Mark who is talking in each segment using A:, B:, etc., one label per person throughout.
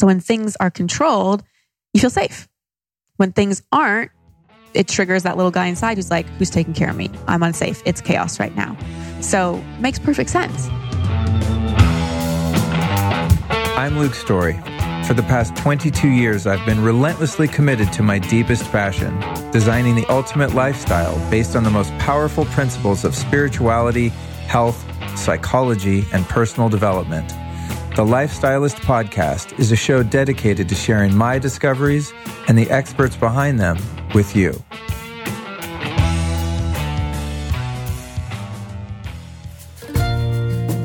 A: So when things are controlled, you feel safe. When things aren't, it triggers that little guy inside who's like, who's taking care of me? I'm unsafe. It's chaos right now. So makes perfect sense.
B: I'm Luke Storey. For the past 22 years, I've been relentlessly committed to my deepest passion, designing the ultimate lifestyle based on the most powerful principles of spirituality, health, psychology, and personal development. The Lifestylist Podcast is a show dedicated to sharing my discoveries and the experts behind them with you.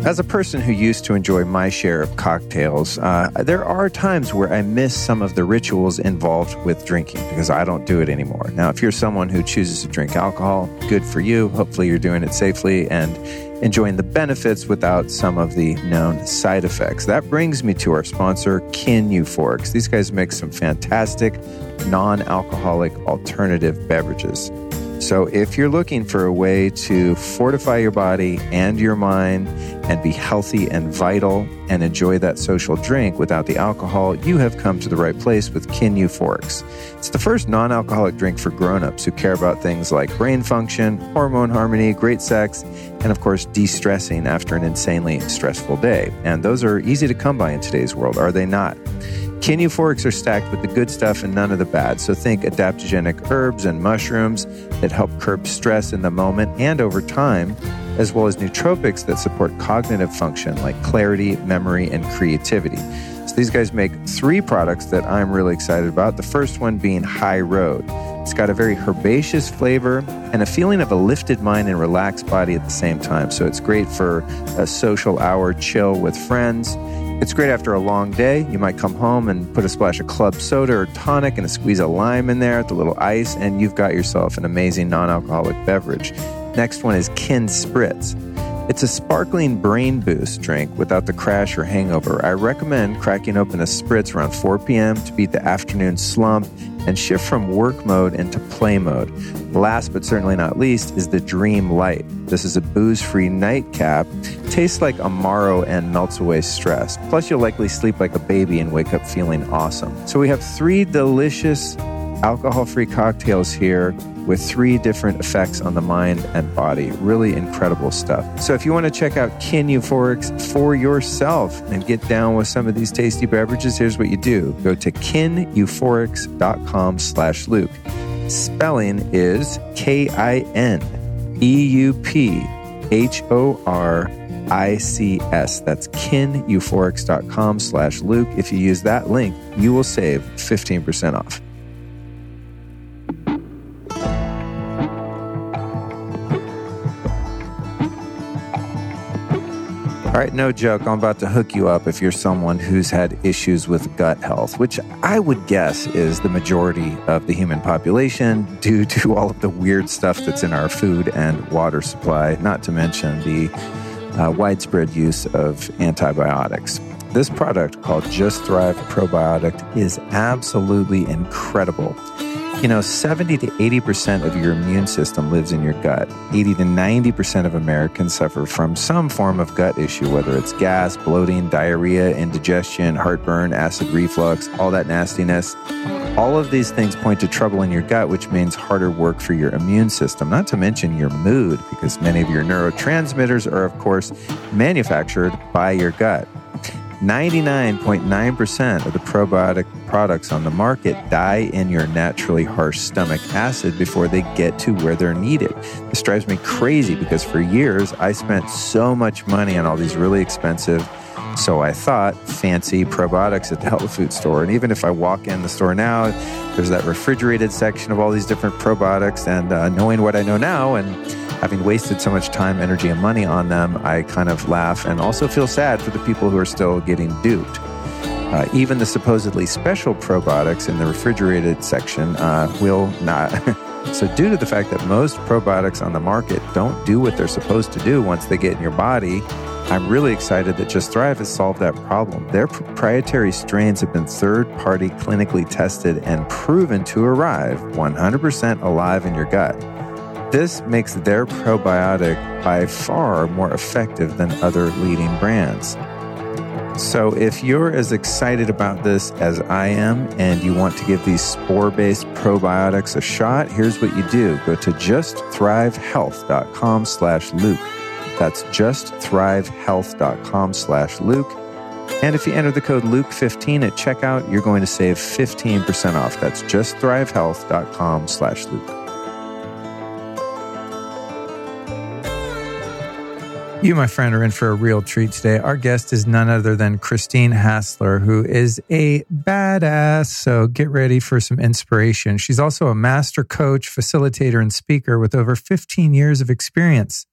B: As a person who used to enjoy my share of cocktails, uh, there are times where I miss some of the rituals involved with drinking because I don't do it anymore. Now, if you're someone who chooses to drink alcohol, good for you. Hopefully, you're doing it safely and enjoying the benefits without some of the known side effects. That brings me to our sponsor, Kin Euphorics. These guys make some fantastic non alcoholic alternative beverages. So, if you're looking for a way to fortify your body and your mind and be healthy and vital and enjoy that social drink without the alcohol, you have come to the right place with Kin Euphorics. It's the first non alcoholic drink for grown-ups who care about things like brain function, hormone harmony, great sex, and of course, de stressing after an insanely stressful day. And those are easy to come by in today's world, are they not? Kin Euphorics are stacked with the good stuff and none of the bad. So think adaptogenic herbs and mushrooms that help curb stress in the moment and over time, as well as nootropics that support cognitive function like clarity, memory, and creativity. So these guys make three products that I'm really excited about. The first one being High Road. It's got a very herbaceous flavor and a feeling of a lifted mind and relaxed body at the same time. So it's great for a social hour chill with friends. It's great after a long day. You might come home and put a splash of club soda or tonic and a squeeze of lime in there with a little ice, and you've got yourself an amazing non alcoholic beverage. Next one is Kin Spritz. It's a sparkling brain boost drink without the crash or hangover. I recommend cracking open a spritz around 4 p.m. to beat the afternoon slump and shift from work mode into play mode. Last but certainly not least is the Dream Light. This is a booze free nightcap. Tastes like Amaro and melts away stress. Plus, you'll likely sleep like a baby and wake up feeling awesome. So, we have three delicious alcohol free cocktails here with three different effects on the mind and body. Really incredible stuff. So if you want to check out Kin Euphorics for yourself and get down with some of these tasty beverages, here's what you do. Go to kineuphorics.com slash Luke. Spelling is K-I-N-E-U-P-H-O-R-I-C-S. That's kineuphorics.com slash Luke. If you use that link, you will save 15% off. All right, no joke. I'm about to hook you up if you're someone who's had issues with gut health, which I would guess is the majority of the human population due to all of the weird stuff that's in our food and water supply, not to mention the uh, widespread use of antibiotics. This product called Just Thrive Probiotic is absolutely incredible. You know, 70 to 80% of your immune system lives in your gut. 80 to 90% of Americans suffer from some form of gut issue, whether it's gas, bloating, diarrhea, indigestion, heartburn, acid reflux, all that nastiness. All of these things point to trouble in your gut, which means harder work for your immune system, not to mention your mood, because many of your neurotransmitters are, of course, manufactured by your gut. 99.9% of the probiotic products on the market die in your naturally harsh stomach acid before they get to where they're needed. This drives me crazy because for years I spent so much money on all these really expensive, so I thought, fancy probiotics at the health food store. And even if I walk in the store now, there's that refrigerated section of all these different probiotics. And uh, knowing what I know now and having wasted so much time, energy, and money on them, I kind of laugh and also feel sad for the people who are still getting duped. Uh, even the supposedly special probiotics in the refrigerated section uh, will not. so, due to the fact that most probiotics on the market don't do what they're supposed to do once they get in your body, I'm really excited that Just Thrive has solved that problem. Their proprietary strains have been third party clinically tested and proven to arrive 100% alive in your gut. This makes their probiotic by far more effective than other leading brands. So, if you're as excited about this as I am and you want to give these spore based probiotics a shot, here's what you do go to justthrivehealth.com slash Luke. That's justthrivehealth.com slash Luke. And if you enter the code Luke15 at checkout, you're going to save 15% off. That's justthrivehealth.com slash Luke. You, my friend, are in for a real treat today. Our guest is none other than Christine Hassler, who is a badass. So get ready for some inspiration. She's also a master coach, facilitator, and speaker with over 15 years of experience.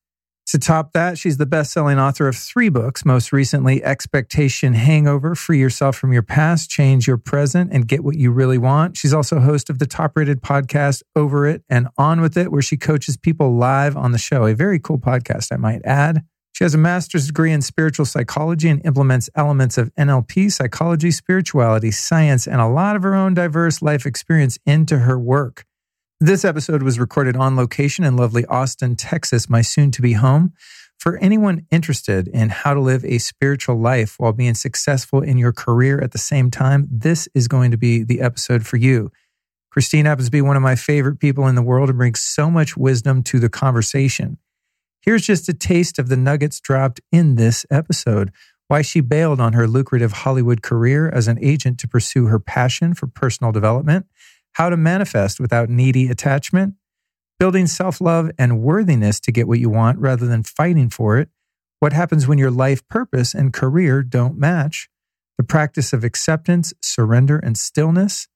B: To top that, she's the best selling author of three books, most recently, Expectation Hangover Free Yourself from Your Past, Change Your Present, and Get What You Really Want. She's also host of the top rated podcast, Over It and On With It, where she coaches people live on the show. A very cool podcast, I might add. She has a master's degree in spiritual psychology and implements elements of NLP, psychology, spirituality, science, and a lot of her own diverse life experience into her work. This episode was recorded on location in lovely Austin, Texas, my soon to be home. For anyone interested in how to live a spiritual life while being successful in your career at the same time, this is going to be the episode for you. Christine happens to be one of my favorite people in the world and brings so much wisdom to the conversation. Here's just a taste of the nuggets dropped in this episode. Why she bailed on her lucrative Hollywood career as an agent to pursue her passion for personal development, how to manifest without needy attachment, building self love and worthiness to get what you want rather than fighting for it, what happens when your life purpose and career don't match, the practice of acceptance, surrender, and stillness,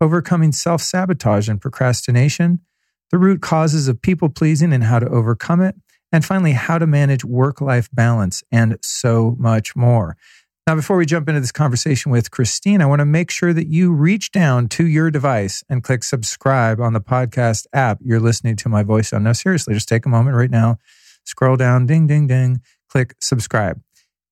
B: overcoming self sabotage and procrastination, the root causes of people pleasing and how to overcome it and finally, how to manage work life balance, and so much more. Now, before we jump into this conversation with Christine, I want to make sure that you reach down to your device and click subscribe on the podcast app you're listening to my voice on. Now, seriously, just take a moment right now, scroll down, ding, ding, ding, click subscribe.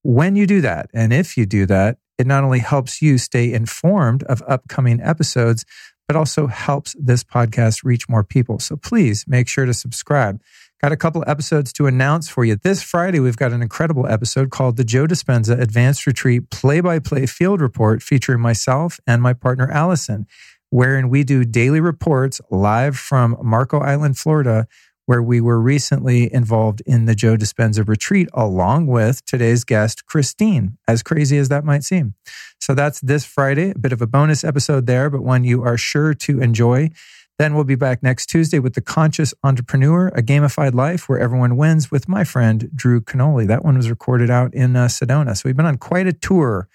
B: When you do that, and if you do that, it not only helps you stay informed of upcoming episodes, but also helps this podcast reach more people. So please make sure to subscribe. Got a couple episodes to announce for you. This Friday, we've got an incredible episode called the Joe Dispenza Advanced Retreat Play by Play Field Report featuring myself and my partner, Allison, wherein we do daily reports live from Marco Island, Florida, where we were recently involved in the Joe Dispenza retreat, along with today's guest, Christine, as crazy as that might seem. So that's this Friday, a bit of a bonus episode there, but one you are sure to enjoy. Then we'll be back next Tuesday with The Conscious Entrepreneur, a gamified life where everyone wins with my friend Drew Canole. That one was recorded out in uh, Sedona. So we've been on quite a tour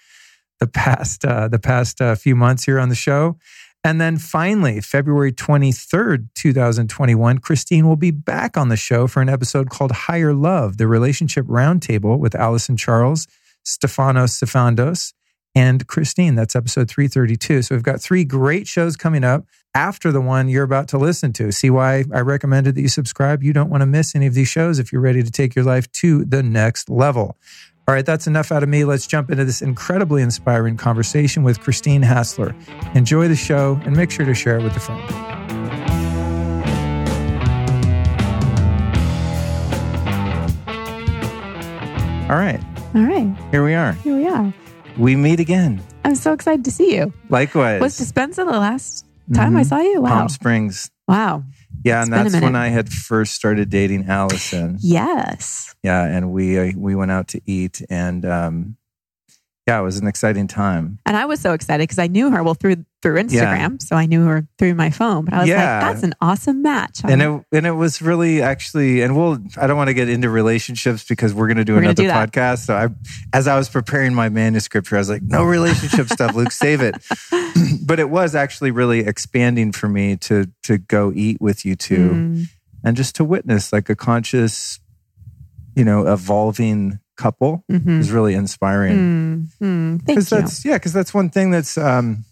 B: the past uh, the past uh, few months here on the show. And then finally, February 23rd, 2021, Christine will be back on the show for an episode called Higher Love, the relationship roundtable with Allison Charles, Stefanos Sifandos, and Christine. That's episode 332. So we've got three great shows coming up after the one you're about to listen to. See why I recommended that you subscribe? You don't want to miss any of these shows if you're ready to take your life to the next level. All right, that's enough out of me. Let's jump into this incredibly inspiring conversation with Christine Hassler. Enjoy the show and make sure to share it with a friend. All right.
A: All right.
B: Here we are.
A: Here we are.
B: We meet again.
A: I'm so excited to see you.
B: Likewise.
A: Was Dispenza the last time I
B: Mhm.
A: saw you? Wow.
B: Palm Springs.
A: Wow.
B: Yeah,
A: It's
B: and that's when. I had first started dating Allison.
A: Yes.
B: Yeah, and we uh, we went out to eat, and um, yeah, it was an exciting time.
A: And I was so excited because I knew her well through through Instagram.
B: Yeah.
A: So I knew her through my phone. But I was
B: Yeah.
A: like, that's an awesome match.
B: and it and it was really actually and we'll I don't want to get into relationships because we're going to do
A: We're
B: another
A: do
B: podcast. So I as I was preparing my manuscript here, I was like, no relationship stuff, Luke, save it. but it was actually really expanding for me to to go eat with you two
A: Mm,
B: and just to witness like a conscious, you know, evolving couple
A: mhm.
B: is really inspiring.
A: Mm, mm. Thank
B: that's yeah because that's one thing that's um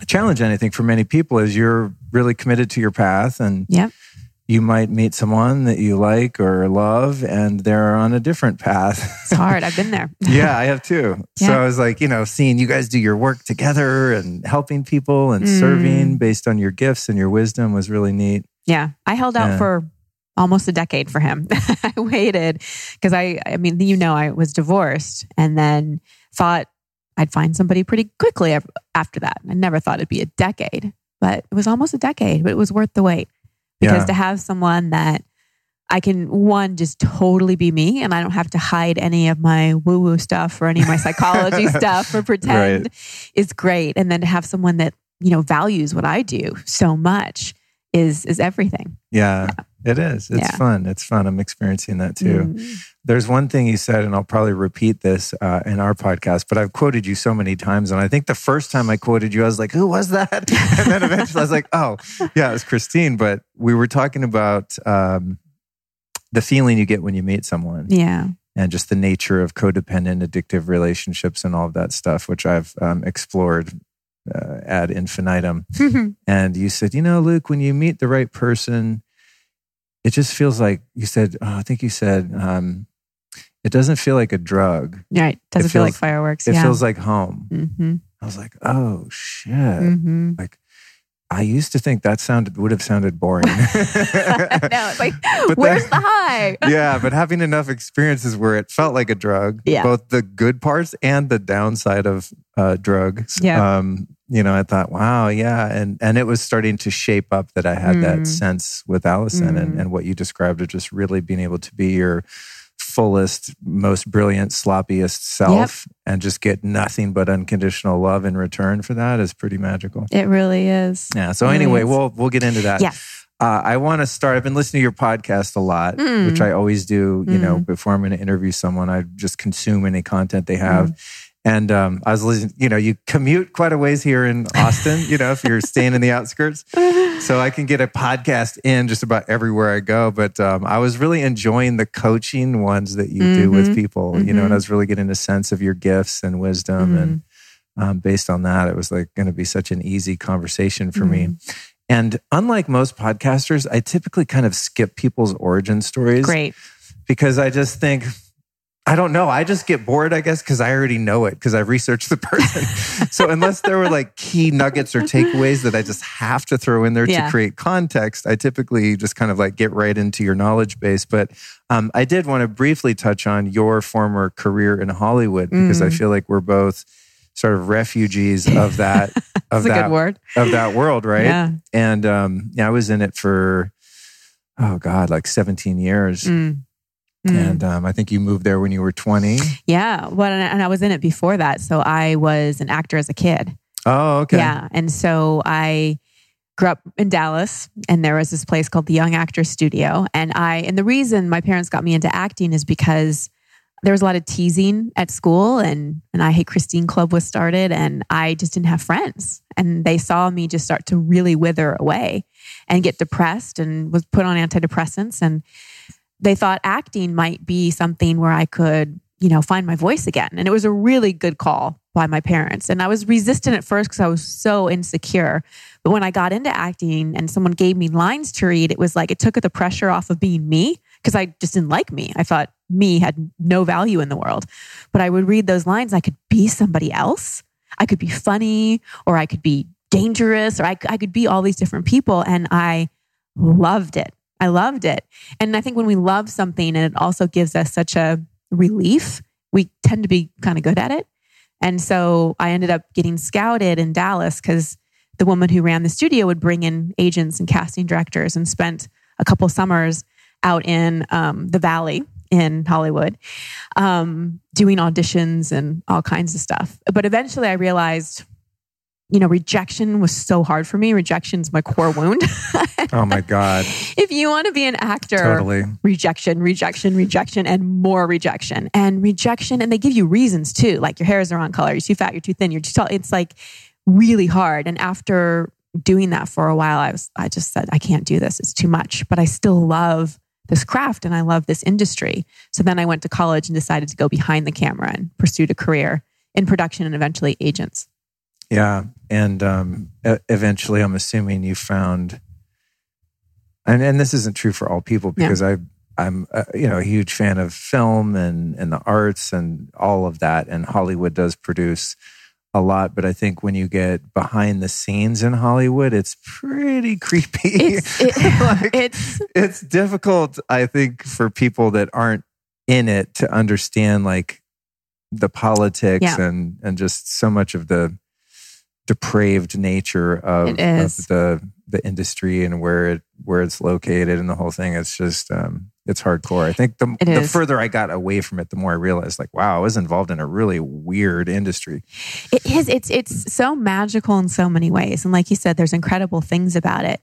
B: a challenge i think for many people is you're really committed to your path and
A: Yep.
B: you might meet someone that you like or love and they're on a different path
A: It's hard. I've been there.
B: yeah i have too so i was like you know seeing you guys do your work together and helping people and
A: Mm.
B: serving based on your gifts and your wisdom was really neat
A: Yeah. I held out
B: Yeah.
A: for almost a decade for him. I waited because I, I mean, you know, I was divorced and then thought I'd find somebody pretty quickly after that. I never thought it'd be a decade, but it was almost a decade, but it was worth the wait because
B: Yeah.
A: to have someone that I can one just totally be me and I don't have to hide any of my woo woo stuff or any of my psychology stuff or pretend is great. And then to have someone that, you know, values what I do so much is is everything.
B: Yeah, it is. It's
A: Yeah.
B: fun. It's fun. I'm experiencing that too.
A: Mm.
B: There's one thing you said, and I'll probably repeat this uh, in our podcast, but I've quoted you so many times. And I think the first time I quoted you, I was like, who was that? And then eventually I was like, oh, yeah, it was Christine. But we were talking about um, the feeling you get when you meet someone
A: Yeah.
B: and just the nature of codependent, addictive relationships and all of that stuff, which I've um, explored uh, ad infinitum. And you said, you know, Luke, when you meet the right person, it just feels like you said, oh, I think you said, um, it doesn't feel like a drug.
A: right. Doesn't
B: It
A: feel like fireworks.
B: It
A: yeah.
B: feels like home.
A: hmm
B: I was like, oh shit.
A: hmm
B: I used to think that sounded would have sounded boring.
A: no, it's like,
B: But
A: where's
B: then-
A: the high?
B: yeah, but having enough experiences where it felt like a drug,
A: Yeah.
B: both the good parts and the downside of uh, drugs.
A: Yeah.
B: Um, you know, I thought, wow, yeah, and and it was starting to shape up that I had that
A: Mm.
B: sense with Allison and,
A: Mm.
B: and what you described of just really being able to be your fullest, most brilliant, sloppiest self and just get nothing but unconditional love in return for that is pretty magical.
A: It really is.
B: Yeah. So
A: It
B: anyway,
A: is.
B: we'll we'll get into that.
A: Yes.
B: Uh, I want to start. I've been listening to your podcast a lot,
A: Mm.
B: which I always do. You know,
A: Mm.
B: before I'm going to interview someone, I just consume any content they have.
A: Mm.
B: And um, I was listening. You know, you commute quite a ways here in Austin. you know, if you're staying in the outskirts, so I can get a podcast in just about everywhere I go. But um, I was really enjoying the coaching ones that you do with
A: Mhm.
B: people. You know, and. I was really getting a sense of your gifts and wisdom,
A: Mm.
B: and um, based on that, it was like going to be such an easy conversation for me. And unlike most podcasters, I typically kind of skip people's origin stories
A: Great.
B: because I just think, I don't know. I just get bored, I guess, because I already know it because I've researched the person. so unless there were like key nuggets or takeaways that I just have to throw in there
A: Yeah.
B: to create context, I typically just kind of like get right into your knowledge base. But um, I did want to briefly touch on your former career in Hollywood because I
A: Mm.
B: feel like we're both sort of refugees of that of that
A: word.
B: of that world, right?
A: Yeah.
B: And um, yeah, I was in it for oh god, like 17 years.
A: Mm. Mm.
B: And um, I think you moved there when you were 20.
A: yeah. Well, and and I was in it before that. So I was an actor as a kid.
B: Oh, okay.
A: Yeah. And so I grew up in Dallas and there was this place called the Young Actors Studio. And I, and the reason my parents got me into acting is because there was a lot of teasing at school and, and I Hate Christine Club was started and I just didn't have friends. And they saw me just start to really wither away and get depressed and was put on antidepressants. And they thought acting might be something where I could, you know, find my voice again. And it was a really good call by my parents. And I was resistant at first because I was so insecure. But when I got into acting and someone gave me lines to read, it was like it took the pressure off of being me because I just didn't like me. I thought me had no value in the world. But I would read those lines, I could be somebody else. I could be funny or I could be dangerous or I, I could be all these different people. And I loved it. I loved it. And I think when we love something and it also gives us such a relief, we tend to be kind of good at it. And so I ended up getting scouted in Dallas because the woman who ran the studio would bring in agents and casting directors and spent a couple summers out in um, the valley in Hollywood um, doing auditions and all kinds of stuff. But eventually I realized, you know, rejection was so hard for me. Rejection's my core wound.
B: Oh my God.
A: if you want to be an actor,
B: Totally.
A: rejection, rejection, rejection, and more rejection. And rejection, and they give you reasons too, like your hair is the wrong color, you're too fat, you're too thin, you're too tall. It's like really hard. And after doing that for a while, I was I just said, I can't do this. It's too much. But I still love this craft and I love this industry. So then I went to college and decided to go behind the camera and pursued a career in production and eventually agents.
B: Yeah. And um, eventually, I'm assuming you found, and, and this isn't true for all people
A: Yeah.
B: because I, I'm, uh, you know, a huge fan of film and, and the arts and all of that. And Hollywood does produce a lot. But I think when you get behind the scenes in Hollywood, it's pretty creepy.
A: It's it,
B: Like,
A: it's
B: it's difficult, I think, for people that aren't in it to understand like the politics
A: Yeah.
B: and and just so much of the depraved nature of, of the the industry and where it where it's located and the whole thing. It's just um, it's hardcore. I think the
A: It
B: the
A: is.
B: further I got away from it, the more I realized like, wow, I was involved in a really weird industry.
A: It is. It's it's so magical in so many ways, and like you said, there's incredible things about it.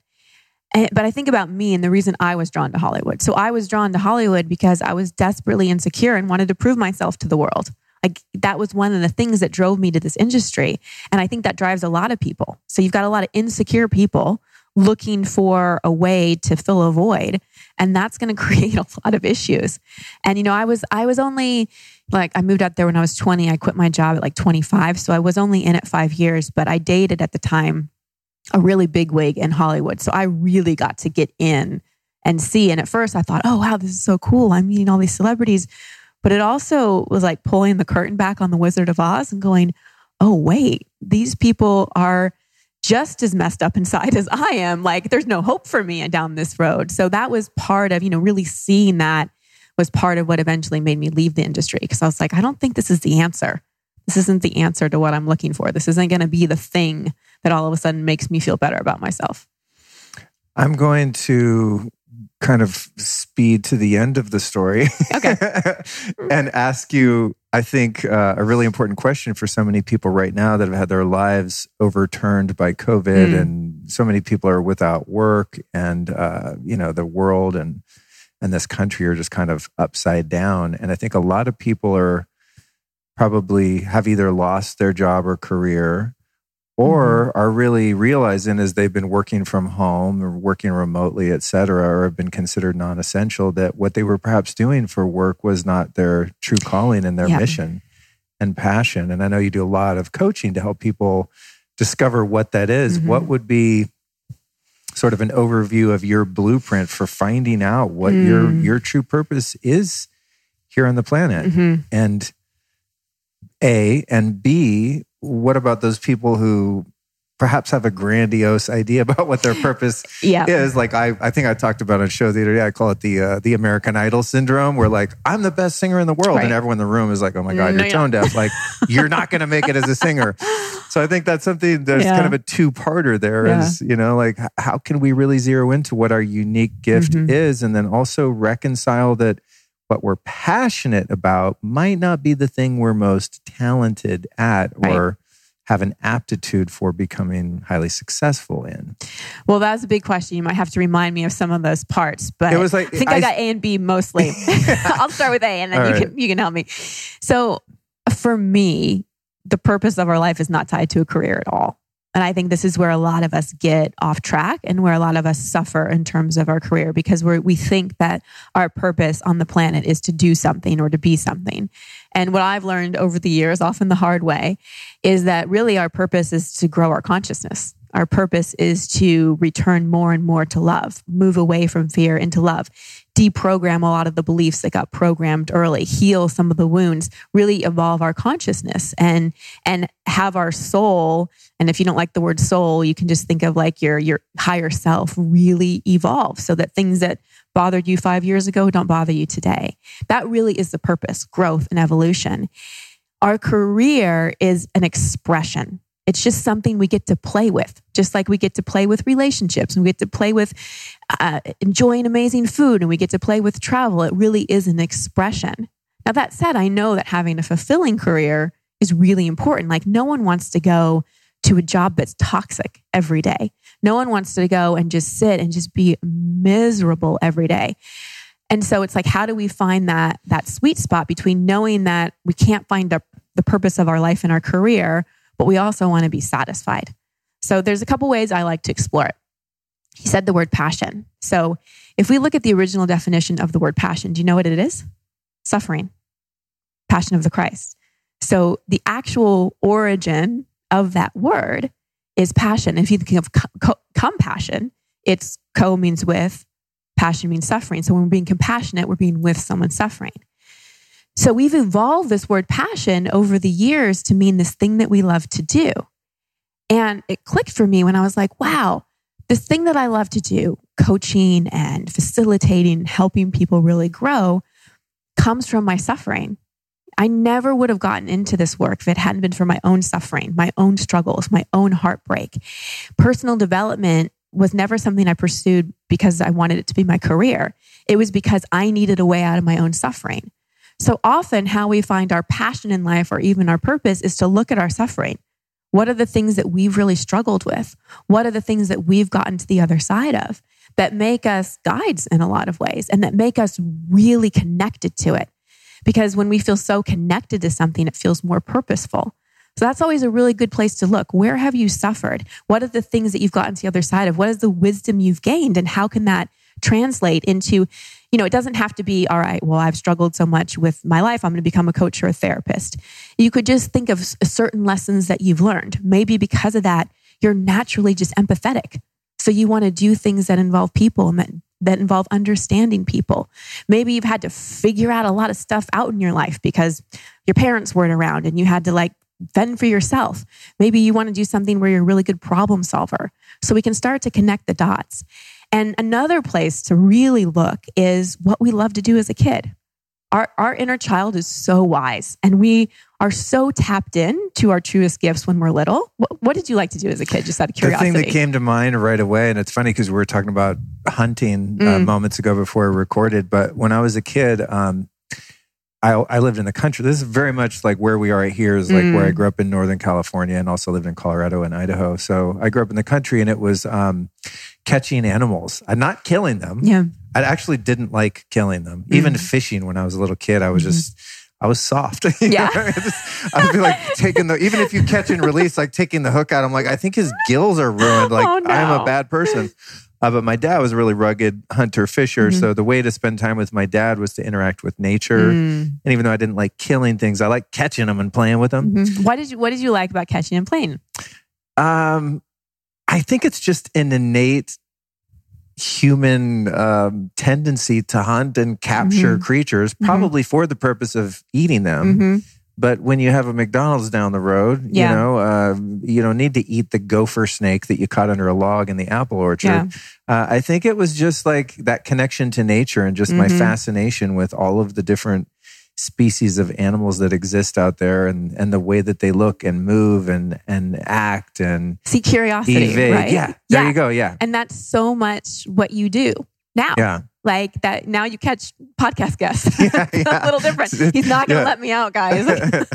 A: And, but I think about me and the reason I was drawn to Hollywood. So I was drawn to Hollywood because I was desperately insecure and wanted to prove myself to the world. Like that was one of the things that drove me to this industry, and I think that drives a lot of people. So you've got a lot of insecure people looking for a way to fill a void, and that's going to create a lot of issues. And you know, I was I was only like I moved out there when I was 20. I quit my job at like 25. So I was only in it five years, but I dated at the time a really big wig in Hollywood. So I really got to get in and see. And at first I thought, oh, wow, this is so cool. I'm meeting all these celebrities. But it also was like pulling the curtain back on The Wizard of Oz and going, oh, wait, these people are just as messed up inside as I am. Like there's no hope for me down this road. So that was part of, you know, really seeing that was part of what eventually made me leave the industry because I was like, I don't think this is the answer. This isn't the answer to what I'm looking for. This isn't going to be the thing that all of a sudden makes me feel better about myself.
B: I'm going to kind of speed to the end of the story.
A: Okay.
B: and ask you, I think, uh, a really important question for so many people right now that have had their lives overturned by COVID,
A: Mm.
B: and so many people are without work, and uh, you know the world and and this country are just kind of upside down. And I think a lot of people are probably have either lost their job or career or are really realizing as they've been working from home or working remotely, et cetera, or have been considered non essential, that what they were perhaps doing for work was not their true calling and their
A: Yeah.
B: mission and passion. And I know you do a lot of coaching to help people discover what that is.
A: Mhm.
B: What would be sort of an overview of your blueprint for finding out what your
A: Mm.
B: your true purpose is here on the planet?
A: Mhm.
B: And A and B, what about those people who perhaps have a grandiose idea about what their purpose
A: Yeah.
B: is? Like I, I think I talked about on show the other day. I call it the uh, the American Idol syndrome, where like I'm the best singer in the world,
A: Right.
B: and everyone in the room is like, "Oh my god,
A: No,
B: you're tone deaf. Like you're not going to make it as a singer." So I think that's something. There's
A: Yeah.
B: kind of a two parter there. Is you know like how can we really zero into what our unique gift
A: Mhm.
B: is, and then also reconcile that what we're passionate about might not be the thing we're most talented at
A: Right.
B: or have an aptitude for becoming highly successful in.
A: Well, that's a big question. You might have to remind me of some of those parts, but
B: It was like-
A: I think I,
B: I-
A: got A and B mostly. I'll start with A, and then
B: All
A: you
B: right.
A: can you can help me. So, for me, the purpose of our life is not tied to a career at all. And I think this is where a lot of us get off track and where a lot of us suffer in terms of our career because we we think that our purpose on the planet is to do something or to be something. And what I've learned over the years, often the hard way, is that really our purpose is to grow our consciousness. Our purpose is to return more and more to love, move away from fear into love, deprogram a lot of the beliefs that got programmed early, heal some of the wounds, really evolve our consciousness and and have our soul. And if you don't like the word soul, you can just think of like your your higher self really evolve so that things that bothered you 5 years ago don't bother you today. That really is the purpose, growth and evolution. Our career is an expression. It's just something we get to play with, just like we get to play with relationships and we get to play with uh, enjoying amazing food and we get to play with travel. It really is an expression. Now, that said, I know that having a fulfilling career is really important. Like, no one wants to go to a job that's toxic every day. No one wants to go and just sit and just be miserable every day. And so it's like, how do we find that that sweet spot between knowing that we can't find the, the purpose of our life in our career, but we also want to be satisfied? So there's a couple ways I like to explore it. He said the word passion. So if we look at the original definition of the word passion, do you know what it is? Suffering, passion of the Christ. So the actual origin of that word is passion. If you think of co- co- compassion, it's co means with, passion means suffering. So when we're being compassionate, we're being with someone suffering. So we've evolved this word passion over the years to mean this thing that we love to do. And it clicked for me when I was like, wow, this thing that I love to do, coaching and facilitating, helping people really grow, comes from my suffering. I never would have gotten into this work if it hadn't been for my own suffering, my own struggles, my own heartbreak. Personal development was never something I pursued because I wanted it to be my career. It was because I needed a way out of my own suffering. So often, how we find our passion in life or even our purpose is to look at our suffering. What are the things that we've really struggled with? What are the things that we've gotten to the other side of that make us guides in a lot of ways and that make us really connected to it? Because when we feel so connected to something, it feels more purposeful. So that's always a really good place to look. Where have you suffered? What are the things that you've gotten to the other side of? What is the wisdom you've gained? And how can that translate into, you know, it doesn't have to be, all right, well, I've struggled so much with my life. I'm going to become a coach or a therapist. You could just think of certain lessons that you've learned. Maybe because of that, you're naturally just empathetic. So you want to do things that involve people and that, that involve understanding people. Maybe you've had to figure out a lot of stuff out in your life because your parents weren't around and you had to like fend for yourself. Maybe you want to do something where you're a really good problem solver. So we can start to connect the dots. And another place to really look is what we love to do as a kid. Our, our inner child is so wise and we are so tapped in to our truest gifts when we're little. What, what did you like to do as a kid, just out of curiosity?
B: The thing that came to mind right away, and it's funny because we were talking about hunting uh, mm. moments ago before we recorded, but when I was a kid, um, I, I, lived in the country. This is very much like where we are right here is like mm. where I mm. grew up in Northern California and also lived in Colorado and Idaho. So I grew up in the country and it was um, catching animals, and not killing them.
A: Yeah.
B: I actually didn't like killing them. Mm. Even fishing when I was a little kid, I was mm-hmm. just, I was soft.
A: yeah.
B: I feel like taking the, even if you catch and release, like taking the hook out, I'm like, I think his gills are ruined. Like, oh, no. I'm a bad person. Uh, but my dad was a really rugged hunter fisher. Mm-hmm. So the way to spend time with my dad was to interact with nature. Mm. And even though I didn't like killing things, I like catching them and playing with them.
A: Mm-hmm. What did you What did you like about catching and playing? Um,
B: I think it's just an innate human um, tendency to hunt and capture mm-hmm. creatures, mm-hmm. probably for the purpose of eating them. Mm-hmm. But when you have a McDonald's down the road, yeah. you know, uh, you don't need to eat the gopher snake that you caught under a log in the apple orchard. Yeah. Uh, I think it was just like that connection to nature and just mm-hmm. my fascination with all of the different species of animals that exist out there and, and the way that they look and move and, and act and
A: see curiosity. Right?
B: Yeah. There yeah. you go. Yeah.
A: And that's so much what you do now.
B: Yeah.
A: Like that now you catch podcast guests. Yeah, yeah. a little different. He's not going to yeah. let me out guys.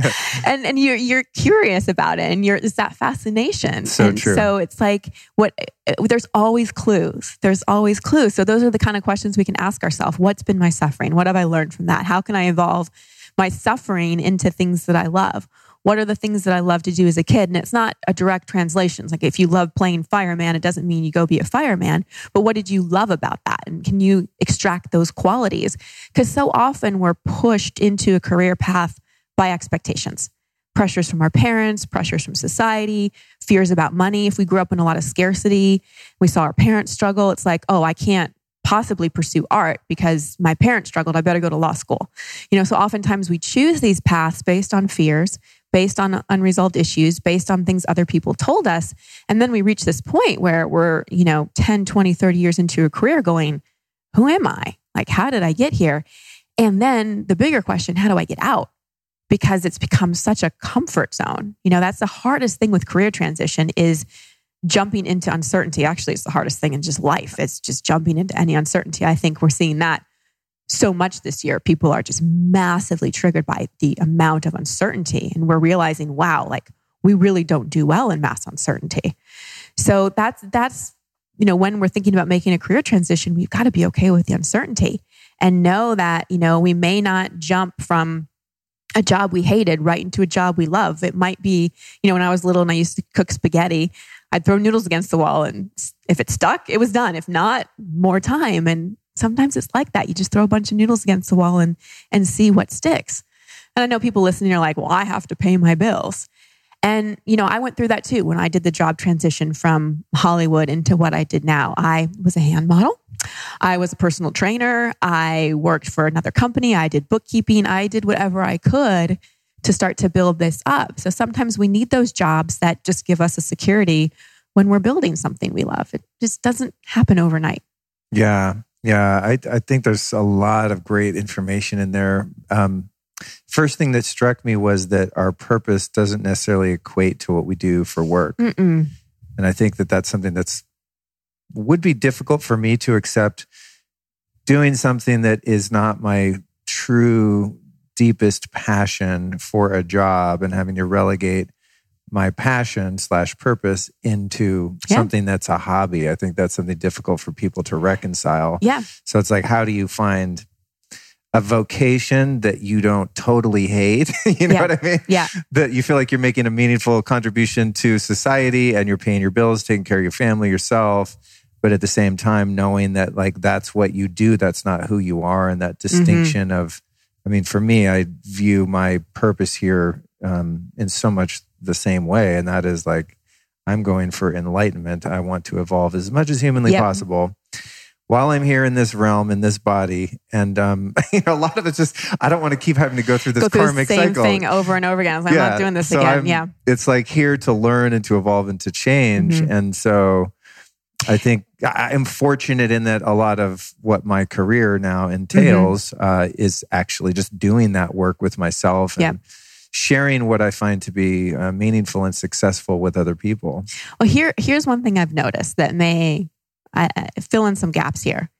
A: And and you're you're curious about it and you're it's that fascination.
B: So
A: and
B: true.
A: so it's like what eh, there's always clues. There's always clues. So those are the kind of questions we can ask ourselves. What's been my suffering? What have i learned from that? How can i evolve my suffering into things that i love what are the things that I love to do as a kid? And it's not a direct translation. It's like if you love playing fireman, it doesn't mean you go be a fireman. But what did you love about that? And can you extract those qualities? Because so often we're pushed into a career path by expectations. Pressures from our parents, pressures from society, fears about money. If we grew up in a lot of scarcity, we saw our parents struggle. It's like, oh, I can't possibly pursue art because my parents struggled. I better go to law school. You know, so oftentimes we choose these paths based on fears, based on unresolved issues, based on things other people told us. And then we reach this point where we're, you know, 10, 20, 30 years into a career going, who am I? Like, how did I get here? And then the bigger question, how do I get out? Because it's become such a comfort zone. You know, that's the hardest thing with career transition is jumping into uncertainty. Actually, it's the hardest thing in just life. It's just jumping into any uncertainty. I think we're seeing that so much this year. People are just massively triggered by the amount of uncertainty. And we're realizing, wow, like we really don't do well in mass uncertainty. So that's, that's, you know, when we're thinking about making a career transition, we've got to be okay with the uncertainty and know that, you know, we may not jump from a job we hated right into a job we love. It might be, you know, when I was little and I used to cook spaghetti, I'd throw noodles against the wall and if it stuck, it was done. If not, more time. And sometimes it's like that. You just throw a bunch of noodles against the wall and, and see what sticks. And I know people listening are like, well, I have to pay my bills. And, you know, I went through that too when I did the job transition from Hollywood into what I did now. I was a hand model. I was a personal trainer. I worked for another company. I did bookkeeping. I did whatever I could to start to build this up. So sometimes we need those jobs that just give us a security when we're building something we love. It just doesn't happen overnight.
B: Yeah. Yeah, I, I think there's a lot of great information in there. Um, First thing that struck me was that our purpose doesn't necessarily equate to what we do for work.
A: Mm-mm.
B: And I think that that's something that's would be difficult for me to accept doing something that is not my true deepest passion for a job and having to relegate my passion slash purpose into
A: Yeah.
B: something that's a hobby. I think that's something difficult for people to reconcile.
A: Yeah.
B: So it's like, how do you find a vocation that you don't totally hate? you know
A: Yeah.
B: what I mean?
A: Yeah.
B: That you feel like you're making a meaningful contribution to society and you're paying your bills, taking care of your family, yourself. But at the same time, knowing that like that's what you do, that's not who you are, and that distinction of, I mean, for me, I view my purpose here um, in so much the same way, and that is like I'm going for enlightenment. I want to evolve as much as humanly
A: Yep.
B: possible while I'm here in this realm, in this body. And um, you know, a lot of it's just I don't want to keep having to go through this
A: Go through the
B: karmic
A: same
B: cycle.
A: thing over and over again. I was like, I'm not doing this
B: so
A: again.
B: I'm-
A: yeah.
B: It's like here to learn and to evolve and to change.
A: Mhm.
B: And so I think I- I'm fortunate in that a lot of what my career now entails
A: Mm-hmm.
B: uh, is actually just doing that work with myself and
A: Yeah.
B: Sharing what I find to be uh, meaningful and successful with other people.
A: Well, here here's one thing I've noticed that may fill in some gaps here.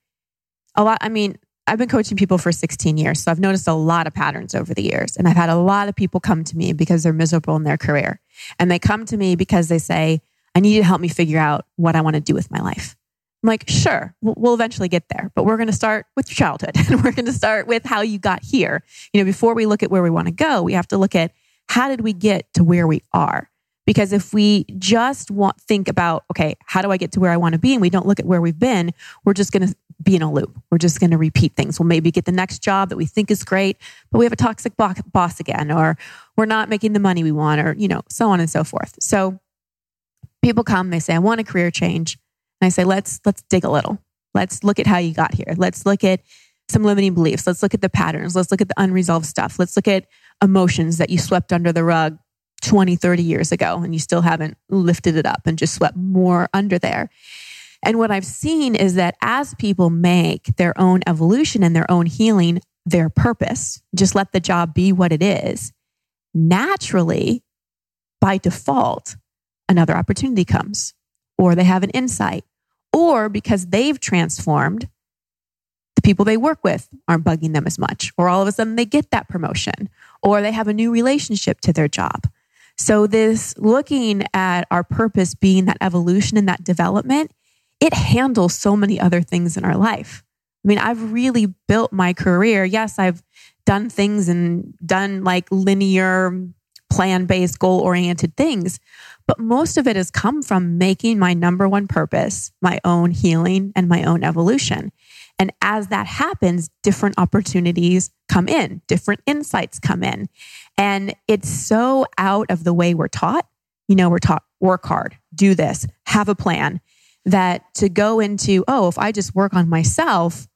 A: A lot. I mean, I've been coaching people for 16 years, so I've noticed a lot of patterns over the years, and I've had a lot of people come to me because they're miserable in their career, and they come to me because they say, "I need you to help me figure out what I want to do with my life." I'm like, "Sure, we'll, eventually get there, but we're going to start with your childhood, and we're going to start with how you got here. You know, before we look at where we want to go, we have to look at how did we get to where we are." Because if we just want think about, okay, how do I get to where I want to be, and we don't look at where we've been, we're just going to be in a loop. We're just going to repeat things. We'll maybe get the next job that we think is great, but we have a toxic boss again, or we're not making the money we want, or you know, so on and so forth. So people come, they say, I want a career change, I say, let's let's dig a little. Let's look at how you got here. Let's look at some limiting beliefs. Let's look at the patterns. Let's look at the unresolved stuff. Let's look at emotions that you swept under the rug 20, 30 years ago and you still haven't lifted it up and just swept more under there. And what I've seen is that as people make their own evolution and their own healing their purpose, just let the job be what it is, naturally, by default, another opportunity comes, or they have an insight, or because they've transformed, the people they work with aren't bugging them as much, or all of a sudden they get that promotion, or they have a new relationship to their job. So, this looking at our purpose being that evolution and that development, it handles so many other things in our life. I mean, I've really built my career. Yes, I've done things and done like linear, plan based, goal oriented things, but most of it has come from making my number one purpose my own healing and my own evolution. And as that happens, different opportunities come in, different insights come in. And it's so out of the way we're taught. You know, we're taught work hard, do this, have a plan, that to go into, oh, if I just work on myself,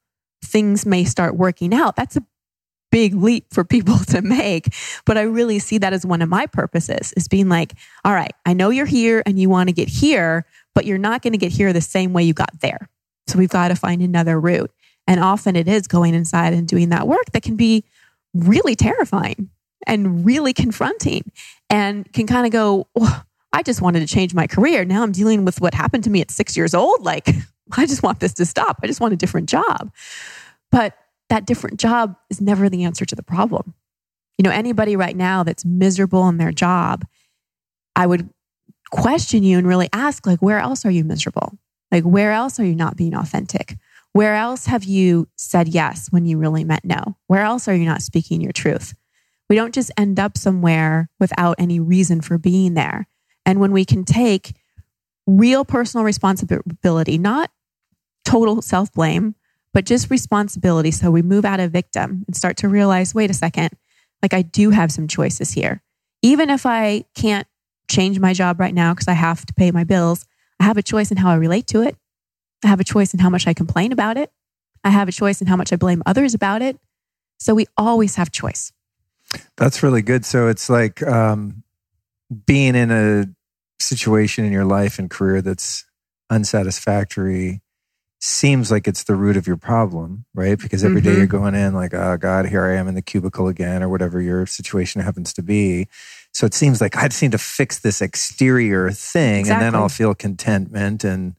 A: things may start working out. That's a big leap for people to make. But I really see that as one of my purposes is being like, all right, I know you're here and you want to get here, but you're not going to get here the same way you got there. So we've got to find another route. And often it is going inside and doing that work that can be really terrifying and really confronting and can kind of go, oh, I just wanted to change my career. Now I'm dealing with what happened to me at six years old. Like, I just want this to stop. I just want a different job. But that different job is never the answer to the problem. You know, anybody right now that's miserable in their job, I would question you and really ask, like, where else are you miserable? Like, where else are you not being authentic? Where else have you said yes when you really meant no? Where else are you not speaking your truth? We don't just end up somewhere without any reason for being there. And when we can take real personal responsibility, not total self blame, but just responsibility. So we move out of victim and start to realize wait a second, like I do have some choices here. Even if I can't change my job right now because I have to pay my bills, I have a choice in how I relate to it. I have a choice in how much I complain about it. I have a choice in how much I blame others about it. So we always have choice.
B: That's really good. So it's like um, being in a situation in your life and career that's unsatisfactory seems like it's the root of your problem, right? Because every day
A: Mhm.
B: you're going in like, oh God, here I am in the cubicle again, or whatever your situation happens to be. So it seems like I just need to fix this exterior thing and then I'll feel contentment and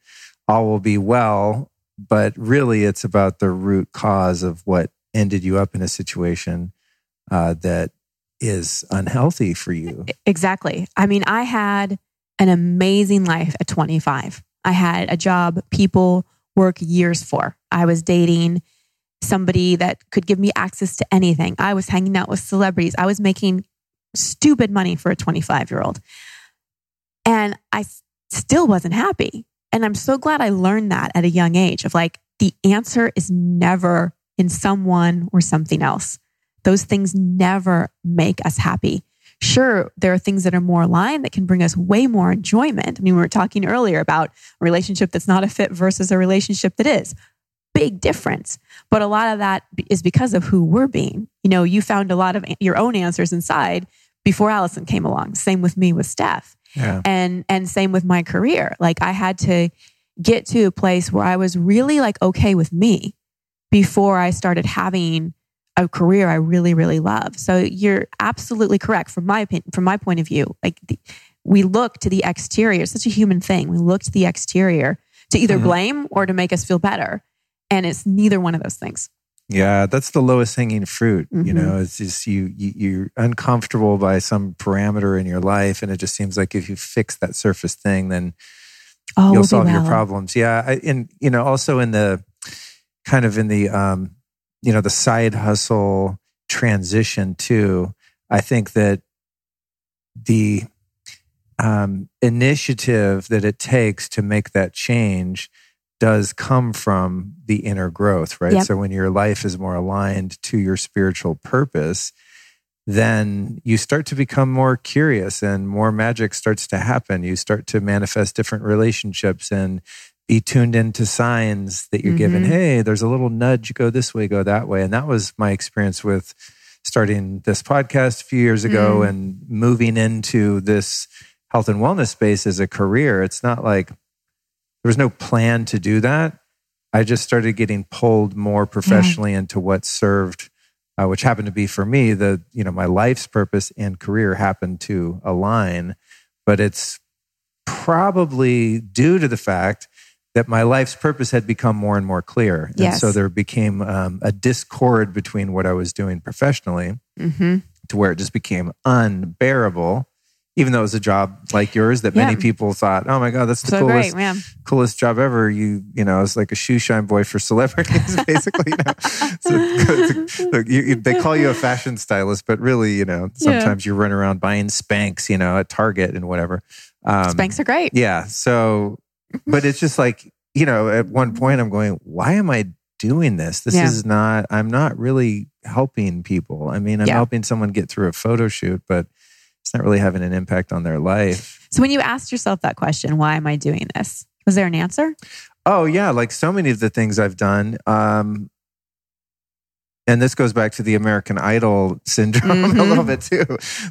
B: all will be well. But really, it's about the root cause of what ended you up in a situation uh, that is unhealthy for you.
A: Exactly. I mean, I had an amazing life at 25. I had a job people work years for. I was dating somebody that could give me access to anything. I was hanging out with celebrities. I was making stupid money for a 25 year old. And I still wasn't happy. And I'm so glad I learned that at a young age of like, the answer is never in someone or something else. Those things never make us happy. Sure, there are things that are more aligned that can bring us way more enjoyment. I mean, we were talking earlier about a relationship that's not a fit versus a relationship that is. Big difference. But a lot of that is because of who we're being. You know, you found a lot of your own answers inside before Alyson came along. Same with me with Steph
B: Yeah.
A: and and same with my career like i had to get to a place where i was really like okay with me before i started having a career i really really love so you're absolutely correct from my opinion from my point of view like the, we look to the exterior it's such a human thing we look to the exterior to either
B: Mhm.
A: blame or to make us feel better and it's neither one of those things
B: Yeah, that's the lowest hanging fruit. You
A: Mhm.
B: know, it's just you, you you're uncomfortable by some parameter in your life, and it just seems like if you fix that surface thing, then
A: oh
B: you'll
A: we'll
B: solve your problems. Yeah, I, and you know, also in the kind of in the um, you know, the side hustle transition too. I think that the um, initiative that it takes to make that change does come from the inner growth, right?
A: Yep.
B: So when your life is more aligned to your spiritual purpose, then you start to become more curious and more magic starts to happen. You start to manifest different relationships and be tuned into signs that you're given.
A: Mhm.
B: Hey, there's a little nudge, go this way, go that way. And that was my experience with starting this podcast a few years ago
A: Mm.
B: and moving into this health and wellness space as a career. It's not like there was no plan to do that. I just started getting pulled more professionally into what served, uh, which happened to be for me the you know my life's purpose and career happened to align, but it's probably due to the fact that my life's purpose had become more and more clear, and
A: Yes.
B: so there became um, a discord between what I was doing professionally
A: mm-hmm.
B: to where it just became unbearable. Even though it was a job like yours that many people thought, "Oh my god, that's the
A: so
B: coolest
A: great
B: coolest job ever. You, you know, it's like a shoe shine boy for celebrities, basically. You know? so, you, they call you a fashion stylist, but really, you know,
A: Yeah.
B: sometimes you run around buying Spanx, you know, at Target and whatever. Um,
A: Spanx are great
B: Yeah. So, but it's just like, you know, at one point I'm going, why am I doing this? This
A: Yeah.
B: is not, I'm not really helping people. I mean, I'm
A: Yeah.
B: helping someone get through a photo shoot, but it's not really having an impact on their life.
A: so when you asked yourself that question why am i doing this was there an answer
B: Oh yeah, like so many of the things I've done. Um, and this goes back to the American Idol syndrome a
A: Mhm.
B: little bit too.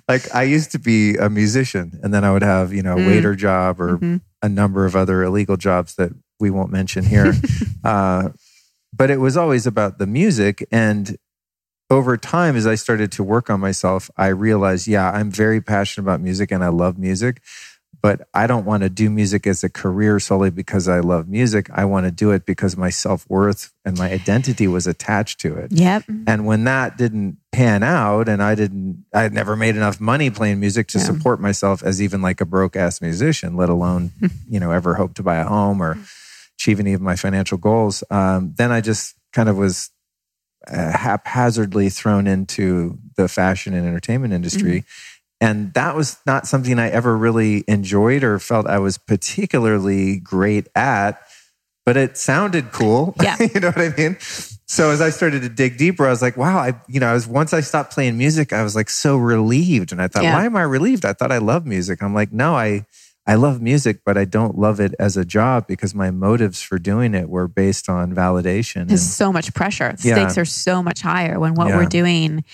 B: Like I used to be a musician, and then I would have you know a
A: Mm.
B: waiter job or
A: Mhm.
B: a number of other illegal jobs that we won't mention here. uh, but it was always about the music, and over time, as I started to work on myself, I realized, yeah, I'm very passionate about music, and I love music but I don't want to do music as a career solely because I love music. I want to do it because my self worth and my identity was attached to it.
A: yep
B: And when that didn't pan out, and I didn't, I had never made enough money playing music to
A: Yeah.
B: support myself as even like a broke ass musician, let alone, you know, ever hope to buy a home or achieve any of my financial goals. Um, then I just kind of was uh, haphazardly thrown into the fashion and entertainment industry. And that was not something I ever really enjoyed or felt I was particularly great at, but it sounded cool.
A: Yeah.
B: you know what I mean? So as I started to dig deeper, I was like, wow, I, you know, I was, once I stopped playing music, I was like so relieved. And I thought,
A: Yeah.
B: why am I relieved? I thought I love music. I'm like, no, I, I love music, but I don't love it as a job because my motives for doing it were based on validation.
A: There's
B: And-
A: so much pressure. The
B: Yeah.
A: stakes are so much higher when what
B: Yeah.
A: we're doing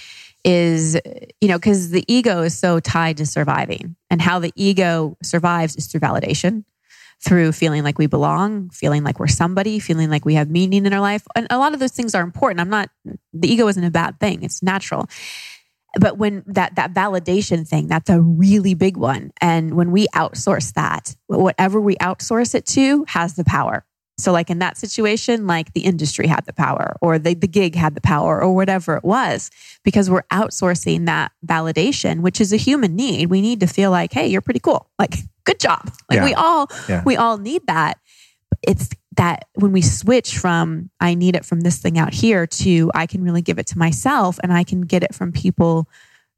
A: is, you know, because the ego is so tied to surviving. And how the ego survives is through validation. through feeling like we belong, feeling like we're somebody, feeling like we have meaning in our life. And a lot of those things are important. I'm not, the ego isn't a bad thing, it's natural. But when that, that validation thing, that's a really big one. And when we outsource that, whatever we outsource it to has the power. So, like in that situation, like the industry had the power or the, the gig had the power or whatever it was, because we're outsourcing that validation, which is a human need. We need to feel like, hey, you're pretty cool. Like, good job. Like
B: Yeah.
A: we all
B: Yeah.
A: we all need that. It's that when we switch from I need it from this thing out here to I can really give it to myself and I can get it from people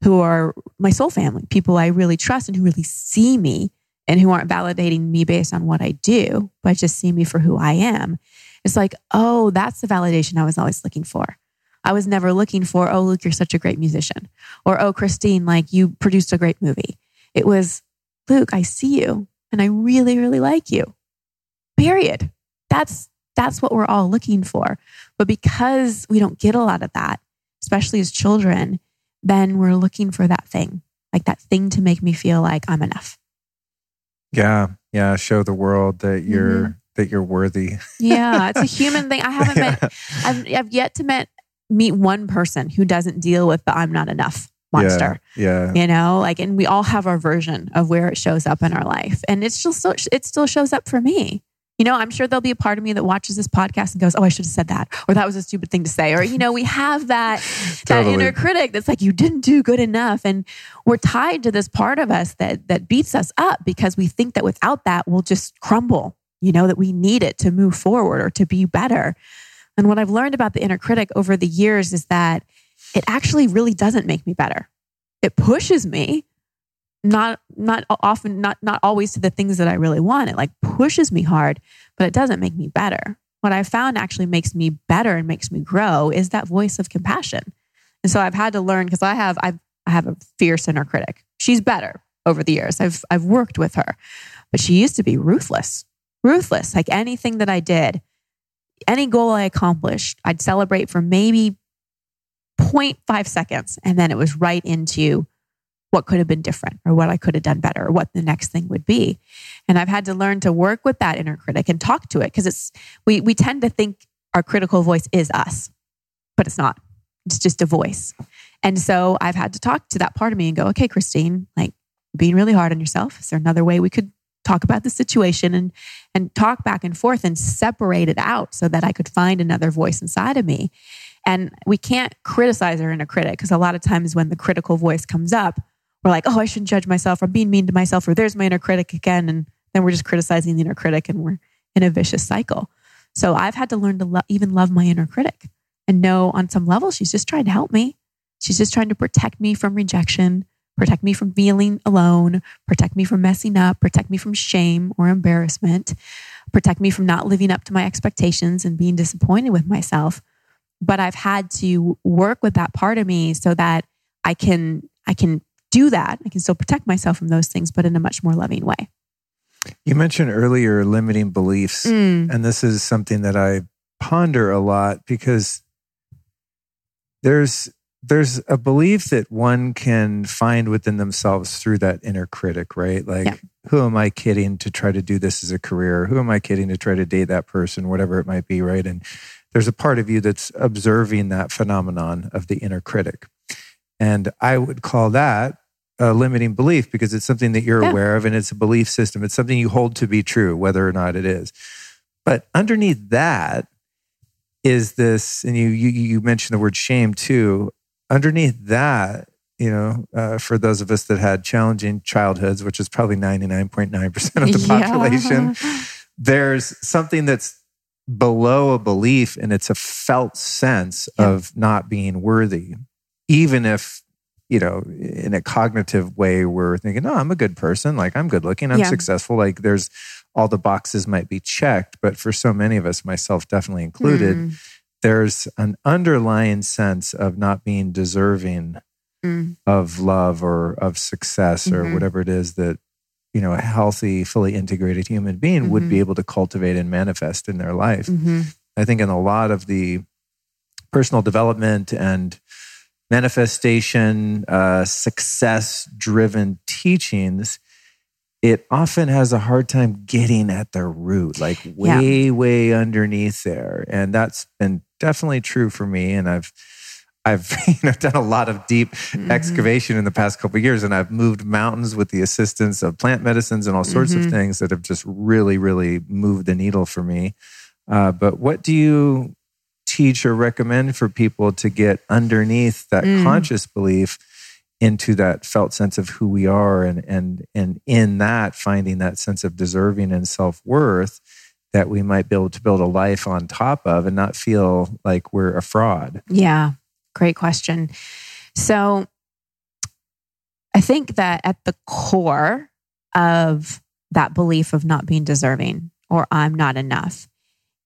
A: who are my soul family, people I really trust and who really see me and who aren't validating me based on what I do, but just see me for who I am. It's like, oh, that's the validation I was always looking for. I was never looking for, oh, Luke, you're such a great musician. Or, oh, Christine, like you produced a great movie. It was, Luke, I see you and I really, really like you. Period. That's that's what we're all looking for. But because we don't get a lot of that, especially as children, then we're looking for that thing, like that thing to make me feel like I'm enough.
B: Yeah, yeah. Show the world that you're
A: Mm-hmm.
B: that you're worthy.
A: Yeah, it's a human thing. I haven't met I've, I've yet to met meet one person who doesn't deal with the I'm not enough monster.
B: Yeah,
A: You know, like, and we all have our version of where it shows up in our life, and it's still so, it still shows up for me. You know, I'm sure there'll be a part of me that watches this podcast and goes, "Oh, I should have said that," or "That was a stupid thing to say," or you know, we have that that inner critic that's like, "You didn't do good enough," and we're tied to this part of us that that beats us up because we think that without that, we'll just crumble. You know, that we need it to move forward or to be better. And what I've learned about the inner critic over the years is that it actually really doesn't make me better. It pushes me, not not often, not not always to the things that I really want. It like pushes me hard, but it doesn't make me better. What I found actually makes me better and makes me grow is that voice of compassion. And so I've had to learn because I have I've I have a fierce inner critic. She's better over the years. I've I've worked with her, but she used to be ruthless, ruthless. Like anything that I did, any goal I accomplished, I'd celebrate for maybe 0.5 seconds. And then it was right into what could have been different or what I could have done better or what the next thing would be. And I've had to learn to work with that inner critic and talk to it because it's, we, we tend to think our critical voice is us, but it's not. It's just a voice. And so I've had to talk to that part of me and go, okay, Christine, like being really hard on yourself. Is there another way we could talk about the situation and and talk back and forth and separate it out so that I could find another voice inside of me. And we can't criticize our inner critic because a lot of times when the critical voice comes up, we're like, oh, I shouldn't judge myself. I'm being mean to myself, or there's my inner critic again. And then we're just criticizing the inner critic and we're in a vicious cycle. So I've had to learn to lo- even love my inner critic and know on some level she's just trying to help me. She's just trying to protect me from rejection, protect me from feeling alone, protect me from messing up, protect me from shame or embarrassment, protect me from not living up to my expectations and being disappointed with myself. But I've had to work with that part of me so that I can I can do that. I can still protect myself from those things, but in a much more loving way.
B: You mentioned earlier limiting beliefs,
A: Mm.
B: and this is something that I ponder a lot because there's there's a belief that one can find within themselves through that inner critic, right? Like,
A: Yeah.
B: who am I kidding to try to do this as a career? Who am I kidding to try to date that person, whatever it might be, right? And there's a part of you that's observing that phenomenon of the inner critic. And I would call that a limiting belief because it's something that you're
A: Yeah.
B: aware of and it's a belief system. It's something you hold to be true, whether or not it is. But underneath that is this, and you you, you mentioned the word shame too. Underneath that, you know, uh, for those of us that had challenging childhoods, which is probably 99.9% of the
A: Yeah.
B: population, there's something that's below a belief and it's a felt sense
A: Yeah.
B: of not being worthy even if you know in a cognitive way we're thinking oh i'm a good person like i'm good looking i'm
A: Yeah.
B: successful like there's all the boxes might be checked but for so many of us myself definitely included
A: Mm,
B: there's an underlying sense of not being deserving
A: mm.
B: of love or of success or
A: Mhm.
B: whatever it is that you know a healthy fully integrated human being would
A: Mhm.
B: be able to cultivate and manifest in their life
A: Mhm.
B: i think in a lot of the personal development and manifestation uh, success driven teachings it often has a hard time getting at the root, like way, yeah. way underneath there. And that's been definitely true for me. And I've, I've you know, done a lot of deep mm-hmm. excavation in the past couple years, and I've moved mountains with the assistance of plant medicines and all sorts mm-hmm. of things that have just really, really moved the needle for me. Uh, but what do you teach or recommend for people to get underneath that mm. conscious belief into that felt sense of who we are and and and in that finding that sense of deserving and self-worth that we might be able to build a life on top of and not feel like we're a fraud
A: yeah great question so i think that at the core of that belief of not being deserving or i'm not enough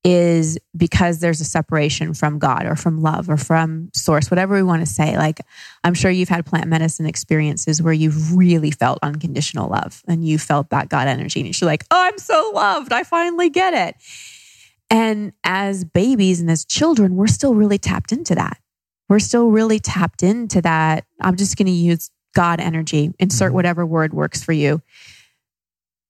A: is because there's a separation from God or from love or from source, whatever we want to say. Like, I'm sure you've had plant medicine experiences where you've really felt unconditional love and you felt that God energy. And you're like, oh, I'm so loved. I finally get it. And as babies and as children, we're still really tapped into that. We're still really tapped into that. I'm just going to use God energy, insert mm-hmm. whatever word works for you.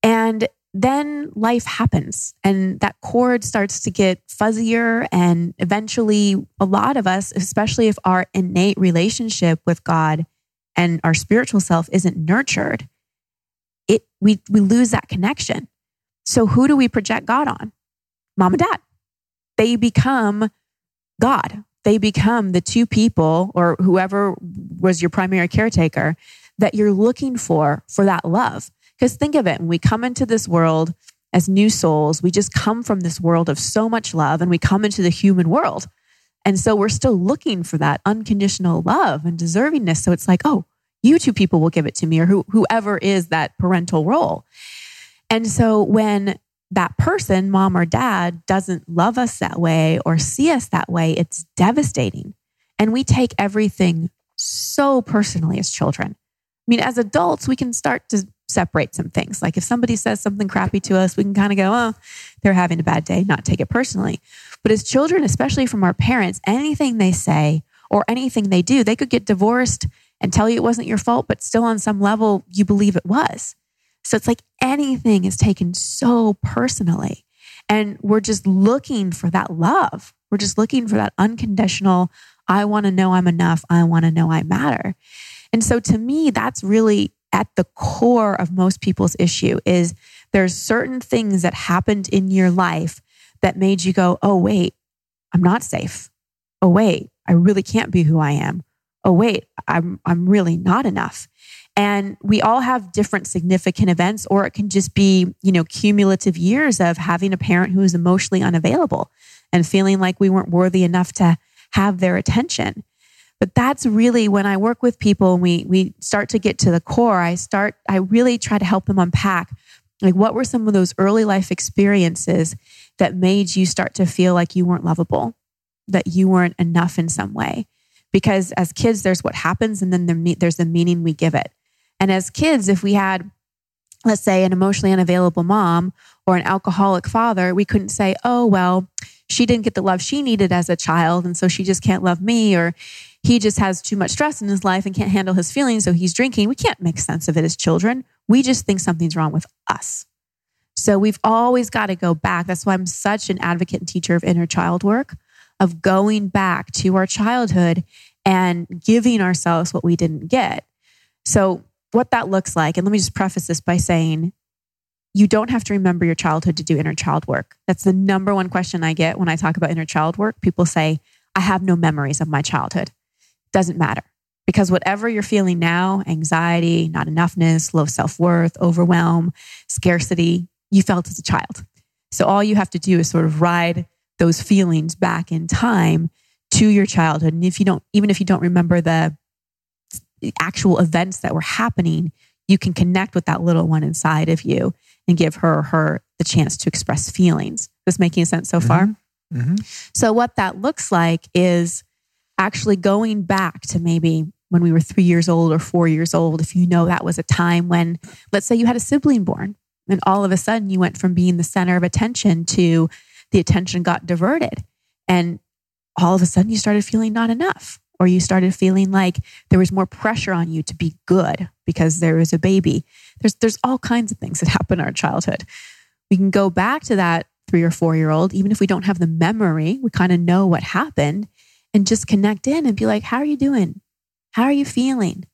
A: And then life happens and that cord starts to get fuzzier. And eventually, a lot of us, especially if our innate relationship with God and our spiritual self isn't nurtured, it, we, we lose that connection. So, who do we project God on? Mom and dad. They become God. They become the two people or whoever was your primary caretaker that you're looking for for that love. Because think of it, when we come into this world as new souls, we just come from this world of so much love and we come into the human world. And so we're still looking for that unconditional love and deservingness. So it's like, oh, you two people will give it to me or who, whoever is that parental role. And so when that person, mom or dad, doesn't love us that way or see us that way, it's devastating. And we take everything so personally as children. I mean, as adults, we can start to separate some things. Like if somebody says something crappy to us, we can kind of go, oh, they're having a bad day, not take it personally. But as children, especially from our parents, anything they say or anything they do, they could get divorced and tell you it wasn't your fault, but still on some level, you believe it was. So it's like anything is taken so personally. And we're just looking for that love. We're just looking for that unconditional, I want to know I'm enough. I want to know I matter. And so to me, that's really at the core of most people's issue is there's certain things that happened in your life that made you go, "Oh wait, I'm not safe. Oh wait, I really can't be who I am. Oh wait, I'm I'm really not enough." And we all have different significant events or it can just be, you know, cumulative years of having a parent who is emotionally unavailable and feeling like we weren't worthy enough to have their attention. But that's really when I work with people and we we start to get to the core, I start I really try to help them unpack like what were some of those early life experiences that made you start to feel like you weren't lovable, that you weren't enough in some way. Because as kids there's what happens and then there's the meaning we give it. And as kids if we had let's say an emotionally unavailable mom or an alcoholic father, we couldn't say, "Oh, well, she didn't get the love she needed as a child and so she just can't love me or he just has too much stress in his life and can't handle his feelings, so he's drinking. We can't make sense of it as children. We just think something's wrong with us. So we've always got to go back. That's why I'm such an advocate and teacher of inner child work, of going back to our childhood and giving ourselves what we didn't get. So, what that looks like, and let me just preface this by saying, you don't have to remember your childhood to do inner child work. That's the number one question I get when I talk about inner child work. People say, I have no memories of my childhood doesn't matter because whatever you're feeling now anxiety, not enoughness, low self worth, overwhelm, scarcity you felt as a child. So all you have to do is sort of ride those feelings back in time to your childhood. And if you don't, even if you don't remember the actual events that were happening, you can connect with that little one inside of you and give her or her the chance to express feelings. Is This making sense so far? Mm-hmm. Mm-hmm. So what that looks like is actually going back to maybe when we were three years old or four years old, if you know that was a time when, let's say you had a sibling born and all of a sudden you went from being the center of attention to the attention got diverted. And all of a sudden you started feeling not enough. or you started feeling like there was more pressure on you to be good because there was a baby. There's there's all kinds of things that happen in our childhood. We can go back to that 3 or 4 year old even if we don't have the memory, we kind of know what happened and just connect in and be like, "How are you doing? How are you feeling?"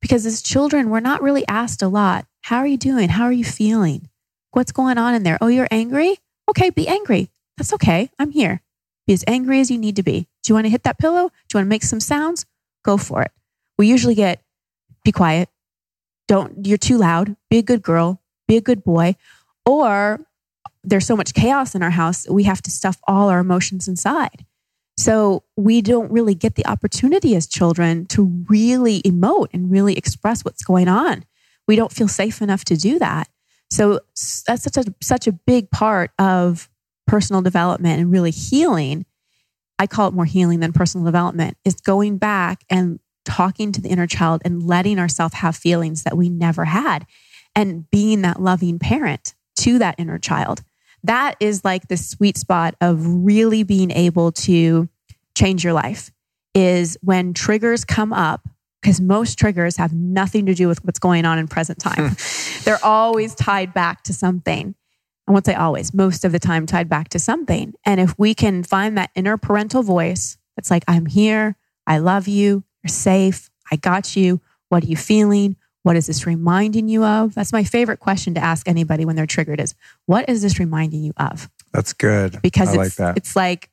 A: Because as children, we're not really asked a lot. How are you doing? How are you feeling? What's going on in there? Oh, you're angry? Okay, be angry. That's okay. I'm here. Be as angry as you need to be. Do you want to hit that pillow? Do you want to make some sounds? Go for it. We usually get be quiet. Don't, you're too loud. Be a good girl. Be a good boy. Or there's so much chaos in our house, we have to stuff all our emotions inside. So we don't really get the opportunity as children to really emote and really express what's going on. We don't feel safe enough to do that. So that's such a, such a big part of personal development and really healing. I call it more healing than personal development is going back and talking to the inner child and letting ourselves have feelings that we never had and being that loving parent to that inner child. That is like the sweet spot of really being able to change your life is when triggers come up because most triggers have nothing to do with what's going on in present time. They're always tied back to something. I won't say always, most of the time tied back to something. And if we can find that inner parental voice that's like, I'm here, I love you, you're safe, I got you, what are you feeling? What is this reminding you of? That's my favorite question to ask anybody when they're triggered is, what is this reminding you of?
B: That's good.
A: Because
B: I
A: it's,
B: like that.
A: it's like,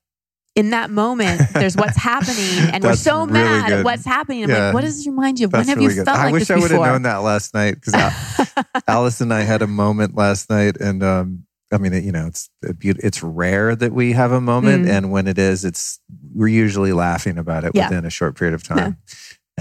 A: in that moment, there's what's happening, and we're so
B: really
A: mad
B: good.
A: at what's happening. I'm
B: Yeah.
A: like, what does this remind you of?
B: That's
A: when have
B: really
A: you
B: good.
A: felt
B: I
A: like this
B: I wish I would have known that last night because Alice and I had a moment last night, and um, I mean, it, you know, it's it's rare that we have a moment,
A: Mm.
B: and when it is, it's we're usually laughing about it
A: Yeah.
B: within a short period of time,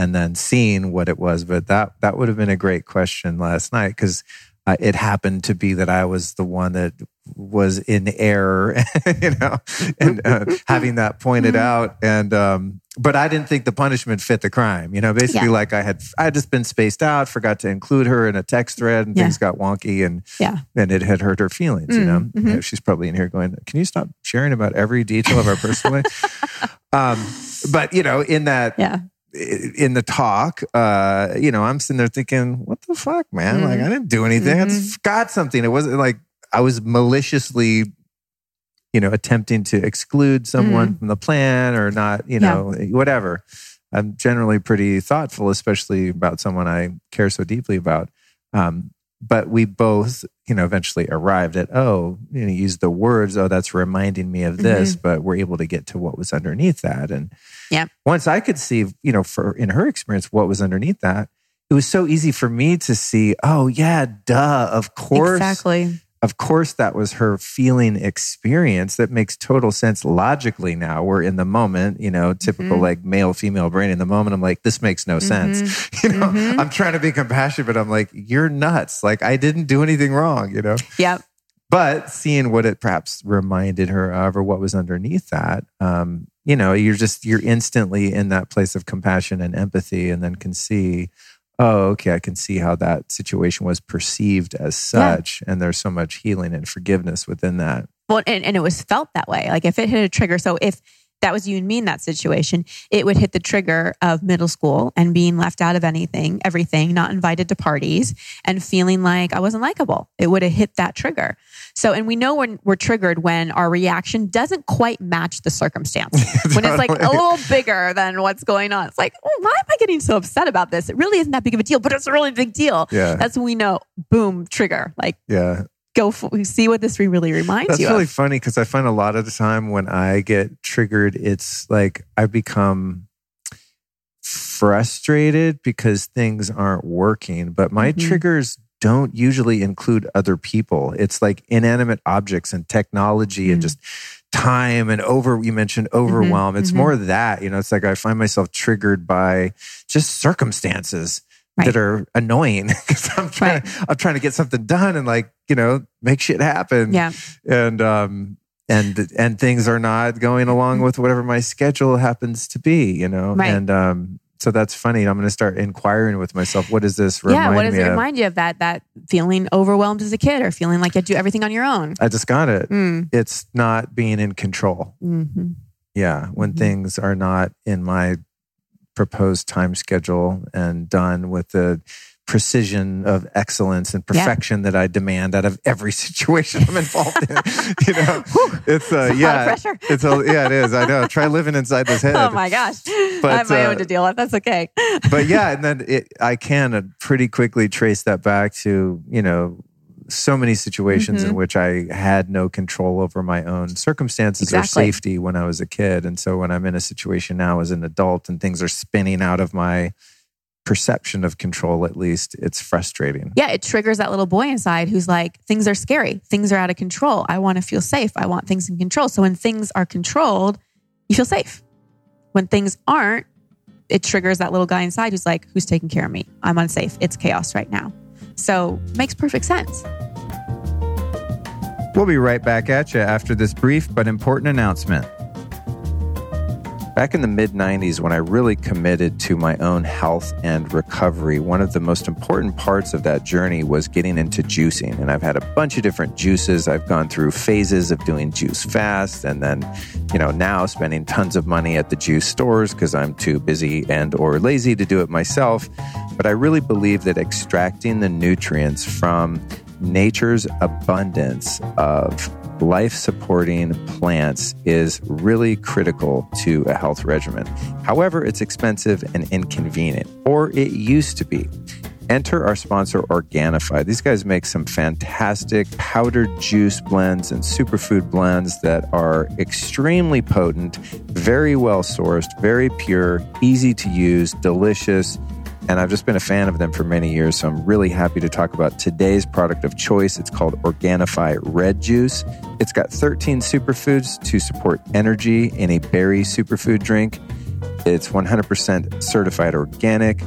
B: and then seeing what it was. But that that would have been a great question last night because. Uh, it happened to be that I was the one that was in error, you know, and uh, having that pointed
A: Mhm.
B: out. And um, but I didn't think the punishment fit the crime. You know, basically,
A: Yeah.
B: like I had I had just been spaced out, forgot to include her in a text thread, and
A: Yeah.
B: things got wonky, and
A: Yeah.
B: and it had hurt her feelings. you
A: Mm,
B: know,
A: mhm.
B: You know, she's probably in here going, "Can you stop sharing about every detail of our personal life?" Um, but you know, in that
A: Yeah.
B: In the talk, uh, you know, I'm sitting there thinking, what the fuck, man?
A: Mhm.
B: Like, I didn't do anything. I
A: Mhm.
B: just forgot something. It wasn't like I was maliciously, you know, attempting to exclude someone
A: Mm-hmm.
B: from the plan or not, you know, whatever. I'm generally pretty thoughtful, especially about someone I care so deeply about. Um, but we both, you know, eventually arrived at, oh, you know, use the words, oh, that's reminding me of this, mm-hmm. but we're able to get to what was underneath that. And
A: Yeah.
B: once I could see, you know, for in her experience, what was underneath that, it was so easy for me to see, oh, yeah, duh, of course.
A: Exactly.
B: Of course, that was her feeling experience. That makes total sense logically now. We're in the moment, you know, typical
A: Mhm.
B: like male female brain in the moment. I'm like, this makes no sense. You know,
A: Mhm.
B: I'm trying to be compassionate, but I'm like, you're nuts. Like, I didn't do anything wrong, you know?
A: Yep.
B: But seeing what it perhaps reminded her of or what was underneath that, um, you know, you're just, you're instantly in that place of compassion and empathy and then can see, oh, okay, I can see how that situation was perceived as
A: Yeah.
B: such. And there's so much healing and forgiveness within that.
A: Well, and, and it was felt that way. Like if it hit a trigger, so if that was you and me in that situation, it would hit the trigger of middle school and being left out of anything, everything, not invited to parties, and feeling like I wasn't likable. It would have hit that trigger. So, and we know when we're triggered when our reaction doesn't quite match the circumstance. when it's like a little bigger than what's going on. It's like, oh, why am I getting so upset about this? It really isn't that big of a deal, but it's a really big deal.
B: Yeah.
A: That's when we know, boom, trigger. Like,
B: Yeah.
A: Go for, see what this really reminds
B: That's
A: you That's
B: really
A: of.
B: funny because I find a lot of the time when I get triggered, it's like I become frustrated because things aren't working. But my
A: Mhm.
B: triggers don't usually include other people. It's like inanimate objects and technology and
A: Mm.
B: just time and over you mentioned overwhelm it's
A: mhm.
B: more that you know it's like i find myself triggered by just circumstances
A: Right.
B: that are annoying because i'm trying i'm trying to get something done and like you know make shit happen
A: Yeah.
B: and um and and things are not going along with whatever my schedule happens to be you know
A: Right.
B: and um so that's funny i'm going to start inquiring with myself what does this remind
A: yeah, what does it
B: of
A: remind you of that that feeling overwhelmed as a kid or feeling like you do everything on your own?
B: i just got it
A: Mm.
B: it's not being in control
A: hmm
B: yeah when
A: Mhm.
B: things are not in my proposed time schedule and done with the precision of excellence and perfection yeah. that I demand out of every situation I'm involved in. you know,
A: it's uh, yeah,
B: it's a, yeah, it is. I know. Try living inside this head.
A: Oh my gosh, but, I have my uh, own to deal with. That's okay.
B: but yeah, and then it, I can uh, pretty quickly trace that back to you know so many situations mm-hmm. in which I had no control over my own circumstances exactly. or safety when I was a kid. And so when I'm in a situation now as an adult and things are spinning out of my perception of control, at least, it's frustrating.
A: Yeah, it triggers that little boy inside who's like, things are scary. Things are out of control. I want to feel safe. I want things in control. So when things are controlled, you feel safe. When things aren't, it triggers that little guy inside who's like, who's taking care of me? I'm unsafe. It's chaos right now. So makes perfect sense.
B: We'll be right back at you after this brief but important announcement. Back in the mid 90s, when I really committed to my own health and recovery, one of the most important parts of that journey was getting into juicing. And I've had a bunch of different juices. I've gone through phases of doing juice fast and then, you know, now spending tons of money at the juice stores because I'm too busy and or lazy to do it myself. But I really believe that extracting the nutrients from nature's abundance of life supporting plants is really critical to a health regimen. However, it's expensive and inconvenient, or it used to be. Enter our sponsor, Organifi. These guys make some fantastic powdered juice blends and superfood blends that are extremely potent, very well sourced, very pure, easy to use, delicious and I've just been a fan of them for many years. So I'm really happy to talk about today's product of choice. It's called Organifi Red Juice. It's got 13 superfoods to support energy in a berry superfood drink. It's 100% certified organic,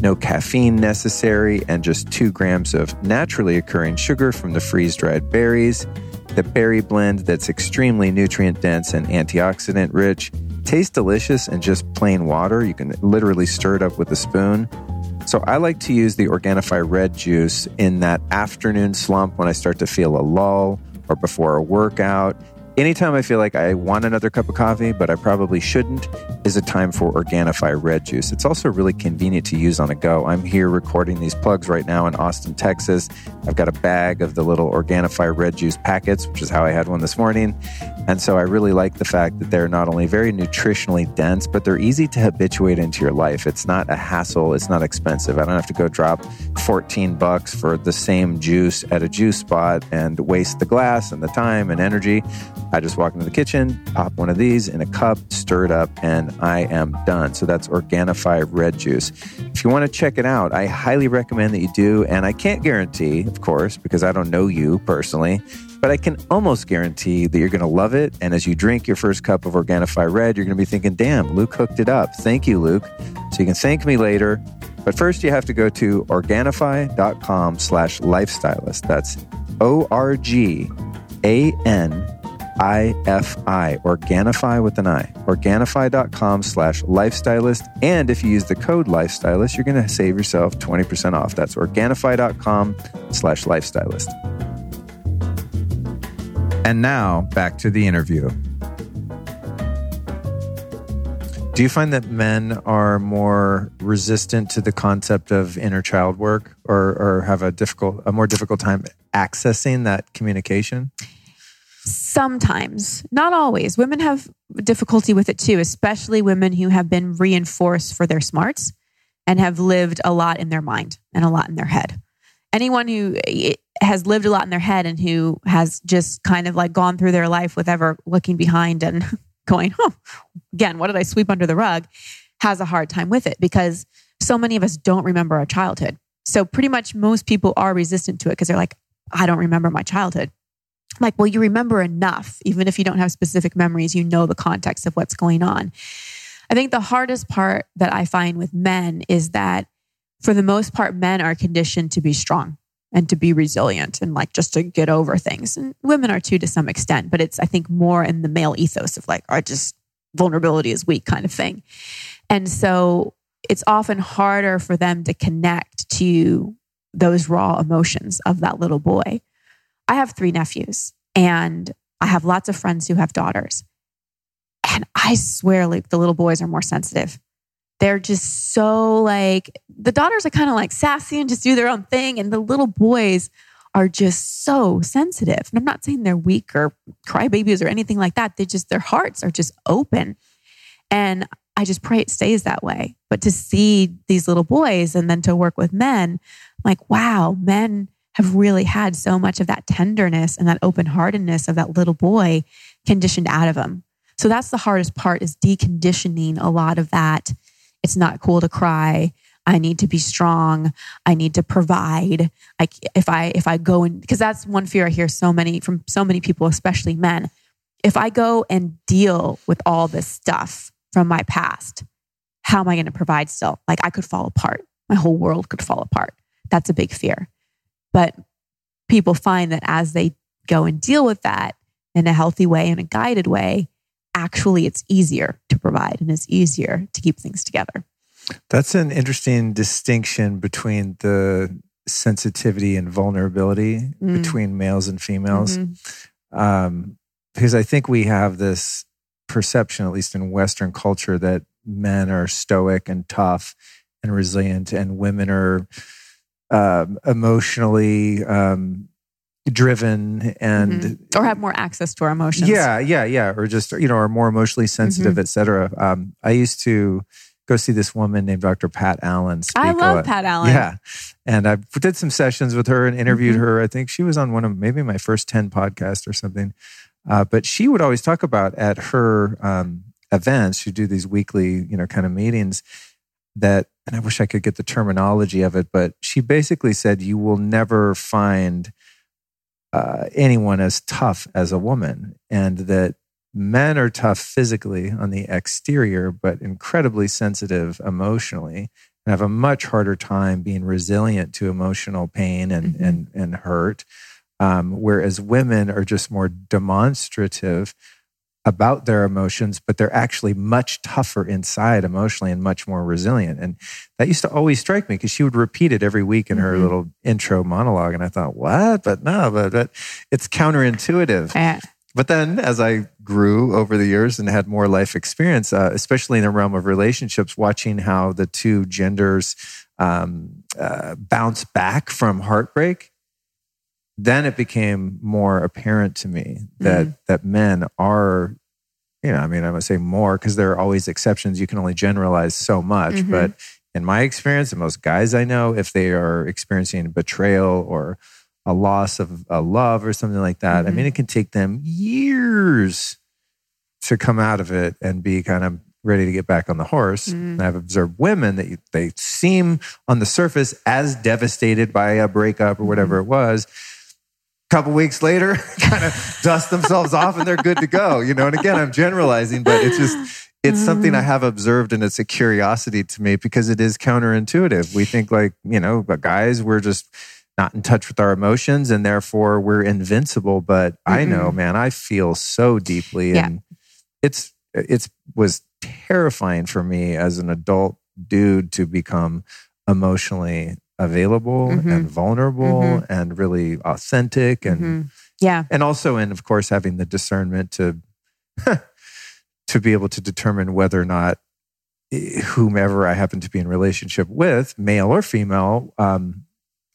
B: no caffeine necessary, and just two grams of naturally occurring sugar from the freeze dried berries. The berry blend that's extremely nutrient dense and antioxidant rich tastes delicious and just plain water. You can literally stir it up with a spoon. So I like to use the Organifi red juice in that afternoon slump when I start to feel a lull or before a workout Anytime I feel like I want another cup of coffee, but I probably shouldn't, is a time for Organifi Red Juice. It's also really convenient to use on a go. I'm here recording these plugs right now in Austin, Texas. I've got a bag of the little Organifi Red Juice packets, which is how I had one this morning. And so I really like the fact that they're not only very nutritionally dense, but they're easy to habituate into your life. It's not a hassle, it's not expensive. I don't have to go drop 14 bucks for the same juice at a juice spot and waste the glass and the time and energy. I just walk into the kitchen, pop one of these in a cup, stir it up, and I am done. So that's Organifi Red Juice. If you want to check it out, I highly recommend that you do. And I can't guarantee, of course, because I don't know you personally, but I can almost guarantee that you're going to love it. And as you drink your first cup of Organifi Red, you're going to be thinking, damn, Luke hooked it up. Thank you, Luke. So you can thank me later. But first, you have to go to Organifi.com slash lifestylist. That's O R G A N IFI, Organifi with an I. Organifi.com slash lifestylist. And if you use the code lifestylist, you're going to save yourself 20% off. That's Organifi.com slash lifestylist. And now back to the interview. Do you find that men are more resistant to the concept of inner child work or, or have a difficult, a more difficult time accessing that communication?
A: Sometimes, not always. Women have difficulty with it too, especially women who have been reinforced for their smarts and have lived a lot in their mind and a lot in their head. Anyone who eh, has lived a lot in their head and who has just kind of like gone through their life with ever looking behind and going, oh, again, what did I sweep under the rug? has a hard time with it because so many of us don't remember our childhood. So pretty much most people are resistant to it because they're like, I don't remember my childhood like, well, you remember enough, even if you don't have specific memories, you know the context of what's going on. I think the hardest part that I find with men is that for the most part, men are conditioned to be strong and to be resilient and like just to get over things. And women are too to some extent, but it's, I think, more in the male ethos of like, I just vulnerability is weak kind of thing. And so it's often harder for them to connect to those raw emotions of that little boy. I have three nephews and I have lots of friends who have daughters. And I swear, like the little boys are more sensitive. they're just so like the daughters are kind of like sassy and just do their own thing and the little boys are just so sensitive and i'm not saying they're weak or crybabies or anything like that they just their hearts are just open and i just pray it stays that way but to see these little boys and then to work with men like wow men have really had so much of that tenderness and that open heartedness of that little boy conditioned out of them so that's the hardest part is deconditioning a lot of that it's not cool to cry. I need to be strong. I need to provide. Like if I if I go and because that's one fear I hear so many from so many people, especially men. If I go and deal with all this stuff from my past, how am I going to provide still? Like I could fall apart. My whole world could fall apart. That's a big fear. But people find that as they go and deal with that in a healthy way, in a guided way, actually it's easier to provide and it's easier to keep things together.
B: That's an interesting distinction between the sensitivity and vulnerability mm. between males and females. Mm-hmm. Um, because I think we have this perception, at least in Western culture, that men are stoic and tough and resilient, and women are um, emotionally um, driven and
A: mm-hmm. or have more access to our emotions.
B: Yeah, yeah, yeah, or just you know are more emotionally sensitive, mm-hmm. etc. Um, I used to go see this woman named Dr. Pat Allen.
A: I love Pat Allen.
B: Yeah, and I did some sessions with her and interviewed mm-hmm. her. I think she was on one of maybe my first ten podcasts or something. Uh, but she would always talk about at her um, events. She'd do these weekly, you know, kind of meetings that, and I wish I could get the terminology of it, but she basically said you will never find uh, anyone as tough as a woman, and that men are tough physically on the exterior, but incredibly sensitive emotionally and have a much harder time being resilient to emotional pain and, mm-hmm. and, and hurt. Um, whereas women are just more demonstrative about their emotions, but they're actually much tougher inside emotionally and much more resilient. And that used to always strike me because she would repeat it every week in her mm-hmm. little intro monologue. And I thought, what? But no, but, but it's counterintuitive. Yeah. But then as I grew over the years and had more life experience, uh, especially in the realm of relationships, watching how the two genders um, uh, bounce back from heartbreak then it became more apparent to me that mm. that men are you know i mean i would say more because there are always exceptions you can only generalize so much mm-hmm. but in my experience and most guys i know if they are experiencing betrayal or a loss of a love or something like that mm-hmm. i mean mm-hmm. it can take them years to come out of it and be kind of ready to get back on the horse. Mm-hmm. And I've observed women that they seem on the surface as devastated by a breakup or whatever mm-hmm. it was couple weeks later kind of dust themselves off and they're good to go you know and again i'm generalizing but it's just it's something i mm. have observed and it's a curiosity to me because it is counterintuitive we think like you know but guys we're just not in touch with our emotions and therefore we're invincible but mm-hmm. i know man i feel so deeply yeah. and it's it's was terrifying for me as an adult dude to become emotionally available mm-hmm. and vulnerable mm-hmm. and really authentic and
A: mm-hmm. yeah
B: and also in of course having the discernment to to be able to determine whether or not eh, whomever i happen to be in relationship with male or female um,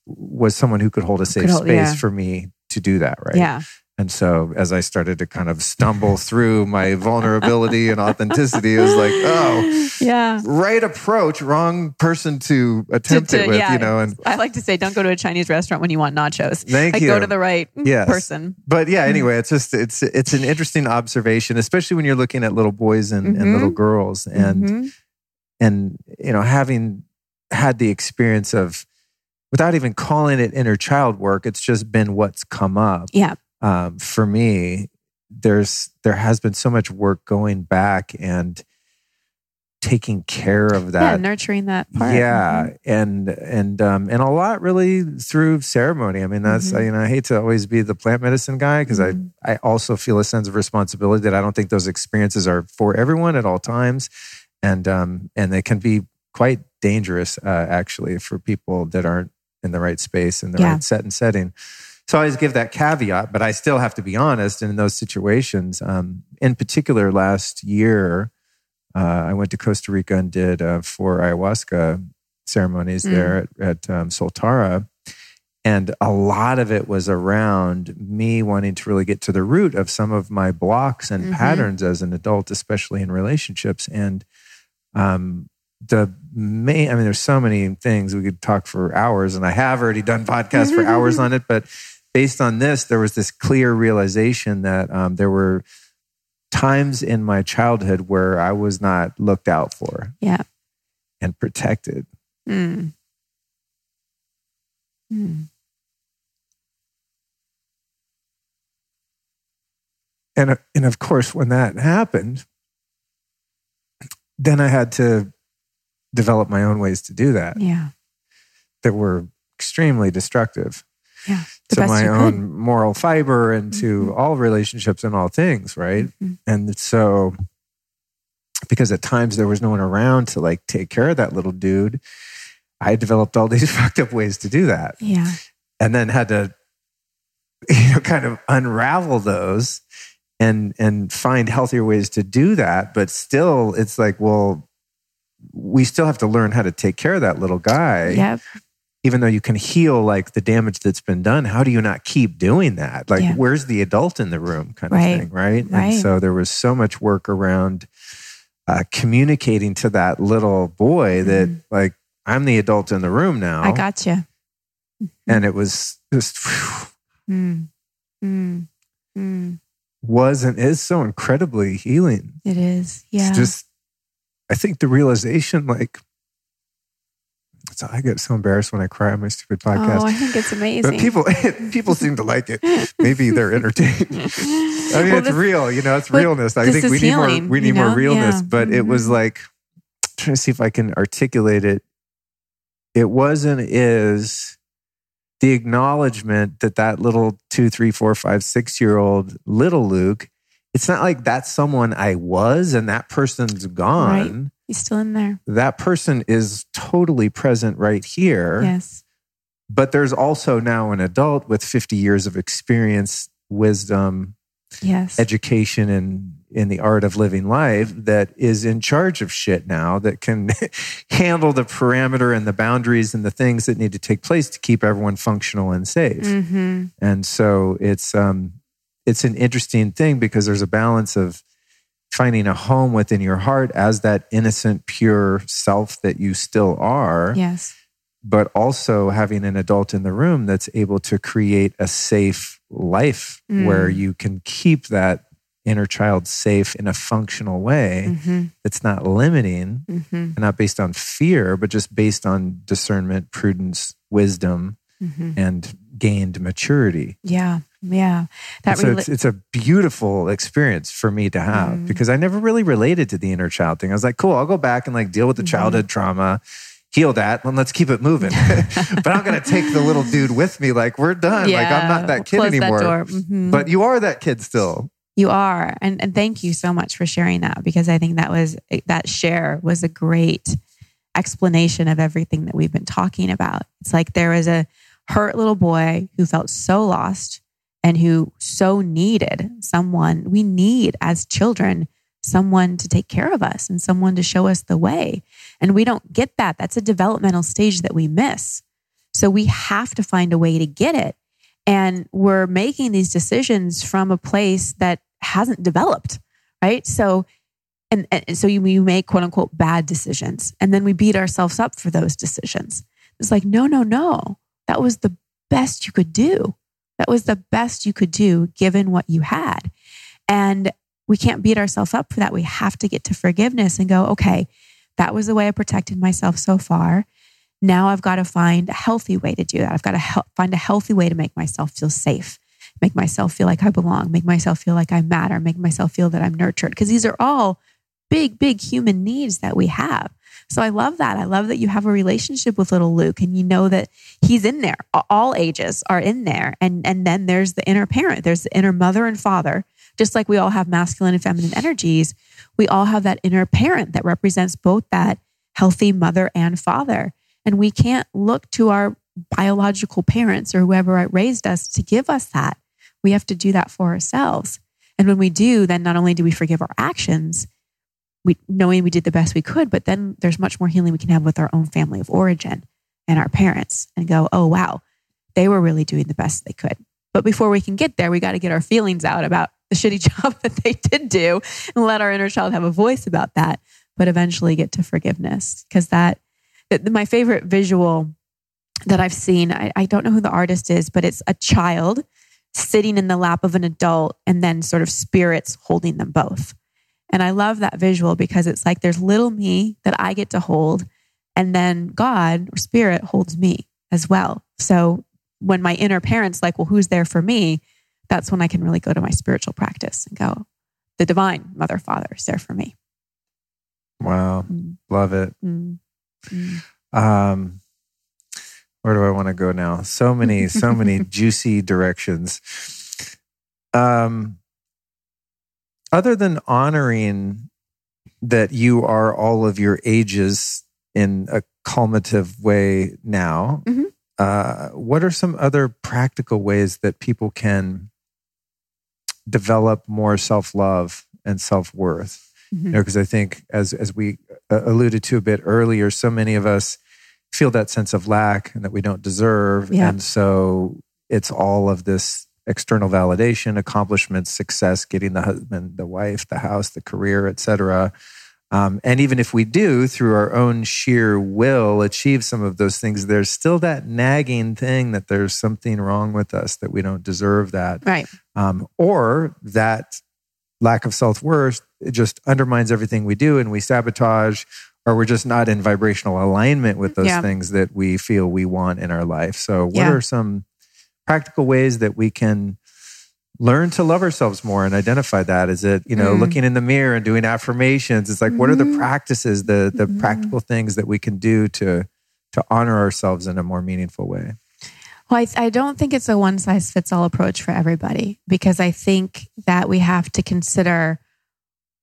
B: was someone who could hold a safe hold, space yeah. for me to do that right
A: yeah
B: and so as I started to kind of stumble through my vulnerability and authenticity, it was like, oh,
A: yeah,
B: right approach, wrong person to attempt to, to, it with, yeah, you know. And
A: I like to say, don't go to a Chinese restaurant when you want nachos.
B: Thank
A: like,
B: you.
A: Go to the right yes. person.
B: But yeah, anyway, it's just it's it's an interesting observation, especially when you're looking at little boys and, mm-hmm. and little girls, and mm-hmm. and you know having had the experience of without even calling it inner child work, it's just been what's come up.
A: Yeah
B: um, for me, there's there has been so much work going back and taking care of that,
A: yeah, nurturing that part.
B: Yeah, mm-hmm. and and um, and a lot really through ceremony. I mean, that's mm-hmm. you know I hate to always be the plant medicine guy because mm-hmm. I I also feel a sense of responsibility that I don't think those experiences are for everyone at all times, and um and they can be quite dangerous uh, actually for people that aren't in the right space and the yeah. right set and setting. So I always give that caveat, but I still have to be honest. And in those situations, um, in particular, last year, Uh, I went to Costa Rica and did uh, four ayahuasca ceremonies
A: Mm.
B: there at, at um, Soltara. And a lot of it was around me wanting to really get to the root of some of my blocks and
A: Mhm.
B: patterns as an adult, especially in relationships. And um, the main, I mean, there's so many things we could talk for hours, and I have already done podcasts for hours on it. But based on this, there was this clear realization that um, there were times in my childhood where I was not looked out for
A: Yeah.
B: and protected.
A: Mm. Mm.
B: and and of course when that happened then i had to develop my own ways to do that
A: Yeah.
B: that were extremely destructive
A: Yeah.
B: To my own
A: could.
B: moral fiber and to
A: Mhm.
B: all relationships and all things right
A: Mhm.
B: and so because at times there was no one around to like take care of that little dude i developed all these fucked up ways to do that
A: Yeah.
B: and then had to you know kind of unravel those and and find healthier ways to do that but still it's like well we still have to learn how to take care of that little guy
A: Yep.
B: Even though you can heal like the damage that's been done how do you not keep doing that like
A: Yeah.
B: where's the adult in the room kind
A: Right.
B: of thing right?
A: Right.
B: and so there was so much work around uh, communicating to that little boy that
A: Mhm.
B: like i'm the adult in the room now
A: I got you.
B: and it was just.
A: Mm. Mm.
B: was and is so incredibly healing.
A: It is. Yeah.
B: It's just, I think the realization, like, I get so embarrassed when I cry on my stupid podcast.
A: Oh, I think it's amazing.
B: but people, people seem to like it. Maybe they're entertained. I mean,
A: Well,
B: it's
A: this-
B: real. You know, it's realness. I think we need more. We need
A: you
B: more realness.
A: Yeah.
B: But it was
A: Mhm.
B: like trying to see if I can articulate it. It wasn't is the acknowledgement that that little two, three, four, five, six year old little Luke. It's not like that's someone I was and that person's gone.
A: He's still in there.
B: That person is totally present right here.
A: Yes.
B: But there's also now an adult with 50 years of experience, wisdom,
A: Yes.
B: education and in the art of living life that is in charge of shit now that can handle the parameter and the boundaries and the things that need to take place to keep everyone functional and safe.
A: mm-hmm.
B: And so it's um it's an interesting thing because there's a balance of finding a home within your heart as that innocent pure self that you still are
A: Yes.
B: but also having an adult in the room that's able to create a safe life
A: Mm.
B: where you can keep that inner child safe in a functional way
A: Mm-hmm.
B: that's not limiting
A: Mm-hmm.
B: and not based on fear, but just based on discernment, prudence, wisdom,
A: Mm-hmm.
B: and gained maturity.
A: Yeah. Yeah. That
B: so it's, it's a beautiful experience for me to have
A: Mm.
B: because I never really related to the inner child thing. I was like, cool, I'll go back and like deal with the
A: Mhm.
B: childhood trauma, heal that, and let's keep it moving. but I'm going to take the little dude with me. Like, we're done. like, I'm not that kid
A: Close
B: anymore.
A: That. Mhm.
B: But you are that kid still.
A: You are. And, and thank you so much for sharing that because I think that was that share was a great explanation of everything that we've been talking about. It's like there was a hurt little boy who felt so lost and who so needed someone. We need as children someone to take care of us and someone to show us the way. And we don't get that. That's a developmental stage that we miss. So we have to find a way to get it. And we're making these decisions from a place that hasn't developed, right? So, and, and so you, you make quote unquote bad decisions, and then we beat ourselves up for those decisions. It's like, no, no, no. That was the best you could do. That was the best you could do given what you had. And we can't beat ourselves up for that. We have to get to forgiveness and go, okay, that was the way I protected myself so far. Now I've got to find a healthy way to do that. I've got to hel- find a healthy way to make myself feel safe, make myself feel like I belong, make myself feel like I matter, make myself feel that I'm nurtured. Because these are all big, big human needs that we have. So I love that. I love that you have a relationship with little Luke and you know that he's in there. All ages are in there. And, and then there's the inner parent, there's the inner mother and father. Just like we all have masculine and feminine energies, we all have that inner parent that represents both that healthy mother and father. And we can't look to our biological parents or whoever raised us to give us that. We have to do that for ourselves. And when we do, then not only do we forgive our actions, we knowing we did the best we could, but then there's much more healing we can have with our own family of origin and our parents and go, oh, wow, they were really doing the best they could. But before we can get there, we got to get our feelings out about the shitty job that they did do and let our inner child have a voice about that, but eventually get to forgiveness. Because that, that, my favorite visual that I've seen, I, I don't know who the artist is, but it's a child sitting in the lap of an adult and then sort of spirits holding them both. And I love that visual because it's like there's little me that I get to hold, and then God or spirit holds me as well. So when my inner parent's like, well, who's there for me? That's when I can really go to my spiritual practice and go, the divine mother, father is there for me.
B: Wow. Mm. Love it. Mm. Mm. Um, where do I want to go now? So many, so many juicy directions. Um, other than honoring that you are all of your ages in a culminative way now, mm-hmm. uh, what are some other practical ways that people can develop more self love and self worth? Mm-hmm. You know, because I think as as we uh, alluded to a bit earlier, so many of us feel that sense of lack and that we don't deserve, yeah. and so it's all of this external validation, accomplishments, success, getting the husband, the wife, the house, the career, etc. Um, and even if we do, through our own sheer will, achieve some of those things, there's still that nagging thing that there's something wrong with us, that we don't deserve that.
A: Right.
B: Um, or that lack of self worth just undermines everything we do and we sabotage, or we're just not in vibrational alignment with those yeah. things that we feel we want in our life. So, what yeah. are some practical ways that we can learn to love ourselves more and identify that is it you know mm. looking in the mirror and doing affirmations it's like mm. what are the mm-hmm. practices the the mm. practical things that we can do to to honor ourselves in a more meaningful way
A: well I, I don't think it's a one size fits all approach for everybody because i think that we have to consider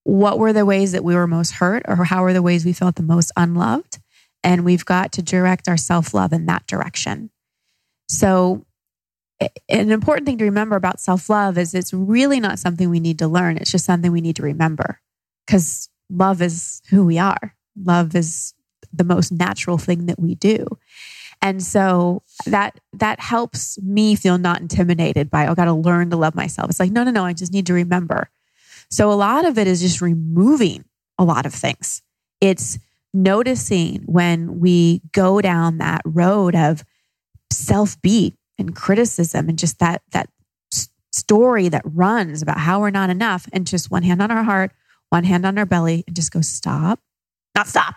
A: what were the ways that we were most hurt or how were the ways we felt the most unloved and we've got to direct our self-love in that direction so an important thing to remember about self love is it's really not something we need to learn. It's just something we need to remember because love is who we are. Love is the most natural thing that we do. And so that that helps me feel not intimidated by, oh, I got to learn to love myself. It's like, no, no, no, I just need to remember. So a lot of it is just removing a lot of things. It's noticing when we go down that road of self beat and criticism and just that that story that runs about how we're not enough and just one hand on our heart one hand on our belly and just go stop. Not stop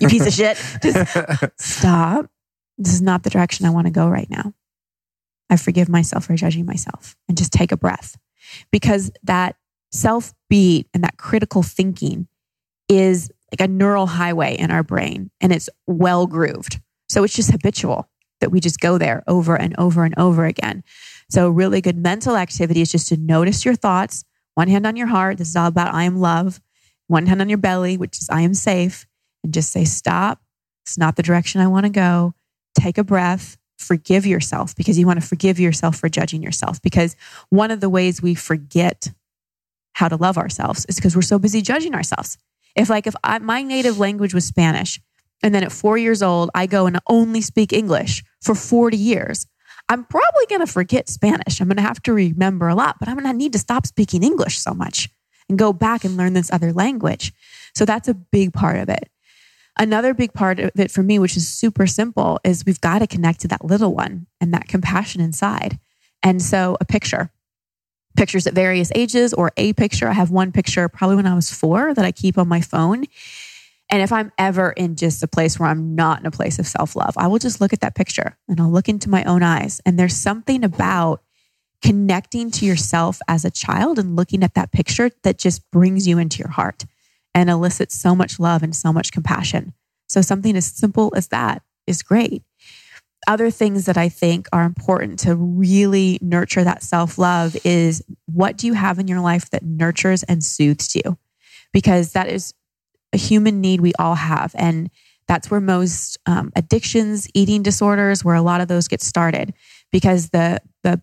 A: you piece of shit. Just stop. This is not the direction i want to go right now. I forgive myself for judging myself and just take a breath because that self beat and that critical thinking is like a neural highway in our brain and it's well grooved so it's just habitual that we just go there over and over and over again. So, really good mental activity is just to notice your thoughts. One hand on your heart. This is all about I am love. One hand on your belly, which is I am safe. And just say, stop. It's not the direction I want to go. Take a breath. Forgive yourself because you want to forgive yourself for judging yourself. Because one of the ways we forget how to love ourselves is because we're so busy judging ourselves. If, like, if I, my native language was Spanish, and then at four years old, I go and only speak English for 40 years. I'm probably going to forget Spanish. I'm going to have to remember a lot, but I'm going to need to stop speaking English so much and go back and learn this other language. So that's a big part of it. Another big part of it for me, which is super simple, is we've got to connect to that little one and that compassion inside. And so a picture, pictures at various ages or a picture. I have one picture probably when I was four that I keep on my phone. And if I'm ever in just a place where I'm not in a place of self love, I will just look at that picture and I'll look into my own eyes. And there's something about connecting to yourself as a child and looking at that picture that just brings you into your heart and elicits so much love and so much compassion. So something as simple as that is great. Other things that I think are important to really nurture that self love is what do you have in your life that nurtures and soothes you? Because that is a human need we all have. And that's where most um, addictions, eating disorders, where a lot of those get started because the, the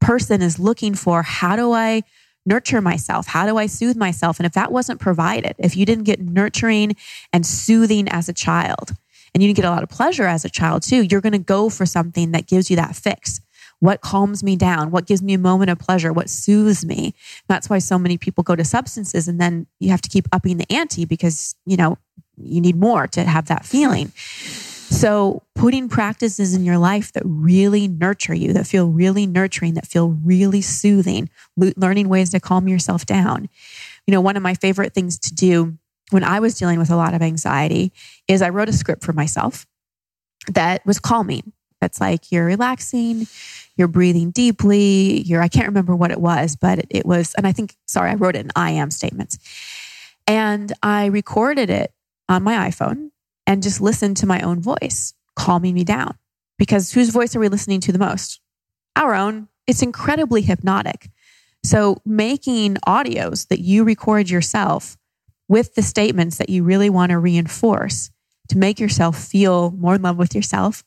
A: person is looking for how do I nurture myself? How do I soothe myself? And if that wasn't provided, if you didn't get nurturing and soothing as a child, and you didn't get a lot of pleasure as a child too, you're going to go for something that gives you that fix. What calms me down? What gives me a moment of pleasure? What soothes me? That's why so many people go to substances and then you have to keep upping the ante because, you know, you need more to have that feeling. So, putting practices in your life that really nurture you, that feel really nurturing, that feel really soothing, learning ways to calm yourself down. You know, one of my favorite things to do when I was dealing with a lot of anxiety is I wrote a script for myself that was calming. That's like you're relaxing, you're breathing deeply, you're, I can't remember what it was, but it, it was, and I think, sorry, I wrote it in I am statements. And I recorded it on my iPhone and just listened to my own voice, calming me down. Because whose voice are we listening to the most? Our own. It's incredibly hypnotic. So, making audios that you record yourself with the statements that you really want to reinforce to make yourself feel more in love with yourself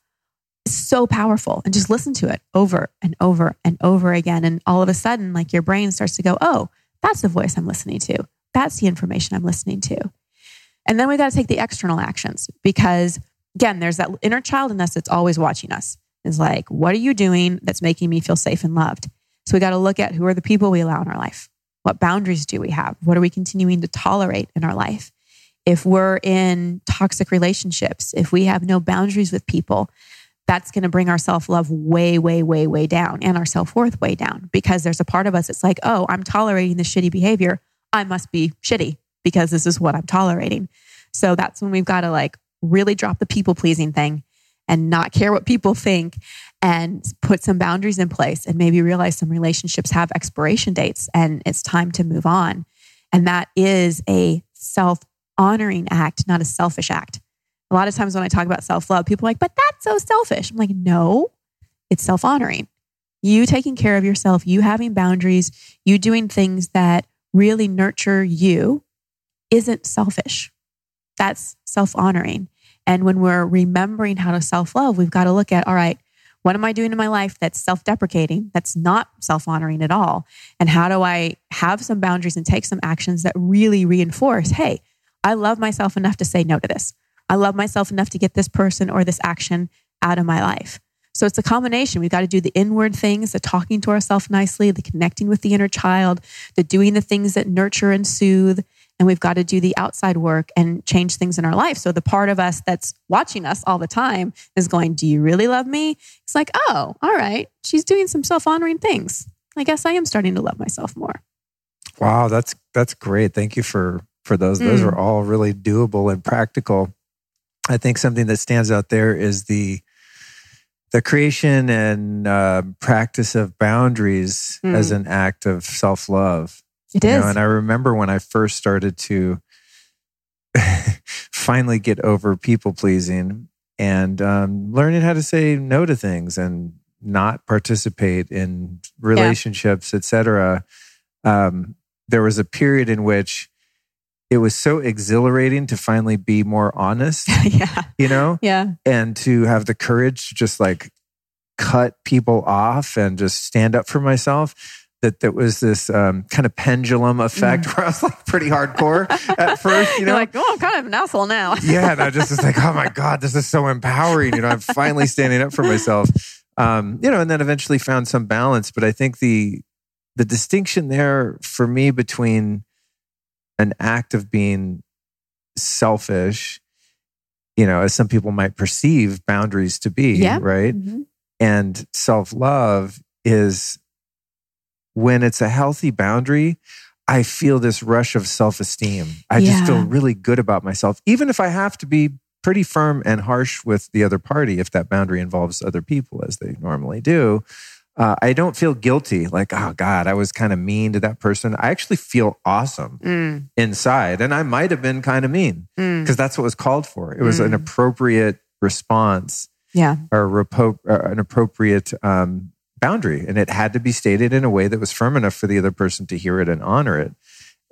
A: so powerful. And just listen to it over and over and over again. And all of a sudden, like your brain starts to go, oh, that's the voice I'm listening to. That's the information I'm listening to. And then we got to take the external actions because, again, there's that inner child in us that's always watching us. Is like, what are you doing that's making me feel safe and loved? So we got to look at who are the people we allow in our life. What boundaries do we have? What are we continuing to tolerate in our life? If we're in toxic relationships, if we have no boundaries with people, that's going to bring our self love way, way, way, way down and our self worth way down because there's a part of us that's like, oh, I'm tolerating this shitty behavior. I must be shitty because this is what I'm tolerating. So that's when we've got to like really drop the people pleasing thing and not care what people think and put some boundaries in place and maybe realize some relationships have expiration dates and it's time to move on. And that is a self honoring act, not a selfish act. A lot of times when I talk about self love, people are like, but that's so selfish. I'm like, no, it's self honoring. You taking care of yourself, you having boundaries, you doing things that really nurture you isn't selfish. That's self honoring. And when we're remembering how to self love, we've got to look at all right, what am I doing in my life that's self deprecating, that's not self honoring at all? And how do I have some boundaries and take some actions that really reinforce hey, I love myself enough to say no to this. I love myself enough to get this person or this action out of my life. So it's a combination. We've got to do the inward things, the talking to ourselves nicely, the connecting with the inner child, the doing the things that nurture and soothe, and we've got to do the outside work and change things in our life. So the part of us that's watching us all the time is going, Do you really love me? It's like, Oh, all right. She's doing some self honoring things. I guess I am starting to love myself more.
B: Wow, that's that's great. Thank you for for those. Mm. Those are all really doable and practical. I think something that stands out there is the the creation and uh, practice of boundaries mm. as an act of self love.
A: It is.
B: Know, and I remember when I first started to finally get over people pleasing and um, learning how to say no to things and not participate in relationships, yeah. etc. Um, there was a period in which it was so exhilarating to finally be more honest.
A: yeah.
B: You know?
A: Yeah.
B: And to have the courage to just like cut people off and just stand up for myself that there was this um, kind of pendulum effect mm. where I was like pretty hardcore at first, you know,
A: You're like, oh, I'm kind of an asshole now.
B: yeah. And I just was like, oh my God, this is so empowering. You know, I'm finally standing up for myself. Um, you know, and then eventually found some balance. But I think the, the distinction there for me between an act of being selfish, you know, as some people might perceive boundaries to be,
A: yeah.
B: right? Mm-hmm. And self love is when it's a healthy boundary, I feel this rush of self esteem. I yeah. just feel really good about myself, even if I have to be pretty firm and harsh with the other party, if that boundary involves other people, as they normally do. Uh, I don't feel guilty, like, oh God, I was kind of mean to that person. I actually feel awesome mm. inside. And I might have been kind of mean because mm. that's what was called for. It was mm. an appropriate response.
A: Yeah.
B: Or repo- uh, an appropriate um, boundary and it had to be stated in a way that was firm enough for the other person to hear it and honor it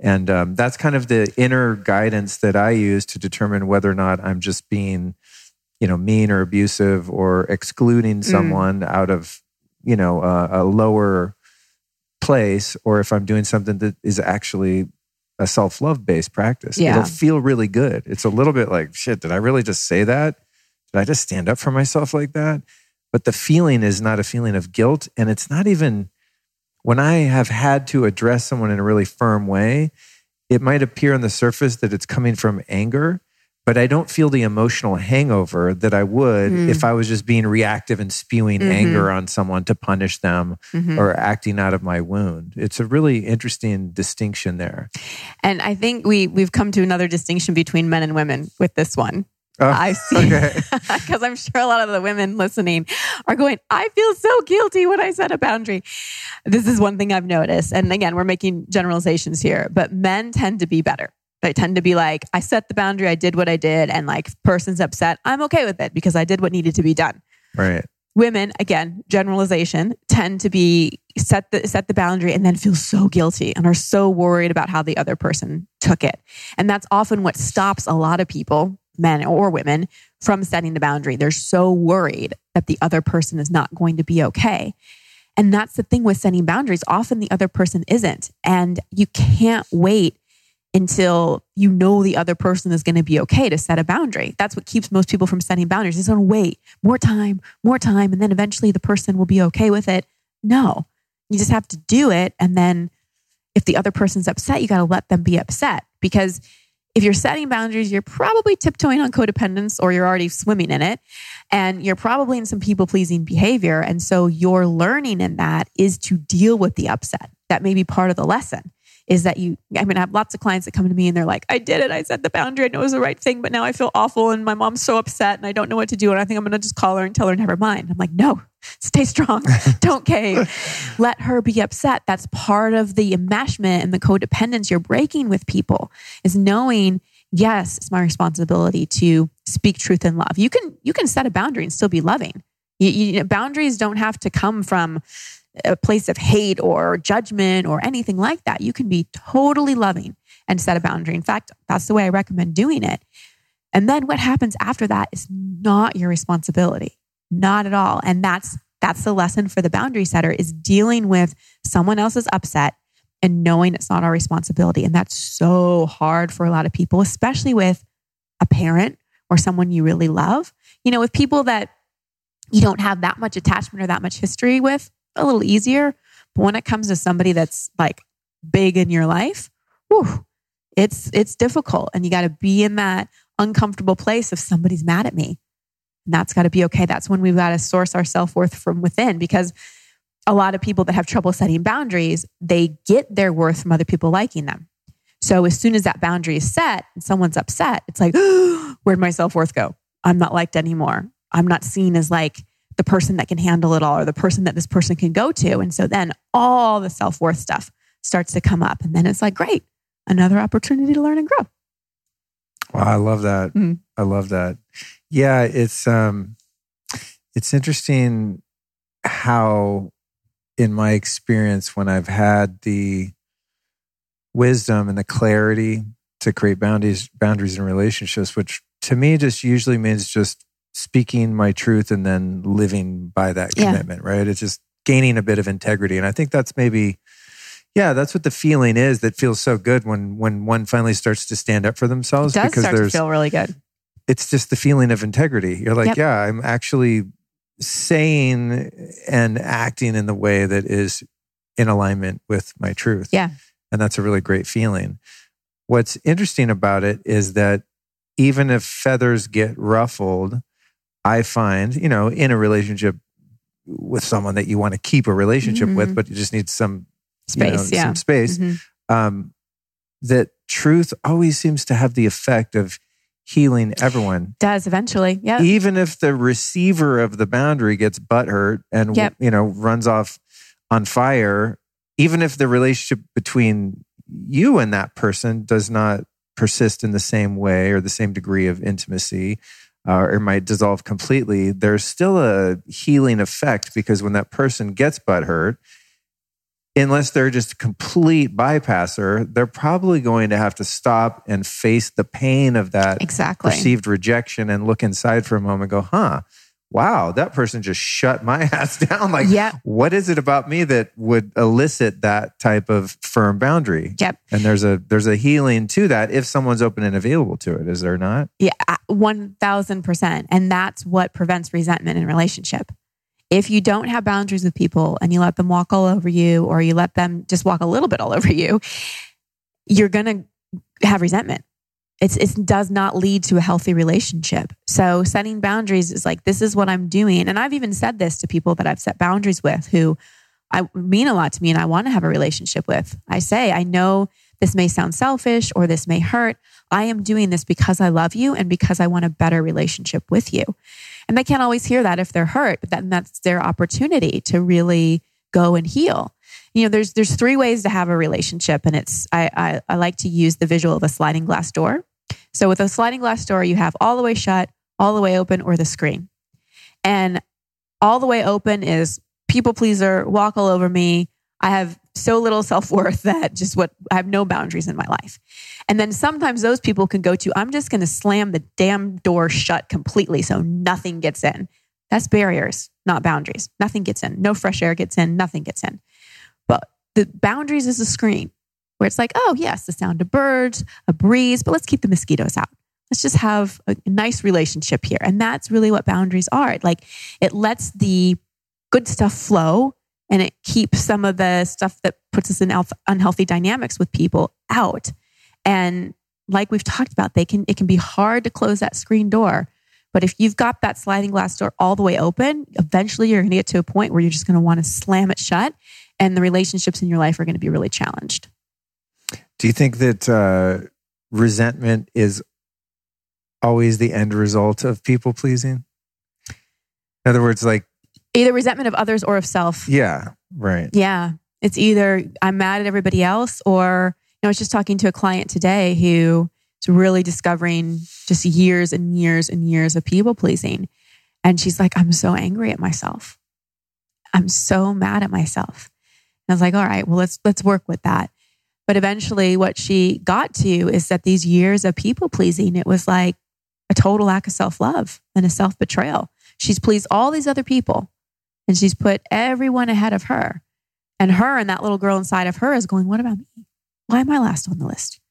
B: and um, that's kind of the inner guidance that i use to determine whether or not i'm just being you know mean or abusive or excluding mm. someone out of you know uh, a lower place or if I'm doing something that is actually a self love based practice.
A: Yeah.
B: It'll feel really good. It's a little bit like, shit, did I really just say that? Did I just stand up for myself like that? But the feeling is not a feeling of guilt. And it's not even when I have had to address someone in a really firm way, it might appear on the surface that it's coming from anger, but I don't feel the emotional hangover that I would
A: Mm.
B: if I was just being reactive and spewing
A: Mhm.
B: anger on someone to punish them
A: Mhm.
B: or acting out of my wound. It's a really interesting distinction there.
A: And I think we we've come to another distinction between men and women with this one.
B: Oh,
A: I see
B: okay.
A: because I'm sure a lot of the women listening are going, I feel so guilty when I set a boundary. This is one thing I've noticed. And again, we're making generalizations here, but men tend to be better. They tend to be like, I set the boundary, I did what I did, and like person's upset, I'm okay with it because I did what needed to be done.
B: Right.
A: Women, again, generalization, tend to be set the set the boundary and then feel so guilty and are so worried about how the other person took it. And that's often what stops a lot of people, men or women, from setting the boundary. They're so worried that the other person is not going to be okay. And that's the thing with setting boundaries. Often the other person isn't. And you can't wait until you know the other person is going to be okay to set a boundary. That's what keeps most people from setting boundaries. Is going to wait more time, more time, and then eventually the person will be okay with it. No, you just have to do it. And then if the other person's upset, you got to let them be upset because if you're setting boundaries, you're probably tiptoeing on codependence or you're already swimming in it. And you're probably in some people pleasing behavior. And so your learning in that is to deal with the upset. That may be part of the lesson is that you, I mean, I have lots of clients that come to me and they're like, I did it. I set the boundary. I know it was the right thing, but now I feel awful and my mom's so upset and I don't know what to do. And I think I'm going to just call her and tell her, never mind. I'm like, no, stay strong. don't cave. Let her be upset. That's part of the enmeshment and the codependence you're breaking with people is knowing, yes, it's my responsibility to speak truth in love. You can, you can set a boundary and still be loving. You, you, boundaries don't have to come from a place of hate or judgment or anything like that. You can be totally loving and set a boundary. In fact, that's the way I recommend doing it. And then what happens after that is not your responsibility. Not at all. And that's that's the lesson for the boundary setter is dealing with someone else's upset and knowing it's not our responsibility. And that's so hard for a lot of people, especially with a parent or someone you really love. You know, with people that you don't have that much attachment or that much history with, a little easier. But when it comes to somebody that's like big in your life, whew, it's it's difficult. And you got to be in that uncomfortable place if somebody's mad at me. And that's got to be okay. That's when we've got to source our self-worth from within because a lot of people that have trouble setting boundaries, they get their worth from other people liking them. So as soon as that boundary is set and someone's upset, it's like, where'd my self-worth go? I'm not liked anymore. I'm not seen as like the person that can handle it all or the person that this person can go to. And so then all the self worth stuff starts to come up. And then it's like, great, another opportunity to learn and grow.
B: Wow, I love that.
A: Mhm.
B: I love that. Yeah, it's um it's interesting how in my experience when I've had the wisdom and the clarity to create boundaries boundaries in relationships, which to me just usually means just speaking my truth and then living by that
A: Yeah.
B: commitment, right? It's just gaining a bit of integrity. And I think that's maybe yeah, that's what the feeling is that feels so good when when one finally starts to stand up for
A: It
B: themselves
A: does
B: because
A: start to
B: there's
A: feel really good.
B: it's just the feeling of integrity. You're like,
A: Yep.
B: yeah, I'm actually saying and acting in the way that is in alignment with my truth.
A: Yeah.
B: And that's a really great feeling. What's interesting about it is that even if feathers get ruffled, I find, you know, in a relationship with someone that you want to keep a relationship
A: Mhm.
B: with, but you just need some you know,
A: Space. yeah.
B: some space
A: Mhm.
B: um, that truth always seems to have the effect of healing everyone.
A: Does eventually. Yeah.
B: Even if the receiver of the boundary gets butthurt and
A: Yep.
B: you know runs off on fire, even if the relationship between you and that person does not persist in the same way or the same degree of intimacy, uh, or might dissolve completely, there's still a healing effect because when that person gets butthurt, unless they're just a complete bypasser, they're probably going to have to stop and face the pain of that
A: Exactly.
B: perceived rejection and look inside for a moment and go, huh, wow, that person just shut my ass down. Like,
A: Yeah.
B: what is it about me that would elicit that type of firm boundary?
A: Yep.
B: And there's a there's a healing to that if someone's open and available to it. Is there not?
A: Yeah, uh, 1000%. And that's what prevents resentment in relationship. If you don't have boundaries with people and you let them walk all over you or you let them just walk a little bit all over you, you're going to have resentment. It's, it does not lead to a healthy relationship. So setting boundaries is like, this is what I'm doing. And I've even said this to people that I've set boundaries with who I mean a lot to me and I want to have a relationship with. I say, I know this may sound selfish or this may hurt. I am doing this because I love you and because I want a better relationship with you. And they can't always hear that if they're hurt, but then that's their opportunity to really go and heal. You know, there's there's three ways to have a relationship, and it's I, I, I like to use the visual of a sliding glass door. So with a sliding glass door, you have all the way shut, all the way open, or the screen. And all the way open is people pleaser, walk all over me. I have so little self worth that just what I have no boundaries in my life. And then sometimes those people can go to, I'm just going to slam the damn door shut completely so nothing gets in. That's barriers, not boundaries. Nothing gets in. No fresh air gets in. Nothing gets in. But the boundaries is a screen where it's like, oh, yes, the sound of birds, a breeze, but let's keep the mosquitoes out. Let's just have a nice relationship here. And that's really what boundaries are. Like it lets the good stuff flow and it keeps some of the stuff that puts us in unhealthy dynamics with people out. And like we've talked about, they can it can be hard to close that screen door. But if you've got that sliding glass door all the way open, eventually you're going to get to a point where you're just going to want to slam it shut, and the relationships in your life are going to be really challenged.
B: Do you think that uh, resentment is always the end result of people pleasing? In other words, like
A: Either resentment of others or of self.
B: yeah, right.
A: Yeah. It's either I'm mad at everybody else or, you know, I was just talking to a client today who is really discovering just years and years and years of people pleasing. And she's like, I'm so angry at myself. I'm so mad at myself. And I was like, all right, well, let's let's work with that. But eventually what she got to is that these years of people pleasing, it was like a total lack of self-love and a self-betrayal. She's pleased all these other people and she's put everyone ahead of her. And her and that little girl inside of her is going, What about me? Why am I last on the list?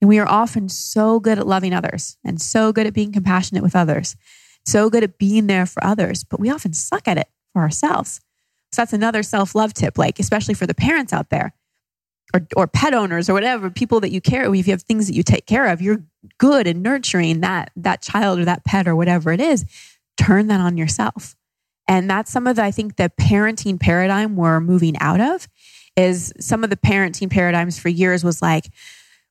A: And we are often so good at loving others and so good at being compassionate with others, so good at being there for others, but we often suck at it for ourselves. So that's another self love tip, like, especially for the parents out there or, or pet owners or whatever, people that you care, if you have things that you take care of, you're good in nurturing that, that child or that pet or whatever it is. Turn that on yourself. And that's some of the, I think, the parenting paradigm we're moving out of is some of the parenting paradigms for years was like,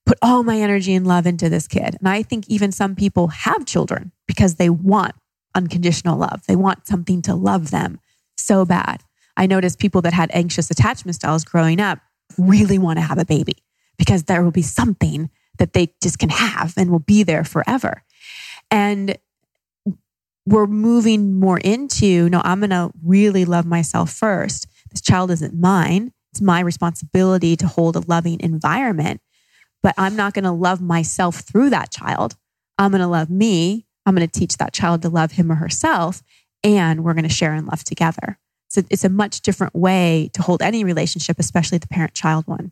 A: put all my energy and love into this kid. And I think even some people have children because they want unconditional love. They want something to love them so bad. I noticed people that had anxious attachment styles growing up really want to have a baby because there will be something that they just can have and will be there forever. And we're moving more into no, I'm going to really love myself first. This child isn't mine. It's my responsibility to hold a loving environment, but I'm not going to love myself through that child. I'm going to love me. I'm going to teach that child to love him or herself, and we're going to share and love together. So it's a much different way to hold any relationship, especially the parent child one.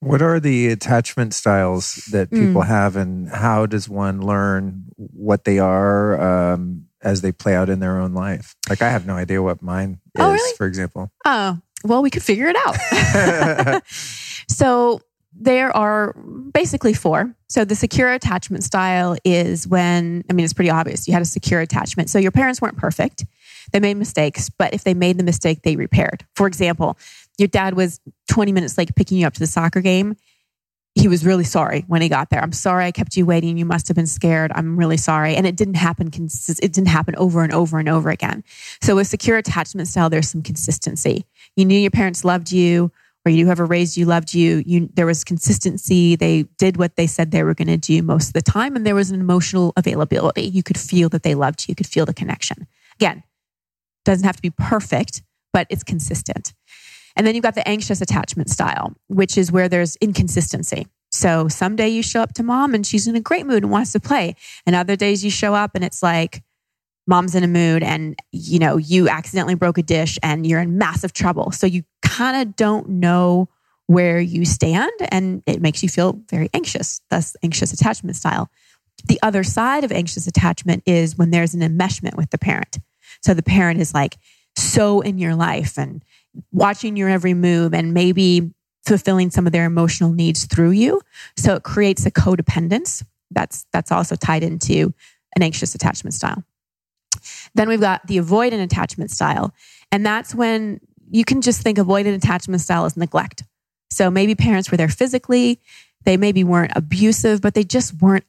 B: What are the attachment styles that people have, and how does one learn what they are um, as they play out in their own life? Like, I have no idea what mine is,
A: Oh, really?
B: for example.
A: Oh, well, we could figure it out. so there are basically four. So the secure attachment style is when, I mean, it's pretty obvious. You had a secure attachment. So your parents weren't perfect. They made mistakes, but if they made the mistake, they repaired. For example, your dad was 20 minutes late picking you up to the soccer game. He was really sorry when he got there. I'm sorry I kept you waiting. You must have been scared. I'm really sorry. And it didn't happen. It didn't happen over and over and over again. So with secure attachment style, there's some consistency. You knew your parents loved you, or you whoever raised you loved you. You there was consistency. They did what they said they were going to do most of the time, and there was an emotional availability. You could feel that they loved you. You could feel the connection. Again, doesn't have to be perfect, but it's consistent. And then you've got the anxious attachment style, which is where there's inconsistency. So someday you show up to mom and she's in a great mood and wants to play. And other days you show up and it's like, mom's in a mood and you know you accidentally broke a dish and you're in massive trouble so you kind of don't know where you stand and it makes you feel very anxious thus anxious attachment style the other side of anxious attachment is when there's an enmeshment with the parent so the parent is like so in your life and watching your every move and maybe fulfilling some of their emotional needs through you so it creates a codependence that's that's also tied into an anxious attachment style then we've got the avoidant attachment style. And that's when you can just think avoidant attachment style as neglect. So maybe parents were there physically, they maybe weren't abusive, but they just weren't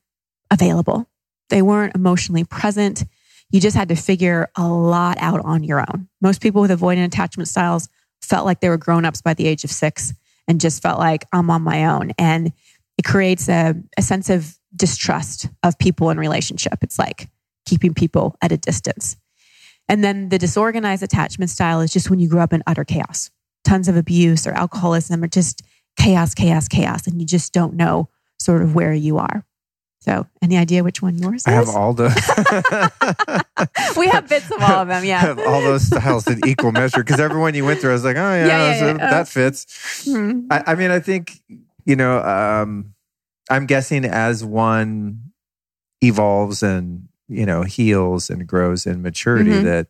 A: available. They weren't emotionally present. You just had to figure a lot out on your own. Most people with avoidant attachment styles felt like they were grown ups by the age of six and just felt like I'm on my own. And it creates a, a sense of distrust of people in relationship. It's like, keeping people at a distance. And then the disorganized attachment style is just when you grow up in utter chaos, tons of abuse or alcoholism or just chaos, chaos, chaos, and you just don't know sort of where you are. So, any idea which one yours is?
B: I have all the.
A: we have bits of all of them. Yeah,
B: I have all those styles in equal measure because everyone you went through, I was like, oh yeah,
A: Yeah, yeah,
B: so
A: yeah.
B: that fits.
A: Hmm.
B: I, I mean, I think you know. Um, I'm guessing as one evolves and you know heals and grows in maturity,
A: Mhm.
B: that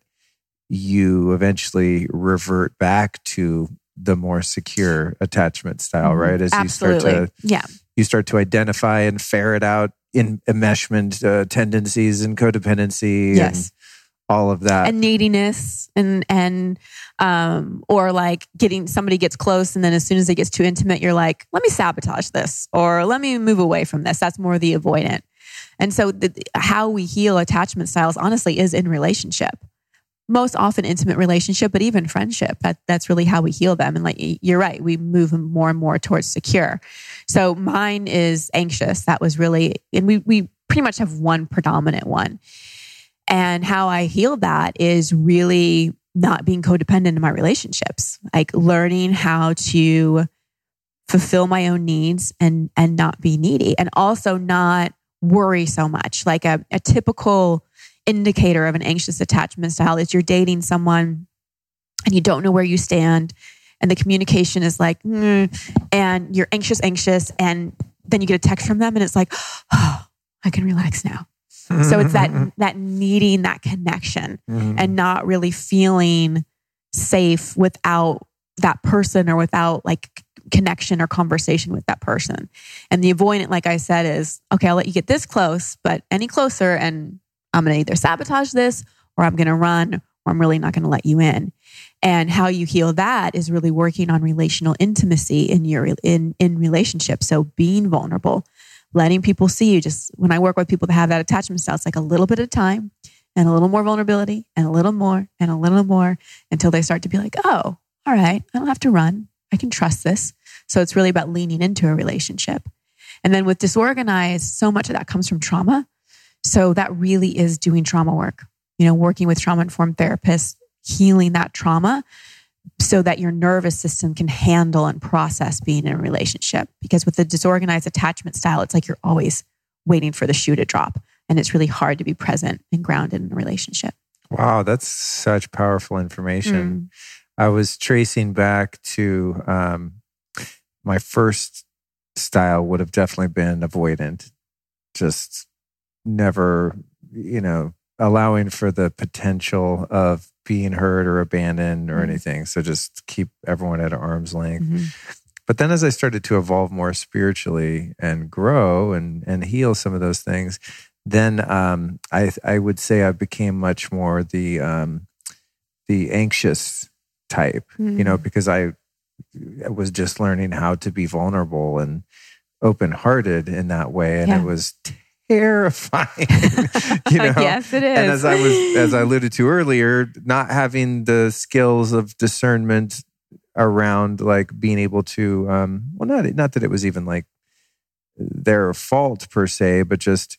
B: you eventually revert back to the more secure attachment style,
A: Mhm.
B: right? As you start to
A: yeah.
B: you start to identify and ferret out in enmeshment uh, tendencies and codependency
A: Yes.
B: and all of that.
A: and neediness and and um or like getting somebody gets close and then as soon as it gets too intimate you're like let me sabotage this or let me move away from this that's more the avoidant and so the, how we heal attachment styles honestly is in relationship most often intimate relationship but even friendship that that's really how we heal them. And like you're right we move more and more towards secure. So mine is anxious. That was really and we we pretty much have one predominant one. And how I heal that is really not being codependent in my relationships, like learning how to fulfill my own needs and and not be needy and also not worry so much. Like a, a typical indicator of an anxious attachment style is you're dating someone and you don't know where you stand and the communication is like "Mm," and you're anxious anxious and then you get a text from them and it's like oh, I can relax now. So it's that that needing that connection
B: Mhm.
A: and not really feeling safe without that person or without like connection or conversation with that person. And the avoidant, like I said, is okay, I'll let you get this close, but any closer and I'm gonna either sabotage this or I'm gonna run or I'm really not gonna let you in. And how you heal that is really working on relational intimacy in your in in relationships. So being vulnerable, letting people see you. Just when I work with people that have that attachment style, it's like a little bit of time and a little more vulnerability and a little more and a little more until they start to be like, oh, all right, I don't have to run. I can trust this. So it's really about leaning into a relationship. And then with disorganized, so much of that comes from trauma. So that really is doing trauma work, you know, working with trauma informed therapists, healing that trauma so that your nervous system can handle and process being in a relationship. Because with the disorganized attachment style, it's like you're always waiting for the shoe to drop. And it's really hard to be present and grounded in a relationship.
B: Wow, that's such powerful information.
A: Mm.
B: I was tracing back to um, my first style would have definitely been avoidant, just never, you know, allowing for the potential of being hurt or abandoned or
A: Mhm.
B: anything. So just keep everyone at arm's length.
A: Mhm.
B: But then as I started to evolve more spiritually and grow and, and heal some of those things, then um, I I would say I became much more the um, the anxious type, you know, because I was just learning how to be vulnerable and open hearted in that way, and
A: Yeah.
B: it was terrifying. you know,
A: yes, it is.
B: and as I was, as I alluded to earlier, not having the skills of discernment around like being able to, um, well, not not that it was even like their fault per se, but just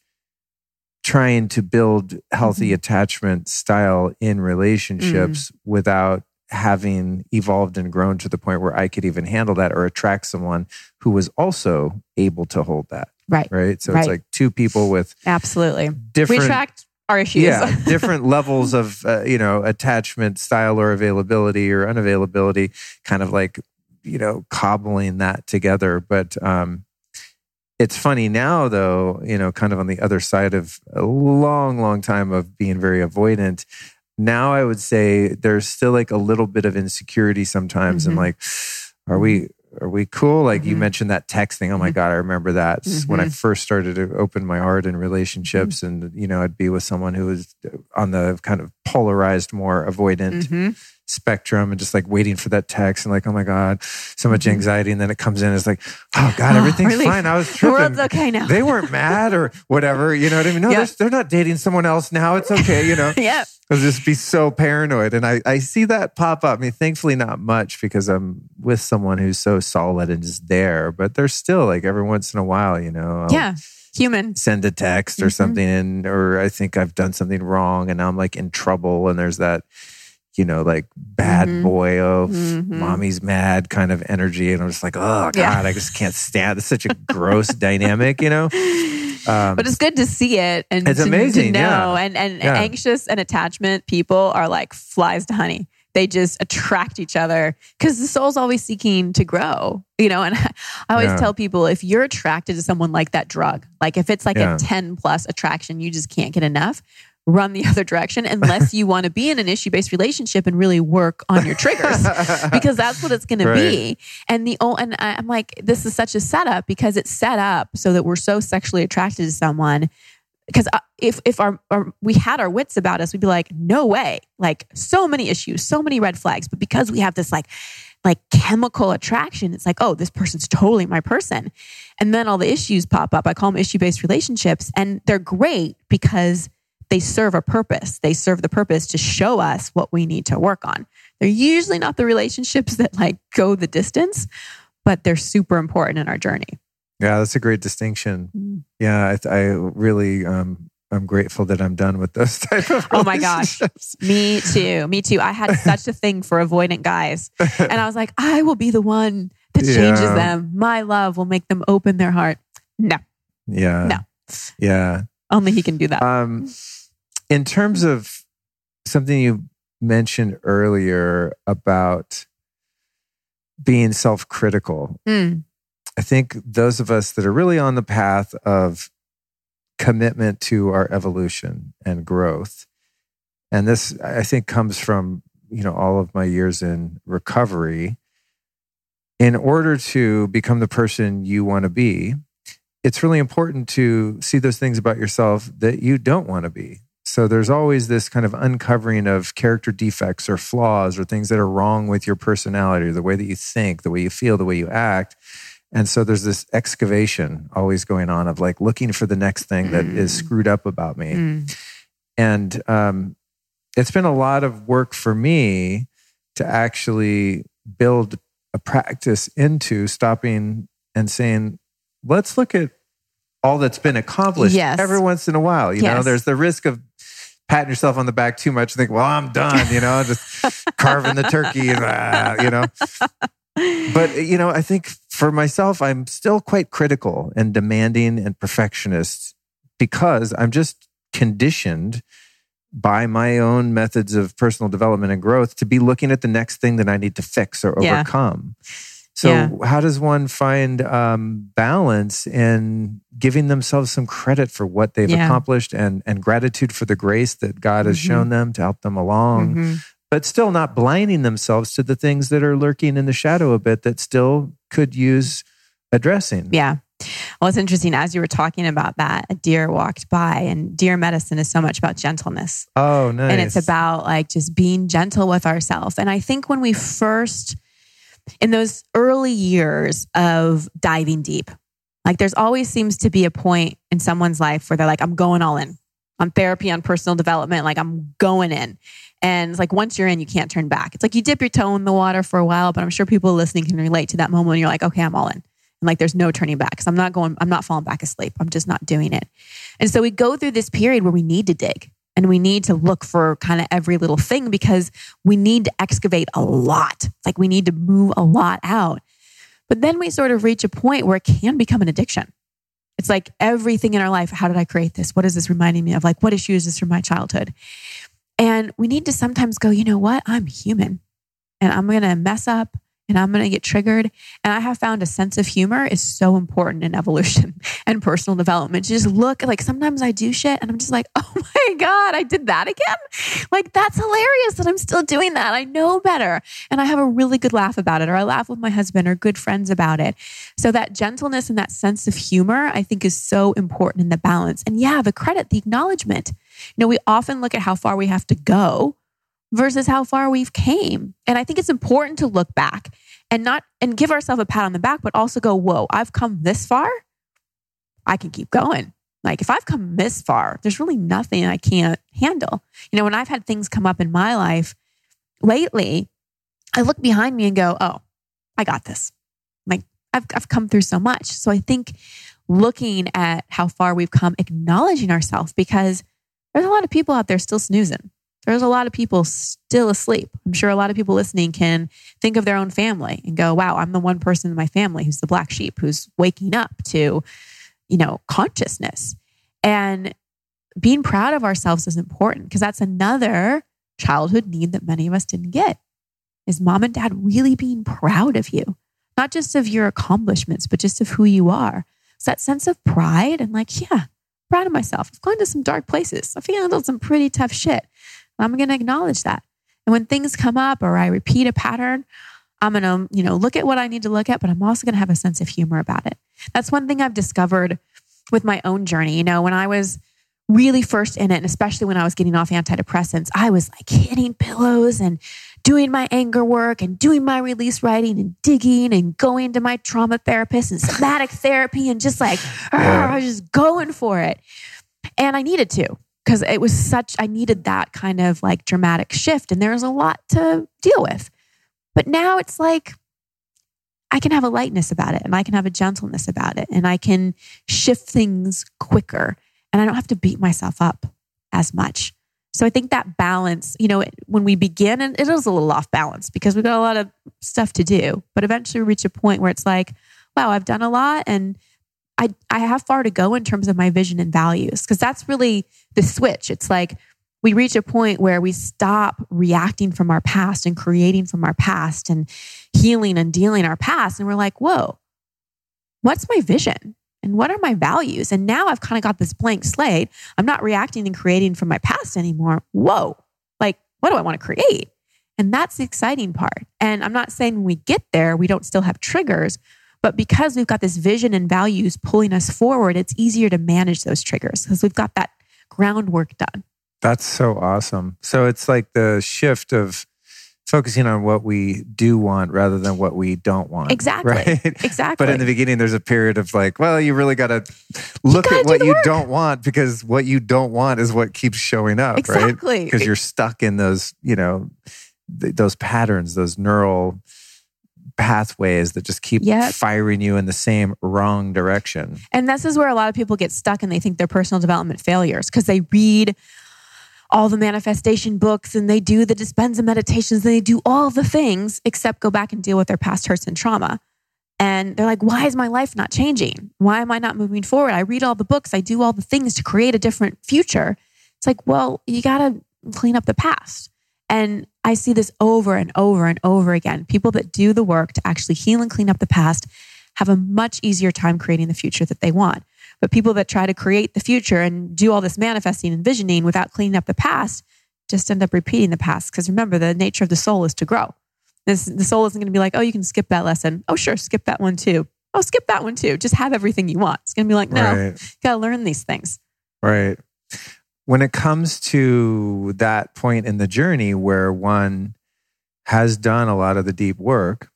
B: trying to build healthy
A: Mhm.
B: attachment style in relationships without having evolved and grown to the point where I could even handle that or attract someone who was also able to hold that.
A: Right.
B: Right. So
A: Right.
B: it's like two people with
A: Absolutely.
B: different
A: We attract our issues.
B: yeah, different levels of uh, you know attachment style or availability or unavailability, kind of like you know cobbling that together. But um, it's funny now, though, you know, kind of on the other side of a long, long time of being very avoidant. Now I would say there's still like a little bit of insecurity sometimes,
A: Mhm.
B: and like, are we are we cool? Like you
A: Mhm.
B: mentioned that text thing. Oh my god, I remember that It's when I
A: Mhm.
B: first started to open my heart in relationships,
A: Mm-hmm.
B: and you know, I'd be with someone who was on the kind of polarized, more avoidant
A: Mhm.
B: Spectrum, and just like waiting for that text, and like, oh my god, so much
A: Mhm.
B: anxiety, and then it comes in, it's like, oh god,
A: Oh,
B: everything's
A: relief.
B: fine. I was
A: The
B: tripping
A: world's okay now.
B: they weren't mad or whatever. You know what I mean? No,
A: Yeah.
B: they're, they're not dating someone else now. It's okay. You know,
A: yeah.
B: I'll just be so paranoid. And I, I see that pop up. I mean, thankfully, not much because I'm with someone who's so solid and just there. But there's still like every once in a while, you know, I'll
A: Yeah. Human.
B: send a text or
A: Mhm.
B: something, and or I think I've done something wrong, and now I'm like in trouble. And there's that, you know, like bad
A: Mhm.
B: boy, oh,
A: Mhm.
B: mommy's mad kind of energy. And I'm just like, oh, God,
A: Yeah.
B: I just can't stand It's such a gross dynamic, you know? Um,
A: but it's good to see it and
B: It's
A: to,
B: amazing,
A: to know.
B: yeah.
A: And and
B: Yeah.
A: anxious and attachment people are like flies to honey. They just attract each other because the soul's always seeking to grow, you know. And I always tell people if you're attracted to someone like that drug, like if it's like a 10 plus attraction, you just can't get enough, run the other direction unless you want to be in an issue based relationship and really work on your triggers because that's what it's going to be. And the oh, and I'm like, this is such a setup because it's set up so that we're so sexually attracted to someone. Because uh, if if our, our we had our wits about us, we'd be like, no way, like so many issues, so many red flags. But because we have this like like chemical attraction, it's like, oh, this person's totally my person. And then all the issues pop up. I call them issue based relationships, and they're great because they serve a purpose. They serve the purpose to show us what we need to work on. They're usually not the relationships that like go the distance, but they're super important in our journey.
B: Yeah, that's a great distinction.
A: Mm.
B: Yeah, I, I really, um, I'm grateful that I'm done with those type of.
A: Oh my gosh. Me too. Me too. I had such a thing for avoidant guys. And I was like, I will be the one that changes
B: Yeah.
A: them. My love will make them open their heart. No,
B: Yeah.
A: No.
B: Yeah.
A: only he can do that.
B: Um, in terms of something you mentioned earlier about being self-critical,
A: Mm.
B: I think those of us that are really on the path of commitment to our evolution and growth, and this I think comes from you know all of my years in recovery. In order to become the person you want to be, it's really important to see those things about yourself that you don't want to be. So there's always this kind of uncovering of character defects or flaws or things that are wrong with your personality the way that you think, the way you feel, the way you act. And so there's this excavation always going on of like looking for the next thing that is
A: Mm.
B: screwed up about me.
A: Mm.
B: And um, it's been a lot of work for me to actually build a practice into stopping and saying, let's look at all that's been accomplished
A: Yes.
B: every once in a while. You know, there's the risk of patting yourself on the back too much and think, well, I'm done, you know, just carving the turkey and, ah, you know. But, you know, I think for myself, I'm still quite critical and demanding and perfectionist because I'm just conditioned by my own methods of personal development and growth to be looking at the next thing that I need to fix or
A: Yeah.
B: overcome. So,
A: Yeah.
B: how does one find um, balance in giving themselves some credit for what they've
A: Yeah.
B: accomplished and, and gratitude for the grace that God has
A: Mhm.
B: shown them to help them along,
A: Mhm.
B: but still not blinding themselves to the things that are lurking in the shadow a bit that still could use addressing?
A: Yeah. Well, it's interesting. As you were talking about that, a deer walked by, and deer medicine is so much about gentleness.
B: Oh, nice.
A: And it's about like just being gentle with ourselves. And I think when we first, in those early years of diving deep, like there's always seems to be a point in someone's life where they're like, I'm going all in on therapy, on personal development. Like I'm going in. And it's like once you're in, you can't turn back. It's like you dip your toe in the water for a while, but I'm sure people listening can relate to that moment when you're like, okay, I'm all in. And like there's no turning back because I'm not going, I'm not falling back asleep. I'm just not doing it. And so we go through this period where we need to dig and we need to look for kind of every little thing because we need to excavate a lot. It's like we need to move a lot out. But then we sort of reach a point where it can become an addiction. It's like everything in our life. How did I create this? What is this reminding me of? Like, what issue is this from my childhood? And we need to sometimes go, you know what? I'm human and I'm going to mess up and I'm going to get triggered. And I have found a sense of humor is so important in evolution and personal development. To just look like sometimes I do shit and I'm just like, oh my God, I did that again. Like that's hilarious that I'm still doing that. I know better. And I have a really good laugh about it, or I laugh with my husband or good friends about it. So that gentleness and that sense of humor, I think is so important in the balance. And yeah, the credit, the acknowledgement. You know, we often look at how far we have to go versus how far we've came. And I think it's important to look back and not and give ourselves a pat on the back, but also go, whoa, I've come this far. I can keep going. Like if I've come this far, there's really nothing I can't handle. You know, when I've had things come up in my life lately, I look behind me and go, oh, I got this. Like I've, I've come through so much. So I think looking at how far we've come, acknowledging ourselves because there's a lot of people out there still snoozing there's a lot of people still asleep. I'm sure a lot of people listening can think of their own family and go, wow, I'm the one person in my family who's the black sheep, who's waking up to, you know, consciousness. And being proud of ourselves is important because that's another childhood need that many of us didn't get is mom and dad really being proud of you, not just of your accomplishments, but just of who you are. It's that sense of pride and like, yeah, proud of myself. I've gone to some dark places. I've handled some pretty tough shit. I'm going to acknowledge that. And when things come up or I repeat a pattern, I'm going to, you know, look at what I need to look at, but I'm also going to have a sense of humor about it. That's one thing I've discovered with my own journey. You know, when I was really first in it, and especially when I was getting off antidepressants, I was like hitting pillows and doing my anger work and doing my release writing and digging and going to my trauma therapist and somatic therapy and just like. I was just going for it. And I needed to because it was such, I needed that kind of like dramatic shift. And there was a lot to deal with. But now it's like, I can have a lightness about it and I can have a gentleness about it and I can shift things quicker and I don't have to beat myself up as much. So I think that balance, you know, when we begin, and it is a little off balance because we've got a lot of stuff to do, but eventually we reach a point where it's like, wow, I've done a lot and I, I have far to go in terms of my vision and values because that's really the switch. It's like we reach a point where we stop reacting from our past and creating from our past and healing and dealing our past. And we're like, whoa, what's my vision? And what are my values? And now I've kind of got this blank slate. I'm not reacting and creating from my past anymore. Whoa, like, what do I want to create? And that's the exciting part. And I'm not saying when we get there, we don't still have triggers, but because we've got this vision and values pulling us forward, it's easier to manage those triggers because we've got that groundwork done.
B: That's so awesome. So it's like the shift of focusing on what we do want rather than what we don't want.
A: Exactly.
B: Right.
A: Exactly.
B: but in the beginning, there's a period of like, well, you really got to look at what you work. don't want because what you don't want is what keeps showing up.
A: Exactly.
B: Right. Because you're stuck in those, you know, th- those patterns, those neural pathways that just keep yep. firing you in the same wrong direction.
A: And this is where a lot of people get stuck and they think they're personal development failures because they read all the manifestation books and they do the Dispenza meditations and they do all the things except go back and deal with their past hurts and trauma. And they're like, why is my life not changing? Why am I not moving forward? I read all the books, I do all the things to create a different future. It's like, well, you got to clean up the past. And I see this over and over and over again. People that do the work to actually heal and clean up the past have a much easier time creating the future that they want. But people that try to create the future and do all this manifesting and visioning without cleaning up the past just end up repeating the past. Because remember, the nature of the soul is to grow. This, the soul isn't going to be like, oh, you can skip that lesson. Oh, sure, skip that one too. Oh, skip that one too. Just have everything you want. It's going to be like, no, right. you got to learn these things.
B: Right when it comes to that point in the journey where one has done a lot of the deep work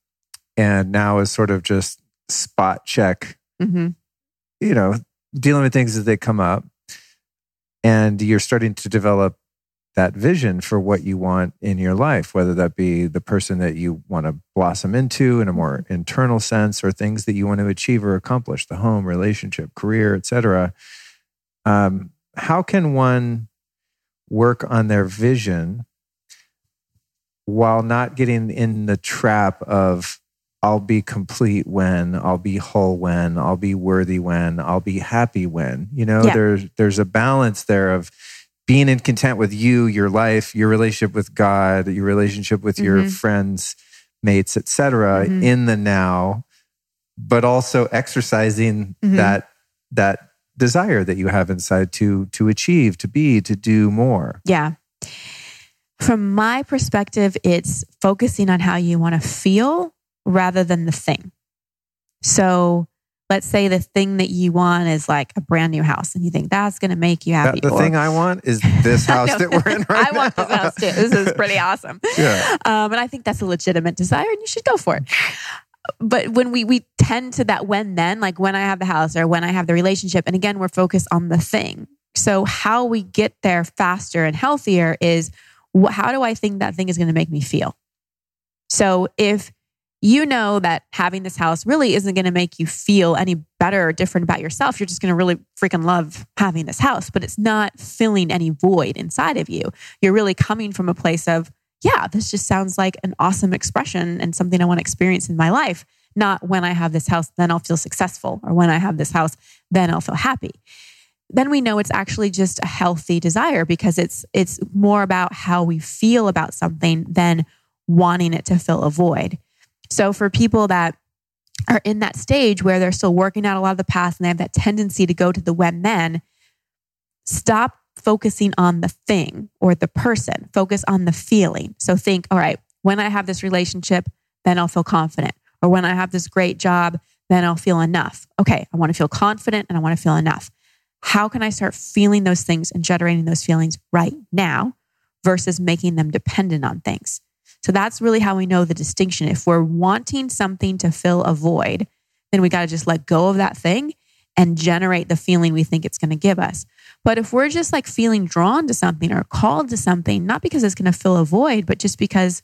B: and now is sort of just spot check, mm-hmm. you know, dealing with things as they come up, and you're starting to develop that vision for what you want in your life, whether that be the person that you want to blossom into in a more mm-hmm. internal sense or things that you want to achieve or accomplish, the home, relationship, career, etc. Um, how can one work on their vision while not getting in the trap of I'll be complete when, I'll be whole when, I'll be worthy when, I'll be happy when. You know,
A: Yeah.
B: there's there's a balance there of being in content with you, your life, your relationship with God, your relationship with your
A: Mhm.
B: friends, mates, etc.
A: Mhm.
B: in the now, but also exercising
A: Mhm.
B: that that desire that you have inside to to achieve, to be, to do more.
A: Yeah. From my perspective, it's focusing on how you want to feel rather than the thing. So let's say the thing that you want is like a brand new house and you think that's going to make you happy.
B: That- the
A: or-
B: thing I want is this house that we're in right
A: I want
B: now.
A: this house too. This is pretty awesome.
B: Yeah.
A: Um, and I think that's a legitimate desire and you should go for it. But when we we tend to that when then, like when I have the house or when I have the relationship, and again, we're focused on the thing. So how we get there faster and healthier is how do I think that thing is going to make me feel? So if you know that having this house really isn't going to make you feel any better or different about yourself, you're just going to really freaking love having this house, but it's not filling any void inside of you. You're really coming from a place of, yeah, this just sounds like an awesome expression and something I want to experience in my life. Not when I have this house, then I'll feel successful, or when I have this house, then I'll feel happy. Then we know it's actually just a healthy desire because it's it's more about how we feel about something than wanting it to fill a void. So for people that are in that stage where they're still working out a lot of the past and they have that tendency to go to the when then, stop focusing on the thing or the person, focus on the feeling. So think, all right, when I have this relationship, then I'll feel confident. Or when I have this great job, then I'll feel enough. Okay, I want to feel confident and I want to feel enough. How can I start feeling those things and generating those feelings right now versus making them dependent on things? So that's really how we know the distinction. If we're wanting something to fill a void, then we got to just let go of that thing and generate the feeling we think it's going to give us. But if we're just like feeling drawn to something or called to something, not because it's going to fill a void, but just because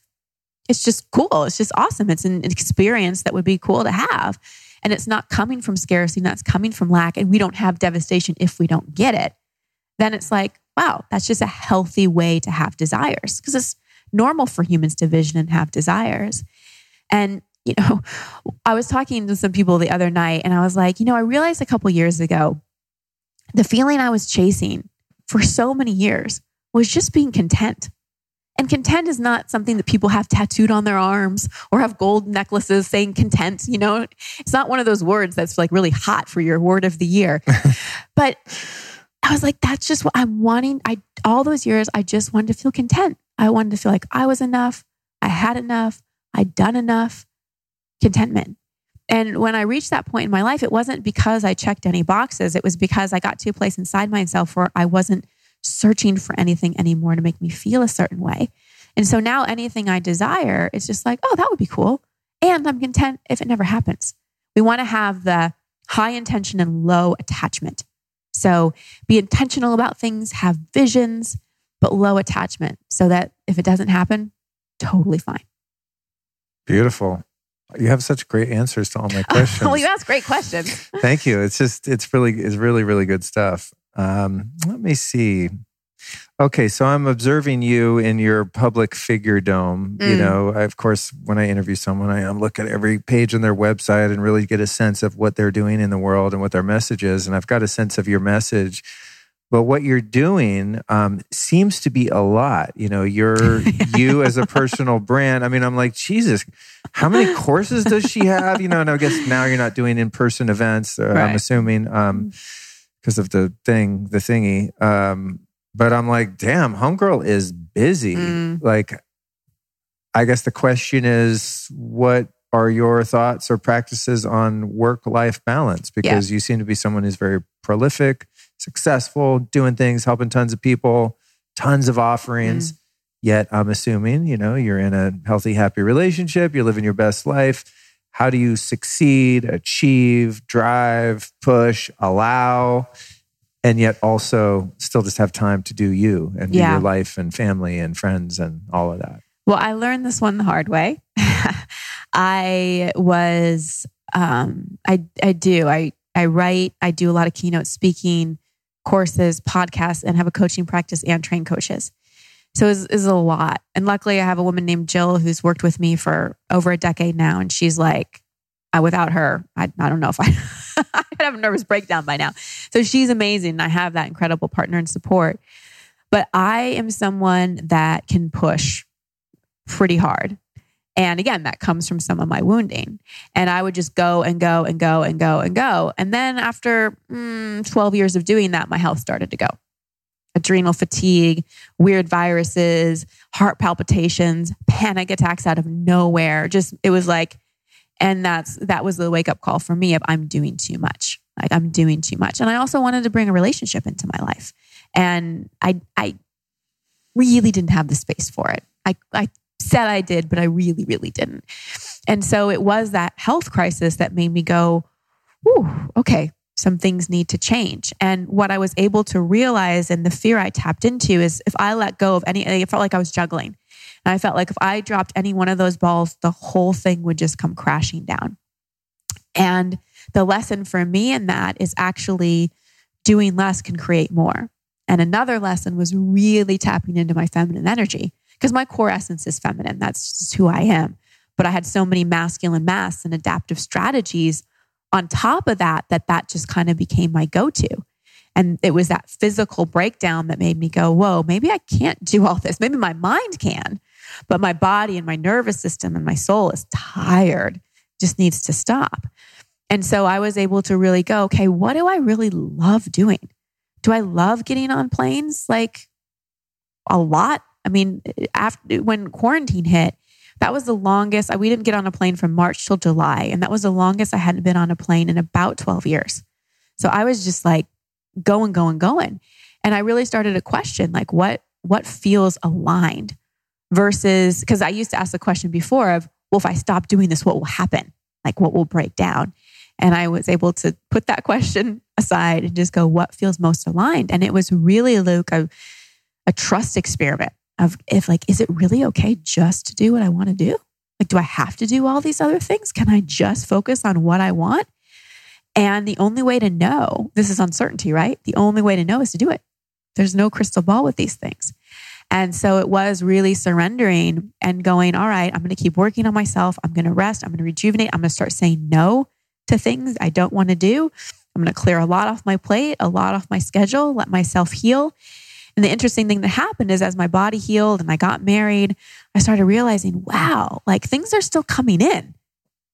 A: it's just cool, it's just awesome, it's an experience that would be cool to have. And it's not coming from scarcity, that's coming from lack, and we don't have devastation if we don't get it, then it's like, wow, that's just a healthy way to have desires because it's normal for humans to vision and have desires. And, you know, I was talking to some people the other night and I was like, you know, I realized a couple years ago the feeling I was chasing for so many years was just being content. And content is not something that people have tattooed on their arms or have gold necklaces saying content. You know, it's not one of those words that's like really hot for your word of the year. but I was like, that's just what I'm wanting. I all those years, I just wanted to feel content. I wanted to feel like I was enough. I had enough. I'd done enough. Contentment. And when I reached that point in my life, it wasn't because I checked any boxes. It was because I got to a place inside myself where I wasn't searching for anything anymore to make me feel a certain way. And so now anything I desire is just like, oh, that would be cool. And I'm content if it never happens. We want to have the high intention and low attachment. So be intentional about things, have visions, but low attachment so that if it doesn't happen, totally fine.
B: Beautiful. You have such great answers to all my questions.
A: well, you ask great questions.
B: Thank you. It's just it's really it's really really good stuff. Um, let me see. Okay, so I'm observing you in your public figure dome. You
A: Mm.
B: know, I, of course, when I interview someone, I look at every page on their website and really get a sense of what they're doing in the world and what their message is. And I've got a sense of your message. But what you're doing um, seems to be a lot. You know, you're you as a personal brand. I mean, I'm like, Jesus, how many courses does she have? You know, and I guess now you're not doing in person events. Uh, I'm
A: Right.
B: assuming um, because of the thing, the thingy. Um, but I'm like, damn, homegirl is busy.
A: Mm.
B: Like, I guess the question is, what are your thoughts or practices on work life balance? Because you seem to be someone who's very prolific, successful, doing things, helping tons of people, tons of offerings. Yet I'm assuming, you know, you're in a healthy, happy relationship, you're living your best life. How do you succeed, achieve, drive, push, allow, and yet also still just have time to do you and do your life and family and friends and all of that?
A: Well, I learned this one the hard way. I was, um, I, I do, I, I write, I do a lot of keynote speaking, courses, podcasts, and have a coaching practice and train coaches. So it was, it a lot. And luckily, I have a woman named Jill who's worked with me for over a decade now. And she's like, uh, without her, I, I don't know if I, I'd have a nervous breakdown by now. So she's amazing. I have that incredible partner and support. But I am someone that can push pretty hard. And again, that comes from some of my wounding. And I would just go and go and go and go and go. And then after mm, 12 years of doing that, my health started to go. Adrenal fatigue, weird viruses, heart palpitations, panic attacks out of nowhere. Just, it was like, and that's, that was the wake up call for me of I'm doing too much. Like I'm doing too much. And I also wanted to bring a relationship into my life. And I, I really didn't have the space for it. I, I said I did, but I really, really didn't. And so it was that health crisis that made me go, Ooh, okay, some things need to change. And what I was able to realize and the fear I tapped into is if I let go of any, it felt like I was juggling. And I felt like if I dropped any one of those balls, the whole thing would just come crashing down. And the lesson for me in that is actually doing less can create more. And another lesson was really tapping into my feminine energy because my core essence is feminine. That's just who I am. But I had so many masculine masks and adaptive strategies on top of that, that that just kind of became my go to. And it was that physical breakdown that made me go, whoa, maybe I can't do all this. Maybe my mind can, but my body and my nervous system and my soul is tired, just needs to stop. And so I was able to really go, okay, what do I really love doing? Do I love getting on planes? Like a lot. I mean, after when quarantine hit, that was the longest. We didn't get on a plane from March till July, and that was the longest I hadn't been on a plane in about 12 years. So I was just like going, going, going. And I really started to question like what what feels aligned versus because I used to ask the question before of, well, if I stop doing this, what will happen? Like what will break down? And I was able to put that question aside and just go, what feels most aligned? And it was really, Luke, a, a trust experiment of if, like, is it really okay just to do what I want to do? Like, do I have to do all these other things? Can I just focus on what I want? And the only way to know this is uncertainty, right? The only way to know is to do it. There's no crystal ball with these things. And so it was really surrendering and going, all right, I'm going to keep working on myself. I'm going to rest. I'm going to rejuvenate. I'm going to start saying no to things I don't want to do. I'm going to clear a lot off my plate, a lot off my schedule, let myself heal. And the interesting thing that happened is as my body healed and I got married, I started realizing, wow, like things are still coming in.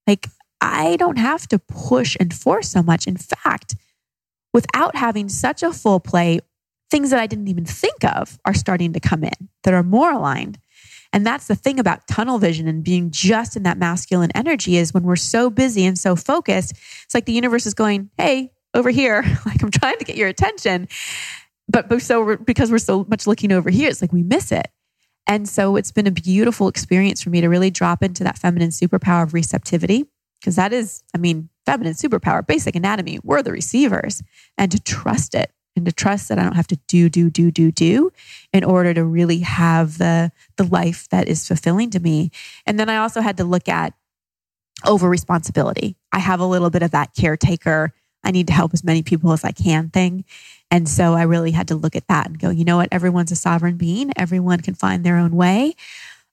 A: Like I don't have to push and force so much. In fact, without having such a full plate, things that I didn't even think of are starting to come in that are more aligned. And that's the thing about tunnel vision and being just in that masculine energy is when we're so busy and so focused, it's like the universe is going, Hey, over here, like I'm trying to get your attention. But, so because we're so much looking over here, it's like we miss it. And so it's been a beautiful experience for me to really drop into that feminine superpower of receptivity. Because that is, I mean, feminine superpower, basic anatomy, we're the receivers, and to trust it and to trust that I don't have to do, do, do, do, do in order to really have the, the life that is fulfilling to me. And then I also had to look at over responsibility. I have a little bit of that caretaker, I need to help as many people as I can thing. And so I really had to look at that and go, you know what? Everyone's a sovereign being. Everyone can find their own way.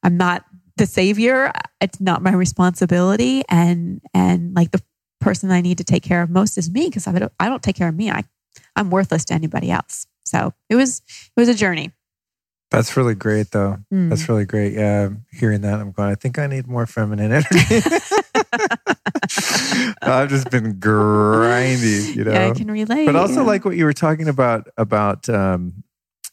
A: I'm not the savior. It's not my responsibility. And, and like the person I need to take care of most is me because I don't, I don't take care of me. I I'm worthless to anybody else. So it was it was a journey.
B: That's really great, though. Mm. That's really great. Yeah, hearing that, I'm going. I think I need more feminine energy. I've just been grinding, you know.
A: Yeah, I can relate.
B: But also,
A: yeah.
B: like what you were talking about about, um,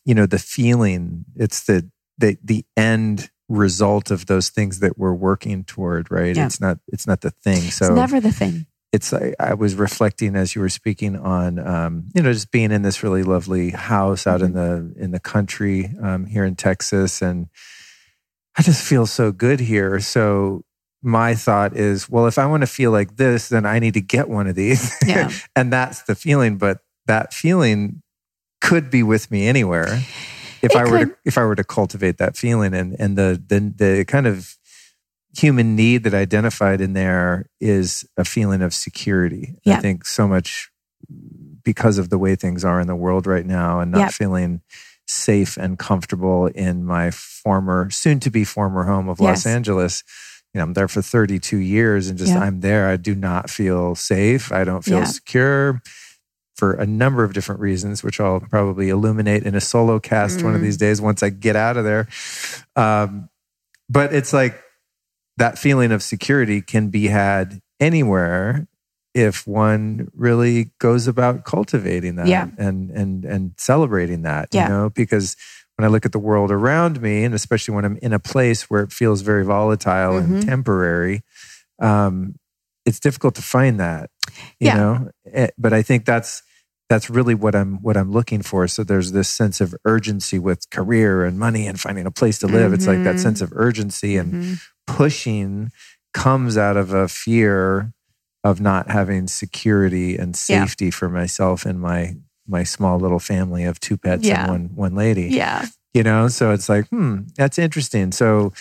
B: you know, the feeling. It's the the the end result of those things that we're working toward, right? Yeah. It's not it's not the thing. So
A: it's never the thing
B: it's I, I, was reflecting as you were speaking on um, you know just being in this really lovely house out in mm-hmm. the in the country um, here in Texas and I just feel so good here so my thought is well if I want to feel like this then I need to get one of these yeah. and that's the feeling but that feeling could be with me anywhere if
A: it
B: I
A: could.
B: were to if I were to cultivate that feeling and and the the the kind of human need that I identified in there is a feeling of security.
A: Yep.
B: I think so much because of the way things are in the world right now and not yep. feeling safe and comfortable in my former, soon to be former home of Los Angeles. You know, I'm there for 32 years and just
A: Yeah.
B: I'm there. I do not feel safe. I don't feel
A: Yeah.
B: secure for a number of different reasons, which I'll probably illuminate in a solo cast one of
A: Mm.
B: these days once I get out of there. Um, but it's like that feeling of security can be had anywhere if one really goes about cultivating that
A: Yeah.
B: and and and celebrating that
A: Yeah.
B: you know because when i look at the world around me and especially when i'm in a place where it feels very volatile
A: Mhm.
B: and temporary um it's difficult to find that you
A: Yeah.
B: know Eh, but i think that's that's really what i'm what i'm looking for so there's this sense of urgency with career and money and finding a place to live it's like that
A: Mhm.
B: sense of urgency and
A: Mhm.
B: pushing comes out of a fear of not having security and
A: Yeah.
B: safety for myself and my my small little family of two pets
A: Yeah.
B: and one one lady.
A: Yeah.
B: you know so it's like hmm that's interesting. So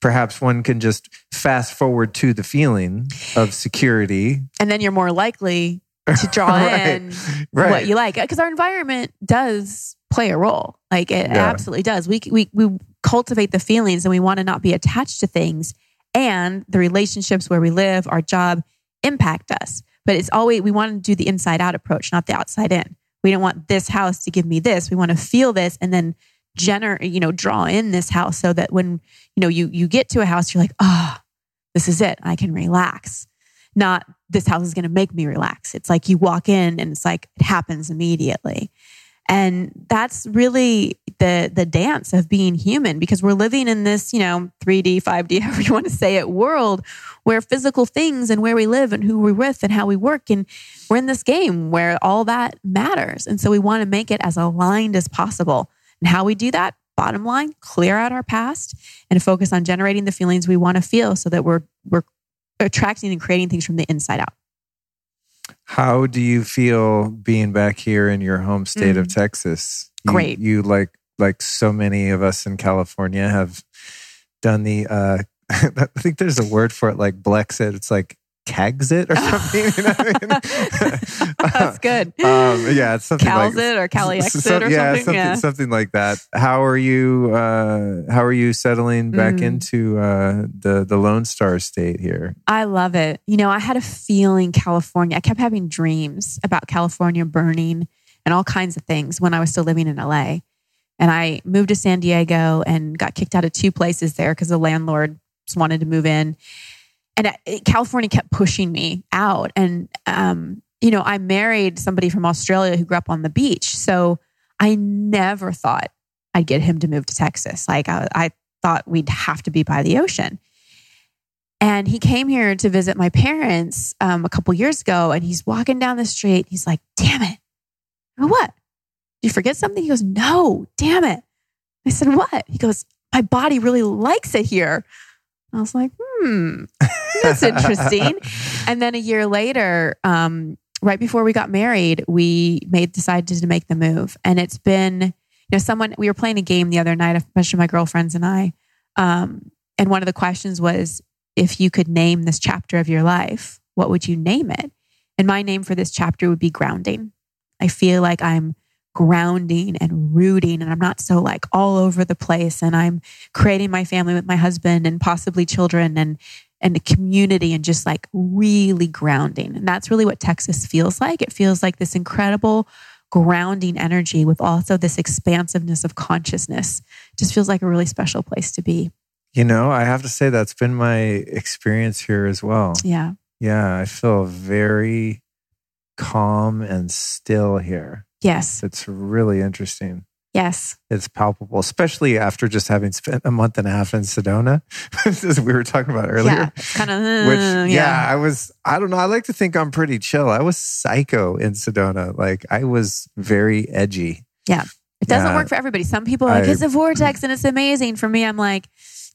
B: perhaps one can just fast forward to the feeling of security.
A: And then you're more likely to draw
B: Right.
A: in
B: right.
A: what you like. Because our environment does play a role. Like it
B: Yeah.
A: absolutely does. We, we we cultivate the feelings and we want to not be attached to things. And the relationships where we live our job impact us. But it's always we want to do the inside out approach not the outside in we don't want this house to give me this we want to feel this and then generate you know draw in this house so that when you know you you get to a house you're like oh this is it i can relax not this house is going to make me relax. It's like you walk in and it's like it happens immediately. And that's really the the dance of being human because we're living in this, you know, 3D, 5D, however you want to say it, world where physical things and where we live and who we're with and how we work and we're in this game where all that matters. And so we want to make it as aligned as possible. And how we do that, bottom line, clear out our past and focus on generating the feelings we want to feel so that we're we're attracting and creating things from the inside out.
B: how do you feel being back here in your home state of
A: Mm.
B: texas You-
A: Great.
B: you, like like so many of us in california have done the uh i think there's a word for it like blexit it's like Cags it or something. You know I mean?
A: That's good.
B: Um, yeah, it's something
A: Cal's
B: like
A: it or Cali
B: s- some-
A: or
B: yeah,
A: something. Yeah.
B: something like that. How are you? Uh, how are you settling back
A: Mm.
B: into uh, the the Lone Star State here?
A: I love it. You know, I had a feeling California, I kept having dreams about California burning and all kinds of things when I was still living in LA. And I moved to San Diego and got kicked out of two places there because the landlord just wanted to move in. And California kept pushing me out. And, um, you know, I married somebody from Australia who grew up on the beach. So I never thought I'd get him to move to Texas. Like I, I thought we'd have to be by the ocean. And he came here to visit my parents um, a couple years ago, and he's walking down the street. He's like, "Damn it! What? You forget something?" He goes, "No, damn it!" I said, "What?" He goes, "My body really likes it here." I was like, "Hmm, that's interesting." and then a year later, um, right before we got married, we made decided to make the move, and it's been, you know, someone we were playing a game the other night, a bunch of my girlfriends and I, um, and one of the questions was, if you could name this chapter of your life, what would you name it? And my name for this chapter would be grounding. I feel like I'm grounding and rooting and I'm not so like all over the place and I'm creating my family with my husband and possibly children and and a community and just like really grounding. And that's really what Texas feels like. It feels like this incredible grounding energy with also this expansiveness of consciousness. Just feels like a really special place to be.
B: You know, I have to say that's been my experience here as well.
A: Yeah.
B: Yeah, I feel very calm and still here.
A: Yes.
B: It's really interesting.
A: Yes.
B: It's palpable, especially after just having spent a month and a half in Sedona, as we were talking about earlier.
A: Yeah. Kind of,
B: Which,
A: uh,
B: yeah. I was, I don't know. I like to think I'm pretty chill. I was psycho in Sedona. Like, I was very edgy. Yeah.
A: It doesn't
B: Yeah.
A: work for everybody. Some people are like,
B: I-
A: it's a vortex and it's amazing. For me, I'm like,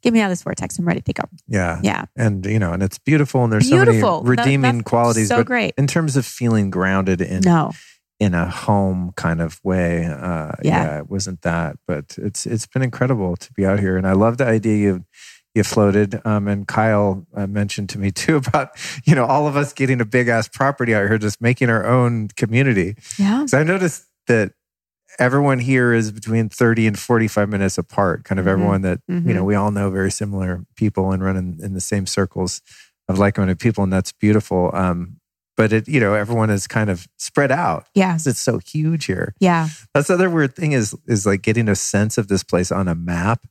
A: get me out of this vortex. I'm ready to go.
B: Yeah.
A: Yeah.
B: And, you know, and it's beautiful and there's
A: Beautiful.
B: so many redeeming
A: that's
B: qualities.
A: So
B: but
A: great.
B: in terms of feeling grounded in,
A: No.
B: In a home kind of way, uh,
A: Yeah.
B: yeah. it wasn't that. But it's it's been incredible to be out here. And I love the idea you, you floated. Um, and Kyle uh, mentioned to me too about, you know, all of us getting a big ass property out here, just making our own community.
A: Yeah.
B: Because I noticed that everyone here is between 30 and 45 minutes apart, kind of
A: Mhm.
B: everyone that, you know,
A: Mhm.
B: we all know very similar people and run in, in the same circles of like-minded people. And that's beautiful. Um, but it, you know, everyone is kind of spread out.
A: Yeah.
B: It's so huge here.
A: Yeah.
B: That's the other weird thing is, is like getting a sense of this place on a map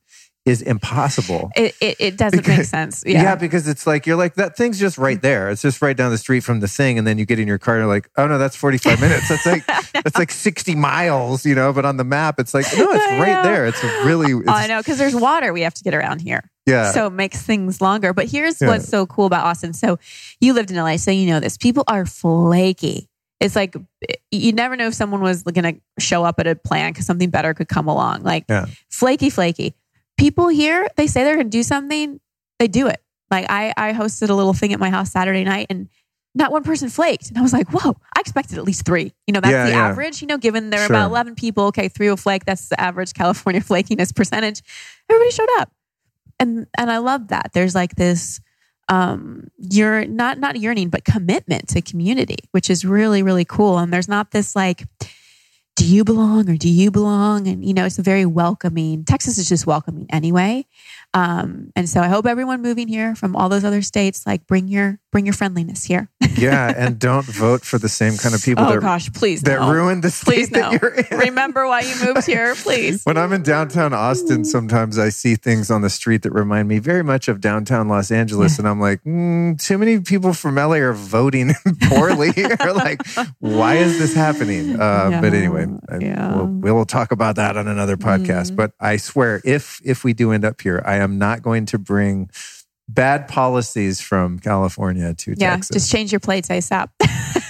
B: is impossible.
A: It, it, it doesn't make sense.
B: Yeah.
A: Yeah.
B: because it's like you're like that thing's just right there. It's just right down the street from the thing, and then you get in your car and you're like, oh no, that's 45 minutes. That's like that's like 60 miles, you know. But on the map, it's like no, it's right there. It's really, oh, it's,
A: Oh, I know because there's water we have to get around here.
B: Yeah,
A: So it makes things longer. But here's
B: Yeah.
A: what's so cool about Austin. So you lived in LA, so you know this. People are flaky. It's like eh, you never know if someone was going to show up at a plan because something better could come along. Like
B: Yeah.
A: flaky, flaky. People here, they say they're going to do something, they do it. Like I, I hosted a little thing at my house Saturday night, and not one person flaked. And I was like, whoa, I expected at least three. You know, that's
B: Yeah,
A: the
B: yeah.
A: average. You know, given there are
B: Sure.
A: about 11 people, okay, three will flake. That's the average California flakiness percentage. Everybody showed up and and I love that. There's like this um you're not not yearning but commitment to community, which is really really cool. And there's not this like do you belong or do you belong? And you know, it's a very welcoming. Texas is just welcoming anyway. Um, and so I hope everyone moving here from all those other states like bring your bring your friendliness here.
B: yeah, and don't vote for the same kind of people
A: oh
B: that
A: gosh, please
B: that
A: no.
B: ruined the
A: Please
B: state that
A: no.
B: you're in.
A: Remember why you moved here, please.
B: When I'm in downtown Austin, sometimes I see things on the street that remind me very much of downtown Los Angeles, and I'm like, mm, too many people from LA are voting poorly. or like, why is this happening? Uh, But anyway, I-
A: Yeah.
B: we'll, we'll talk about that on another podcast.
A: Mhm.
B: But I swear, if if we do end up here, I am not going to bring bad policies from California to
A: Yeah,
B: Texas.
A: just change your plates ASAP.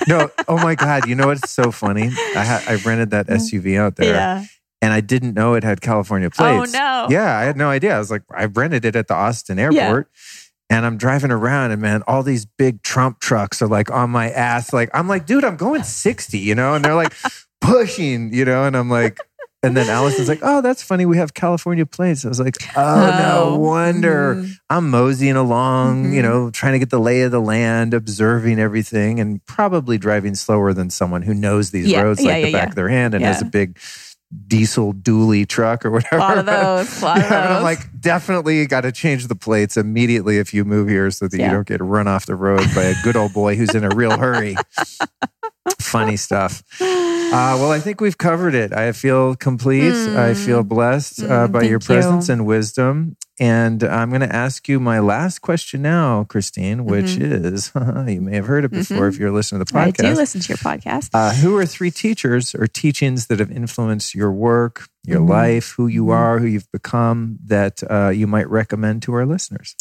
B: no, oh my God! You know what's so funny? I ha- I rented that SUV out there,
A: yeah.
B: and I didn't know it had California plates.
A: Oh
B: plates.
A: no.
B: Yeah, I had no idea. I was like, I rented it at the Austin airport. And I'm driving around, and man, all these big Trump trucks are like on my ass. Like, I'm like, dude, I'm going 60, you know? And they're like pushing, you know? And I'm like, and then Alyson's like, oh, that's funny. We have California plates. I was like, oh, no
A: Oh.
B: wonder.
A: Mhm.
B: I'm moseying along, you
A: Mhm.
B: know, trying to get the lay of the land, observing everything, and probably driving slower than someone who knows these
A: Yeah,
B: roads
A: yeah,
B: like the
A: yeah,
B: back of their hand and has a big diesel dually truck or whatever.
A: A lot of those. Lot of
B: and I'm like, definitely got to change the plates immediately if you move here so that you don't get run off the road by a good old boy who's in a real hurry. Funny stuff. Uh, well, I think we've covered it. I feel complete. I feel blessed uh,
A: Mm,
B: by your
A: thank you.
B: presence and wisdom. And I'm going to ask you my last question now, Christine, which is you may have heard it before if you're listening to the
A: Mm-hmm. I do
B: podcast.
A: listen to your podcast.
B: Uh, who are three teachers or teachings that have influenced your work, your
A: Mhm.
B: life, who you
A: Mhm.
B: are, who you've become that uh, you might recommend to our listeners?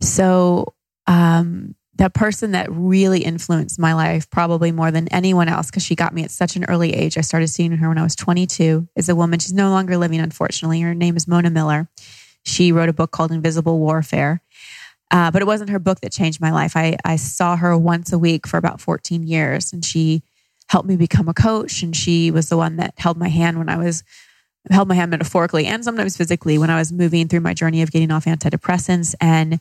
A: So, um, the person that really influenced my life, probably more than anyone else, because she got me at such an early age. I started seeing her when I was 22. Is a woman. She's no longer living, unfortunately. Her name is Mona Miller. She wrote a book called Invisible Warfare. Uh, but it wasn't her book that changed my life. I, I saw her once a week for about 14 years, and she helped me become a coach. And she was the one that held my hand when I was held my hand metaphorically and sometimes physically when I was moving through my journey of getting off antidepressants and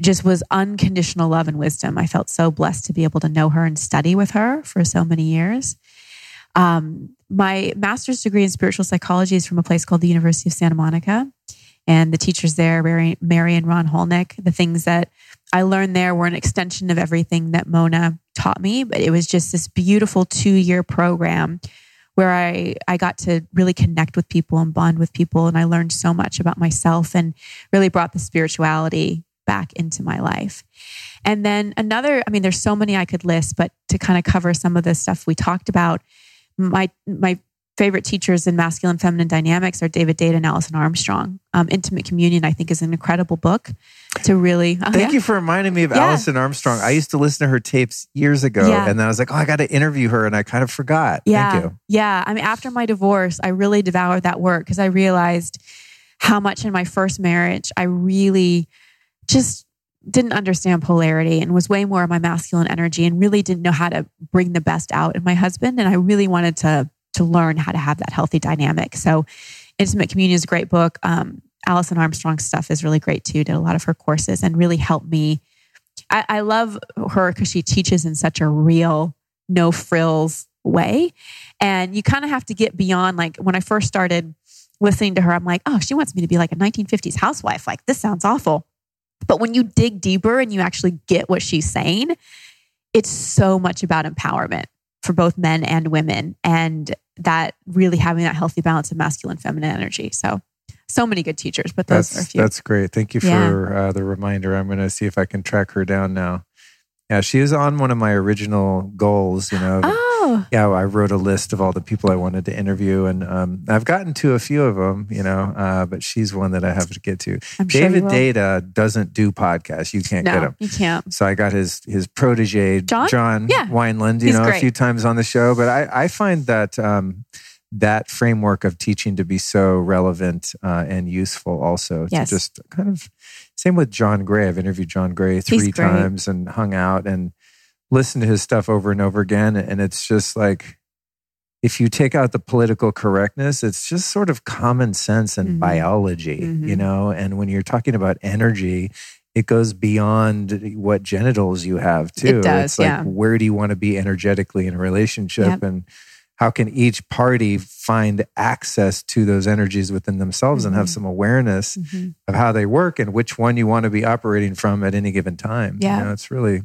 A: just was unconditional love and wisdom. I felt so blessed to be able to know her and study with her for so many years. Um, my master's degree in spiritual psychology is from a place called the University of Santa Monica. And the teachers there, Mary, Mary and Ron Hulnick, the things that I learned there were an extension of everything that Mona taught me. But it was just this beautiful two year program where I, I got to really connect with people and bond with people. And I learned so much about myself and really brought the spirituality back into my life. And then another, I mean, there's so many I could list, but to kind of cover some of the stuff we talked about, my my favorite teachers in masculine feminine dynamics are David Deida and Alison Armstrong. Um, Intimate Communion, I think, is an incredible book to really. oh,
B: Thank
A: yeah.
B: you for reminding me of
A: Yeah.
B: Alison Armstrong. I used to listen to her tapes years ago,
A: Yeah.
B: and then I was like, oh, I got to interview her, and I kind of forgot.
A: Yeah.
B: Thank you.
A: Yeah. I mean, after my divorce, I really devoured that work because I realized how much in my first marriage I really just didn't understand polarity and was way more of my masculine energy and really didn't know how to bring the best out in my husband. And I really wanted to to learn how to have that healthy dynamic. So Intimate Communion is a great book. Um, Alison Armstrong's stuff is really great too. Did a lot of her courses and really helped me. I, I love her because she teaches in such a real, no frills way. And you kind of have to get beyond, like, when I first started listening to her, I'm like, oh, she wants me to be like a 1950s housewife. Like, this sounds awful. But when you dig deeper and you actually get what she's saying, it's so much about empowerment for both men and women. And that really having that healthy balance of masculine, feminine energy. So, so many good teachers, but those
B: that's,
A: are a few.
B: That's great. Thank you
A: Yeah.
B: for uh, the reminder. I'm going to see if I can track her down now. Yeah, she is on one of my original goals. You know,
A: Oh,
B: yeah, I wrote a list of all the people I wanted to interview, and um, I've gotten to a few of them. You know, uh, but she's one that I have to get to.
A: I'm
B: David
A: will.
B: Deida doesn't do podcasts. You can't get him.
A: you can't.
B: So I got his his protege
A: John? Yeah.
B: Wineland, you
A: He's
B: know, a few times on the show. But I, I find that um, that framework of teaching to be so relevant uh, and useful also
A: Yes.
B: to just kind of same with John Gray. I've interviewed John Gray three times and hung out and listened to his stuff over and over again. And it's just like if you take out the political correctness, it's just sort of common sense and
A: Mhm.
B: biology, you
A: Mhm.
B: know. And when you're talking about energy, it goes beyond what genitals you have too.
A: It does,
B: it's like
A: yeah.
B: where do you want to be energetically in a relationship
A: Yep.
B: and how can each party find access to those energies within themselves and have
A: Mhm.
B: some awareness
A: Mhm.
B: of how they work and which one you want to be operating from at any given time.
A: Yeah.
B: You know, it's really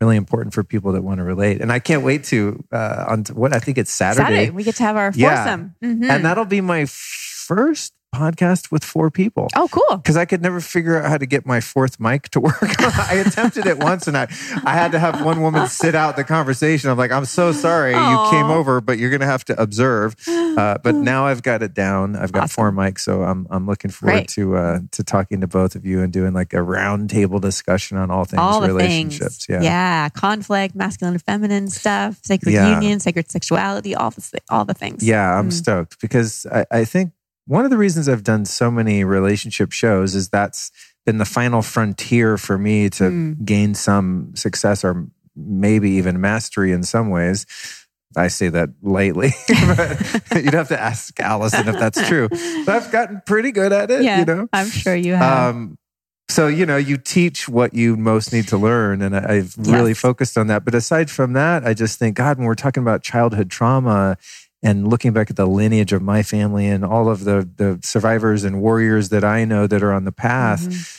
B: really important for people that want to relate. And I can't wait to uh on what I think it's Saturday.
A: Saturday, we get to have our
B: Yeah.
A: foursome. Mhm.
B: And that'll be my first podcast with four people
A: oh, cool.
B: because I could never figure out how to get my fourth mic to work. I attempted it once and I, I had to have one woman sit out the conversation. I'm like, I'm so sorry you came over, but you're going to have to observe. Uh, but now I've got it down. I've got four mics. So I'm, I'm looking forward
A: Great.
B: to, uh, to talking to both of you and doing like a round table discussion on all things
A: all
B: relationships.
A: things.
B: Yeah.
A: conflict, masculine and feminine stuff, sacred
B: Yeah.
A: union, sacred sexuality, all the all the things.
B: Yeah, I'm
A: Mm.
B: stoked because I, I think one of the reasons I've done so many relationship shows is that's been the final frontier for me to
A: Mm.
B: gain some success or maybe even mastery in some ways. I say that lightly, but you'd have to ask Alyson if that's true. But I've gotten pretty good at it,
A: yeah,
B: you know?
A: I'm sure you have.
B: Um, so you know, you teach what you most need to learn, and I- I've really
A: Yes.
B: focused on that. But aside from that, I just think God, when we're talking about childhood trauma and looking back at the lineage of my family and all of the the survivors and warriors that I know that are on the path,
A: Mhm.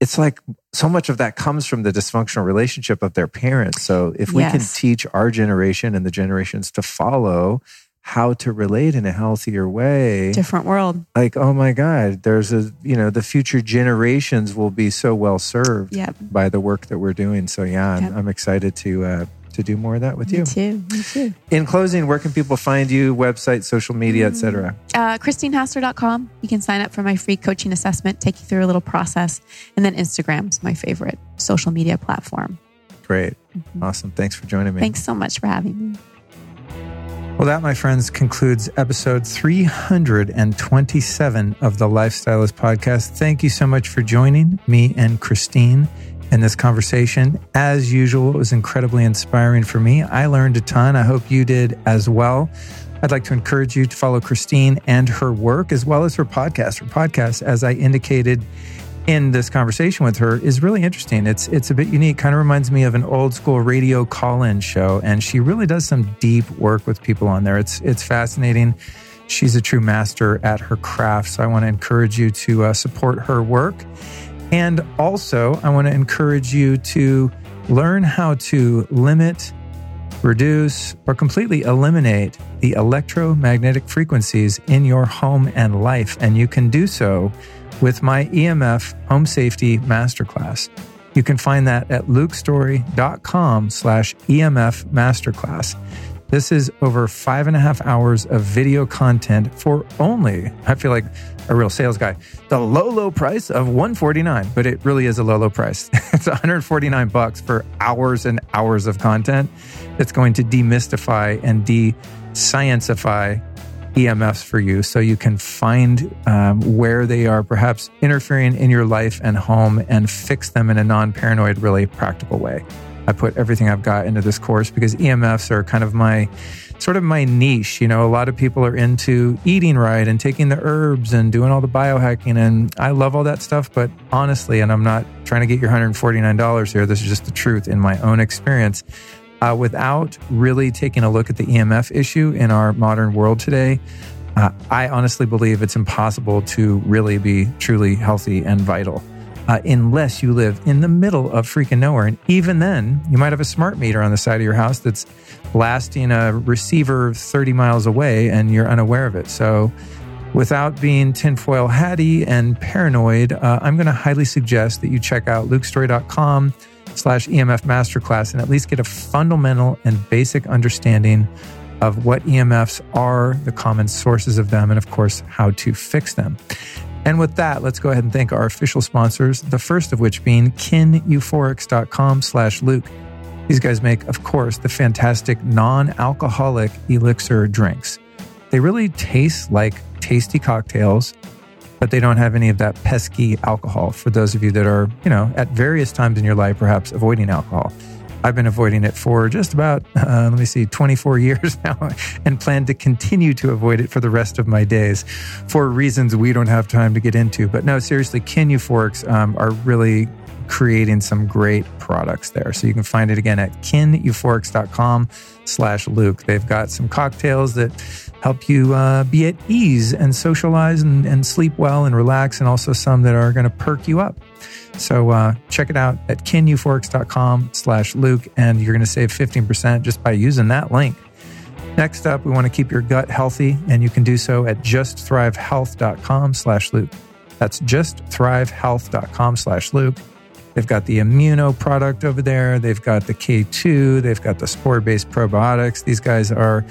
B: it's like so much of that comes from the dysfunctional relationship of their parents. So if we can teach our generation and the generations to follow how to relate in a healthier way
A: Different world.
B: like oh my god there's a you know the future generations will be so well served
A: Yep.
B: by the work that we're doing so yeah I'm,
A: Yep.
B: I'm excited to uh to do more of that with
A: Me
B: you
A: too. Me too.
B: in closing where can people find you website social media etc
A: Uh, ChristineHassler.com. You can sign up for my free coaching assessment, take you through a little process. And then Instagram's my favorite social media platform.
B: great awesome thanks for joining me
A: Mm-hmm. Thanks so much for having me.
B: Well, that, my friends, concludes episode 327 of the Lifestylist Podcast. Thank you so much for joining me and Christine in this conversation. As usual, it was incredibly inspiring for me. I learned a ton. I hope you did as well. I'd like to encourage you to follow Christine and her work as well as her podcast. Her podcast, as I indicated in this conversation with her is really interesting. It's it's a bit unique. Kind of reminds me of an old school radio call-in show, and she really does some deep work with people on there. It's it's fascinating. She's a true master at her craft. So I want to encourage you to uh, support her work, and also I want to encourage you to learn how to limit, reduce, or completely eliminate the electromagnetic frequencies in your home and life, and you can do so with my EMF Home Safety Masterclass. You can find that at lukestorey.com slash EMF Masterclass. This is over five and a half hours of video content for only, I feel like a real sales guy, the low, low price of 149 but it really is a low, low price. it's 149 bucks for hours and hours of content that's going to demystify and de-sciencify EMFs for you so you can find um, where they are perhaps interfering in your life and home and fix them in a non paranoid, really practical way. I put everything I've got into this course because EMFs are kind of my sort of my niche. You know, a lot of people are into eating right and taking the herbs and doing all the biohacking. And I love all that stuff. But honestly, and I'm not trying to get your $149 here, this is just the truth in my own experience. uh, without really taking a look at the EMF issue in our modern world today. Uh, I honestly believe it's impossible to really be truly healthy and vital uh, unless you live in the middle of freaking nowhere. And even then, you might have a smart meter on the side of your house that's blasting a receiver 30 miles away and you're unaware of it. So, without being tinfoil hatty and paranoid, uh, I'm going to highly suggest that you check out lukestorey.com slash EMF masterclass and at least get a fundamental and basic understanding of what EMFs are, the common sources of them, and of course, how to fix them. And with that, let's go ahead and thank our official sponsors, the first of which being kineuphorics.com slash Luke. These guys make, of course, the fantastic non-alcoholic elixir drinks. They really taste like tasty cocktails, but they don't have any of that pesky alcohol for those of you that are, you know, at various times in your life, perhaps avoiding alcohol. I've been avoiding it for just about, uh, let me see, 24 years now, and plan to continue to avoid it for the rest of my days for reasons we don't have time to get into. But no, seriously, Kin Euphorics um, are really creating some great products there. So you can find it again at kineuphorics.com slash Luke. They've got some cocktails that help you uh, be at ease and socialize and, and sleep well and relax, and also some that are going to perk you up. So uh, check it out at kineuphorics.com slash Luke, and you're going to save 15% just by using that link. Next up, we want to keep your gut healthy, and you can do so at justthrivehealth.com slash Luke. That's justthrivehealth.com slash Luke. They've got the Immuno product over there. They've got the K2. They've got the spore based probiotics. These guys are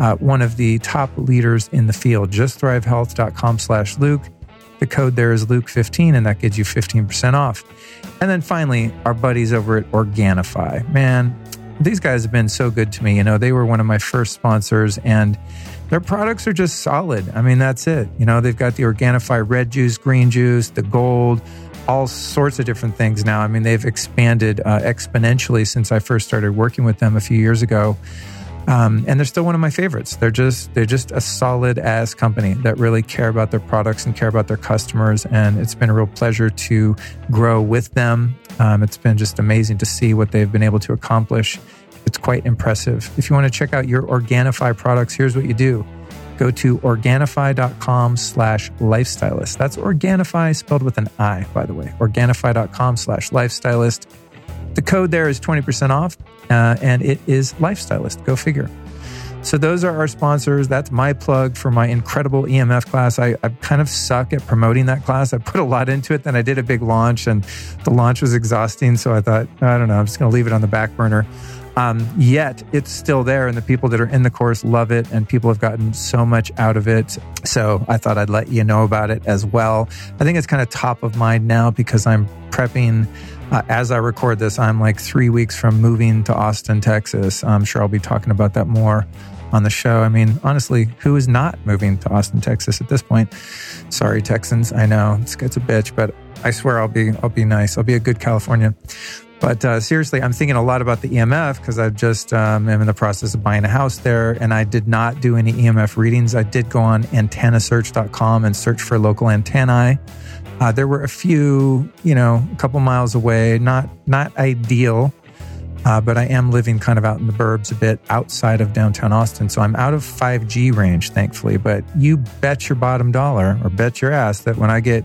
B: uh, one of the top leaders in the field. Just JustThriveHealth.com slash Luke. The code there is Luke15, and that gives you 15% off. And then finally, our buddies over at Organifi. Man, these guys have been so good to me. You know, they were one of my first sponsors, and their products are just solid. I mean, that's it. You know, they've got the Organifi red juice, green juice, the gold, all sorts of different things now. I mean, they've expanded uh, exponentially since I first started working with them a few years ago. Um, and they're still one of my favorites. They're just they're just a solid ass company that really care about their products and care about their customers. And it's been a real pleasure to grow with them. Um, it's been just amazing to see what they've been able to accomplish. It's quite impressive. If you want to check out your Organifi products, here's what you do. Go to Organifi.com slash lifestylist. That's Organifi spelled with an I, by the way. Organifi.com slash lifestylist. The code there is 20% off, uh, and it is Lifestylist. Go figure. So, those are our sponsors. That's my plug for my incredible EMF class. I, I kind of suck at promoting that class. I put a lot into it. Then I did a big launch, and the launch was exhausting. So, I thought, I don't know, I'm just going to leave it on the back burner. Um, yet it's still there, and the people that are in the course love it, and people have gotten so much out of it. So I thought I'd let you know about it as well. I think it's kind of top of mind now because I'm prepping uh, as I record this, I'm like three weeks from moving to Austin, Texas. I'm sure I'll be talking about that more on the show. I mean, honestly, who is not moving to Austin, Texas at this point? Sorry, Texans. I know it's, it's a bitch, but I swear I'll be I'll be nice. I'll be a good Californian. But uh, seriously, I'm thinking a lot about the EMF because I just um, am in the process of buying a house there, and I did not do any EMF readings. I did go on antennasearch.com and search for local antennae. Uh, there were a few, you know, a couple miles away. Not not ideal, uh, but I am living kind of out in the burbs a bit outside of downtown Austin, so I'm out of 5G range, thankfully. But you bet your bottom dollar, or bet your ass, that when I get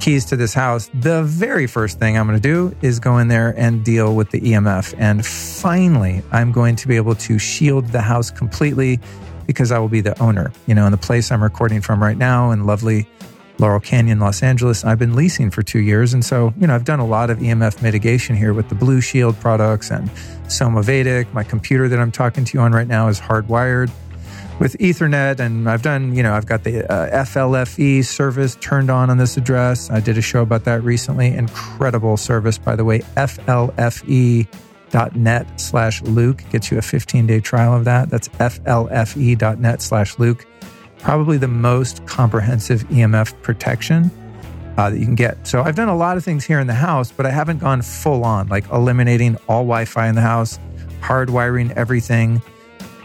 B: keys to this house, the very first thing I'm going to do is go in there and deal with the EMF. And finally, I'm going to be able to shield the house completely because I will be the owner. You know, in the place I'm recording from right now in lovely Laurel Canyon, Los Angeles. I've been leasing for two years. And so, you know, I've done a lot of EMF mitigation here with the Blue Shield products and Somavedic. My computer that I'm talking to you on right now is hardwired with Ethernet. And I've done, you know, I've got the uh, FLFE service turned on on this address. I did a show about that recently. Incredible service, by the way. FLFE.net slash Luke gets you a 15 day trial of that. That's FLFE.net slash Luke probably the most comprehensive EMF protection uh, that you can get. So I've done a lot of things here in the house, but I haven't gone full on, like eliminating all Wi Fi in the house, hardwiring everything,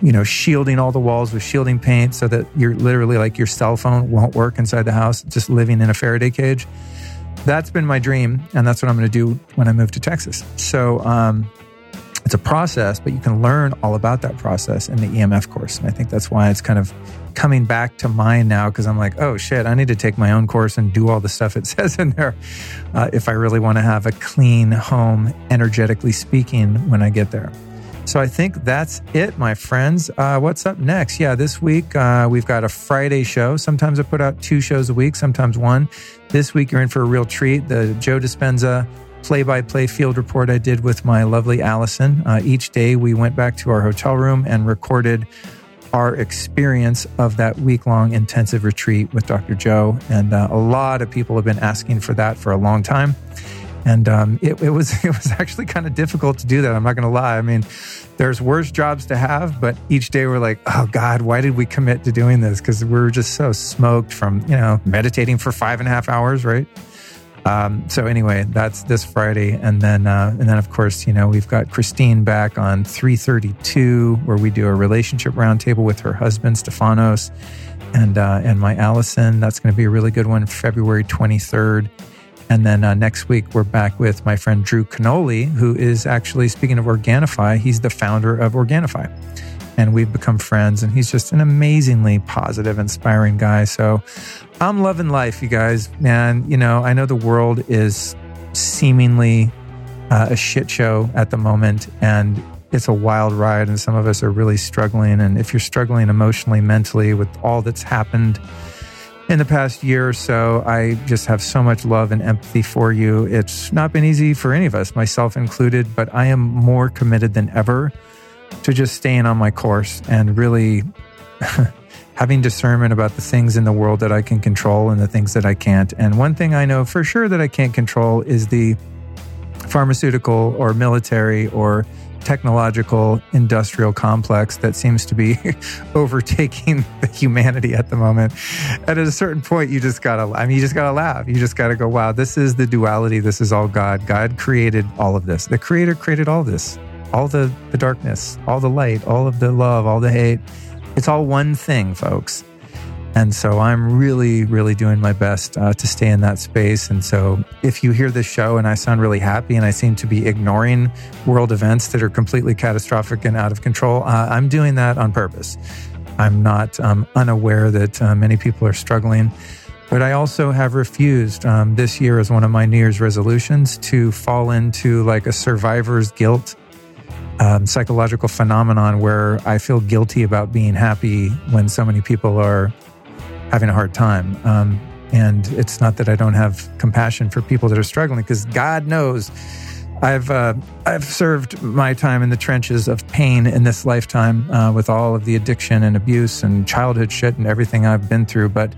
B: you know, shielding all the walls with shielding paint so that you're literally like your cell phone won't work inside the house, just living in a Faraday cage. That's been my dream, and that's what I'm going to do when I move to Texas. So, um, it's a process, but you can learn all about that process in the EMF course. And I think that's why it's kind of coming back to mind now because I'm like, oh shit, I need to take my own course and do all the stuff it says in there uh, if I really want to have a clean home, energetically speaking, when I get there. So I think that's it, my friends. Uh, what's up next? Yeah, this week uh, we've got a Friday show. Sometimes I put out two shows a week, sometimes one. This week you're in for a real treat. The Joe Dispenza play by play field report I did with my lovely Alyson. Uh, each day we went back to our hotel room and recorded our experience of that week long intensive retreat with Dr. Joe. And uh, a lot of people have been asking for that for a long time. And um, it, it, was it was actually kind of difficult to do that. I'm not going to lie. I mean, there's worse jobs to have, but each day we're like, oh God, why did we commit to doing this? Because we are just so smoked from you know meditating for five and a half hours, right? Um, so anyway, that's this Friday, and then uh, and then of course you know we've got Christine back on three thirty two where we do a relationship roundtable with her husband Stefanos, and uh, and my Alyson. That's going to be a really good one. February twenty third. And then uh, next week, we're back with my friend Drew Canole, who is actually, speaking of Organifi, he's the founder of Organifi and we've become friends. And he's just an amazingly positive, inspiring guy. So I'm loving life, you guys. Man, you know, I know the world is seemingly uh, a shit show at the moment, and it's a wild ride, and some of us are really struggling. And if you're struggling emotionally, mentally with all that's happened, in the past year or so, I just have so much love and empathy for you. It's not been easy for any of us, myself included, but I am more committed than ever to just staying on my course and really having discernment about the things in the world that I can control and the things that I can't. And one thing I know for sure that I can't control is the pharmaceutical or military or technological industrial complex that seems to be overtaking the humanity at the moment. And at a certain point, you just gotta, I mean, you just gotta laugh. You just gotta go, wow, this is the duality. This is all God. God created all of this. The creator created all this all the, the darkness, all the light, all of the love, all the hate. It's all one thing, folks. And so I'm really, really doing my best uh, to stay in that space. And so if you hear this show and I sound really happy and I seem to be ignoring world events that are completely catastrophic and out of control, uh, I'm doing that on purpose. I'm not um, unaware that uh, many people are struggling. But I also have refused um, this year as one of my New Year's resolutions to fall into like a survivor's guilt um, psychological phenomenon where I feel guilty about being happy when so many people are having a hard time. Um, and it's not that I don't have compassion for people that are struggling, because God knows I've uh, I've served my time in the trenches of pain in this lifetime uh, with all of the addiction and abuse and childhood shit and everything I've been through. But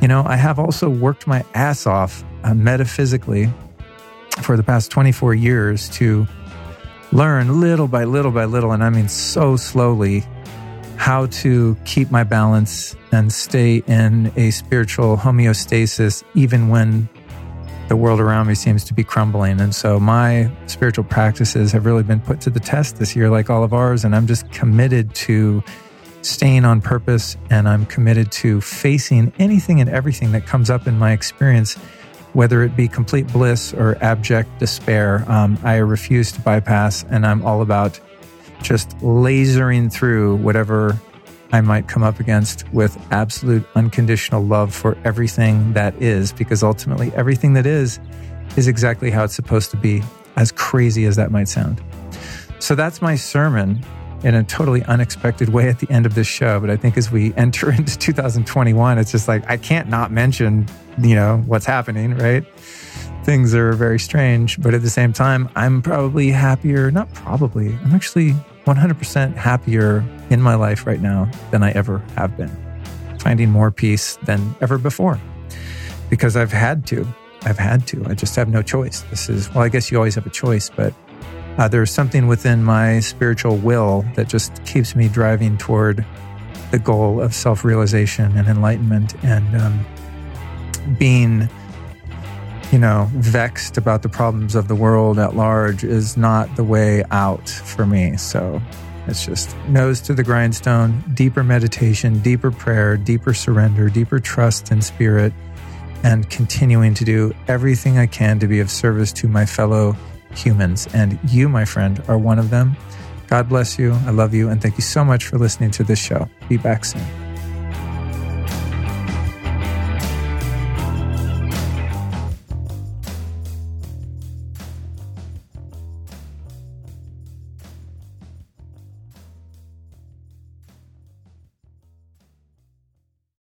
B: you know, I have also worked my ass off uh, metaphysically for the past 24 years to learn little by little by little, and I mean so slowly, how to keep my balance and stay in a spiritual homeostasis, even when the world around me seems to be crumbling. And so my spiritual practices have really been put to the test this year, like all of ours. And I'm just committed to staying on purpose and I'm committed to facing anything and everything that comes up in my experience whether it be complete bliss or abject despair. Um, I refuse to bypass, and I'm all about just lasering through whatever I might come up against with absolute unconditional love for everything that is, because ultimately everything that is is exactly how it's supposed to be, as crazy as that might sound. So that's my sermon in a totally unexpected way at the end of this show. But I think as we enter into 2021, it's just like I can't not mention, you know, what's happening, right? Things are very strange, but at the same time, I'm probably happier. Not probably, I'm actually 100% happier in my life right now than I ever have been. Finding more peace than ever before because I've had to. I've had to. I just have no choice. This is, well, I guess you always have a choice, but uh, there's something within my spiritual will that just keeps me driving toward the goal of self realization and enlightenment and um, being, you know, vexed about the problems of the world at large is not the way out for me. So it's just nose to the grindstone, deeper meditation, deeper prayer, deeper surrender, deeper trust in spirit, and continuing to do everything I can to be of service to my fellow humans. And you, my friend, are one of them. God bless you. I love you. And thank you so much for listening to this show. Be back soon.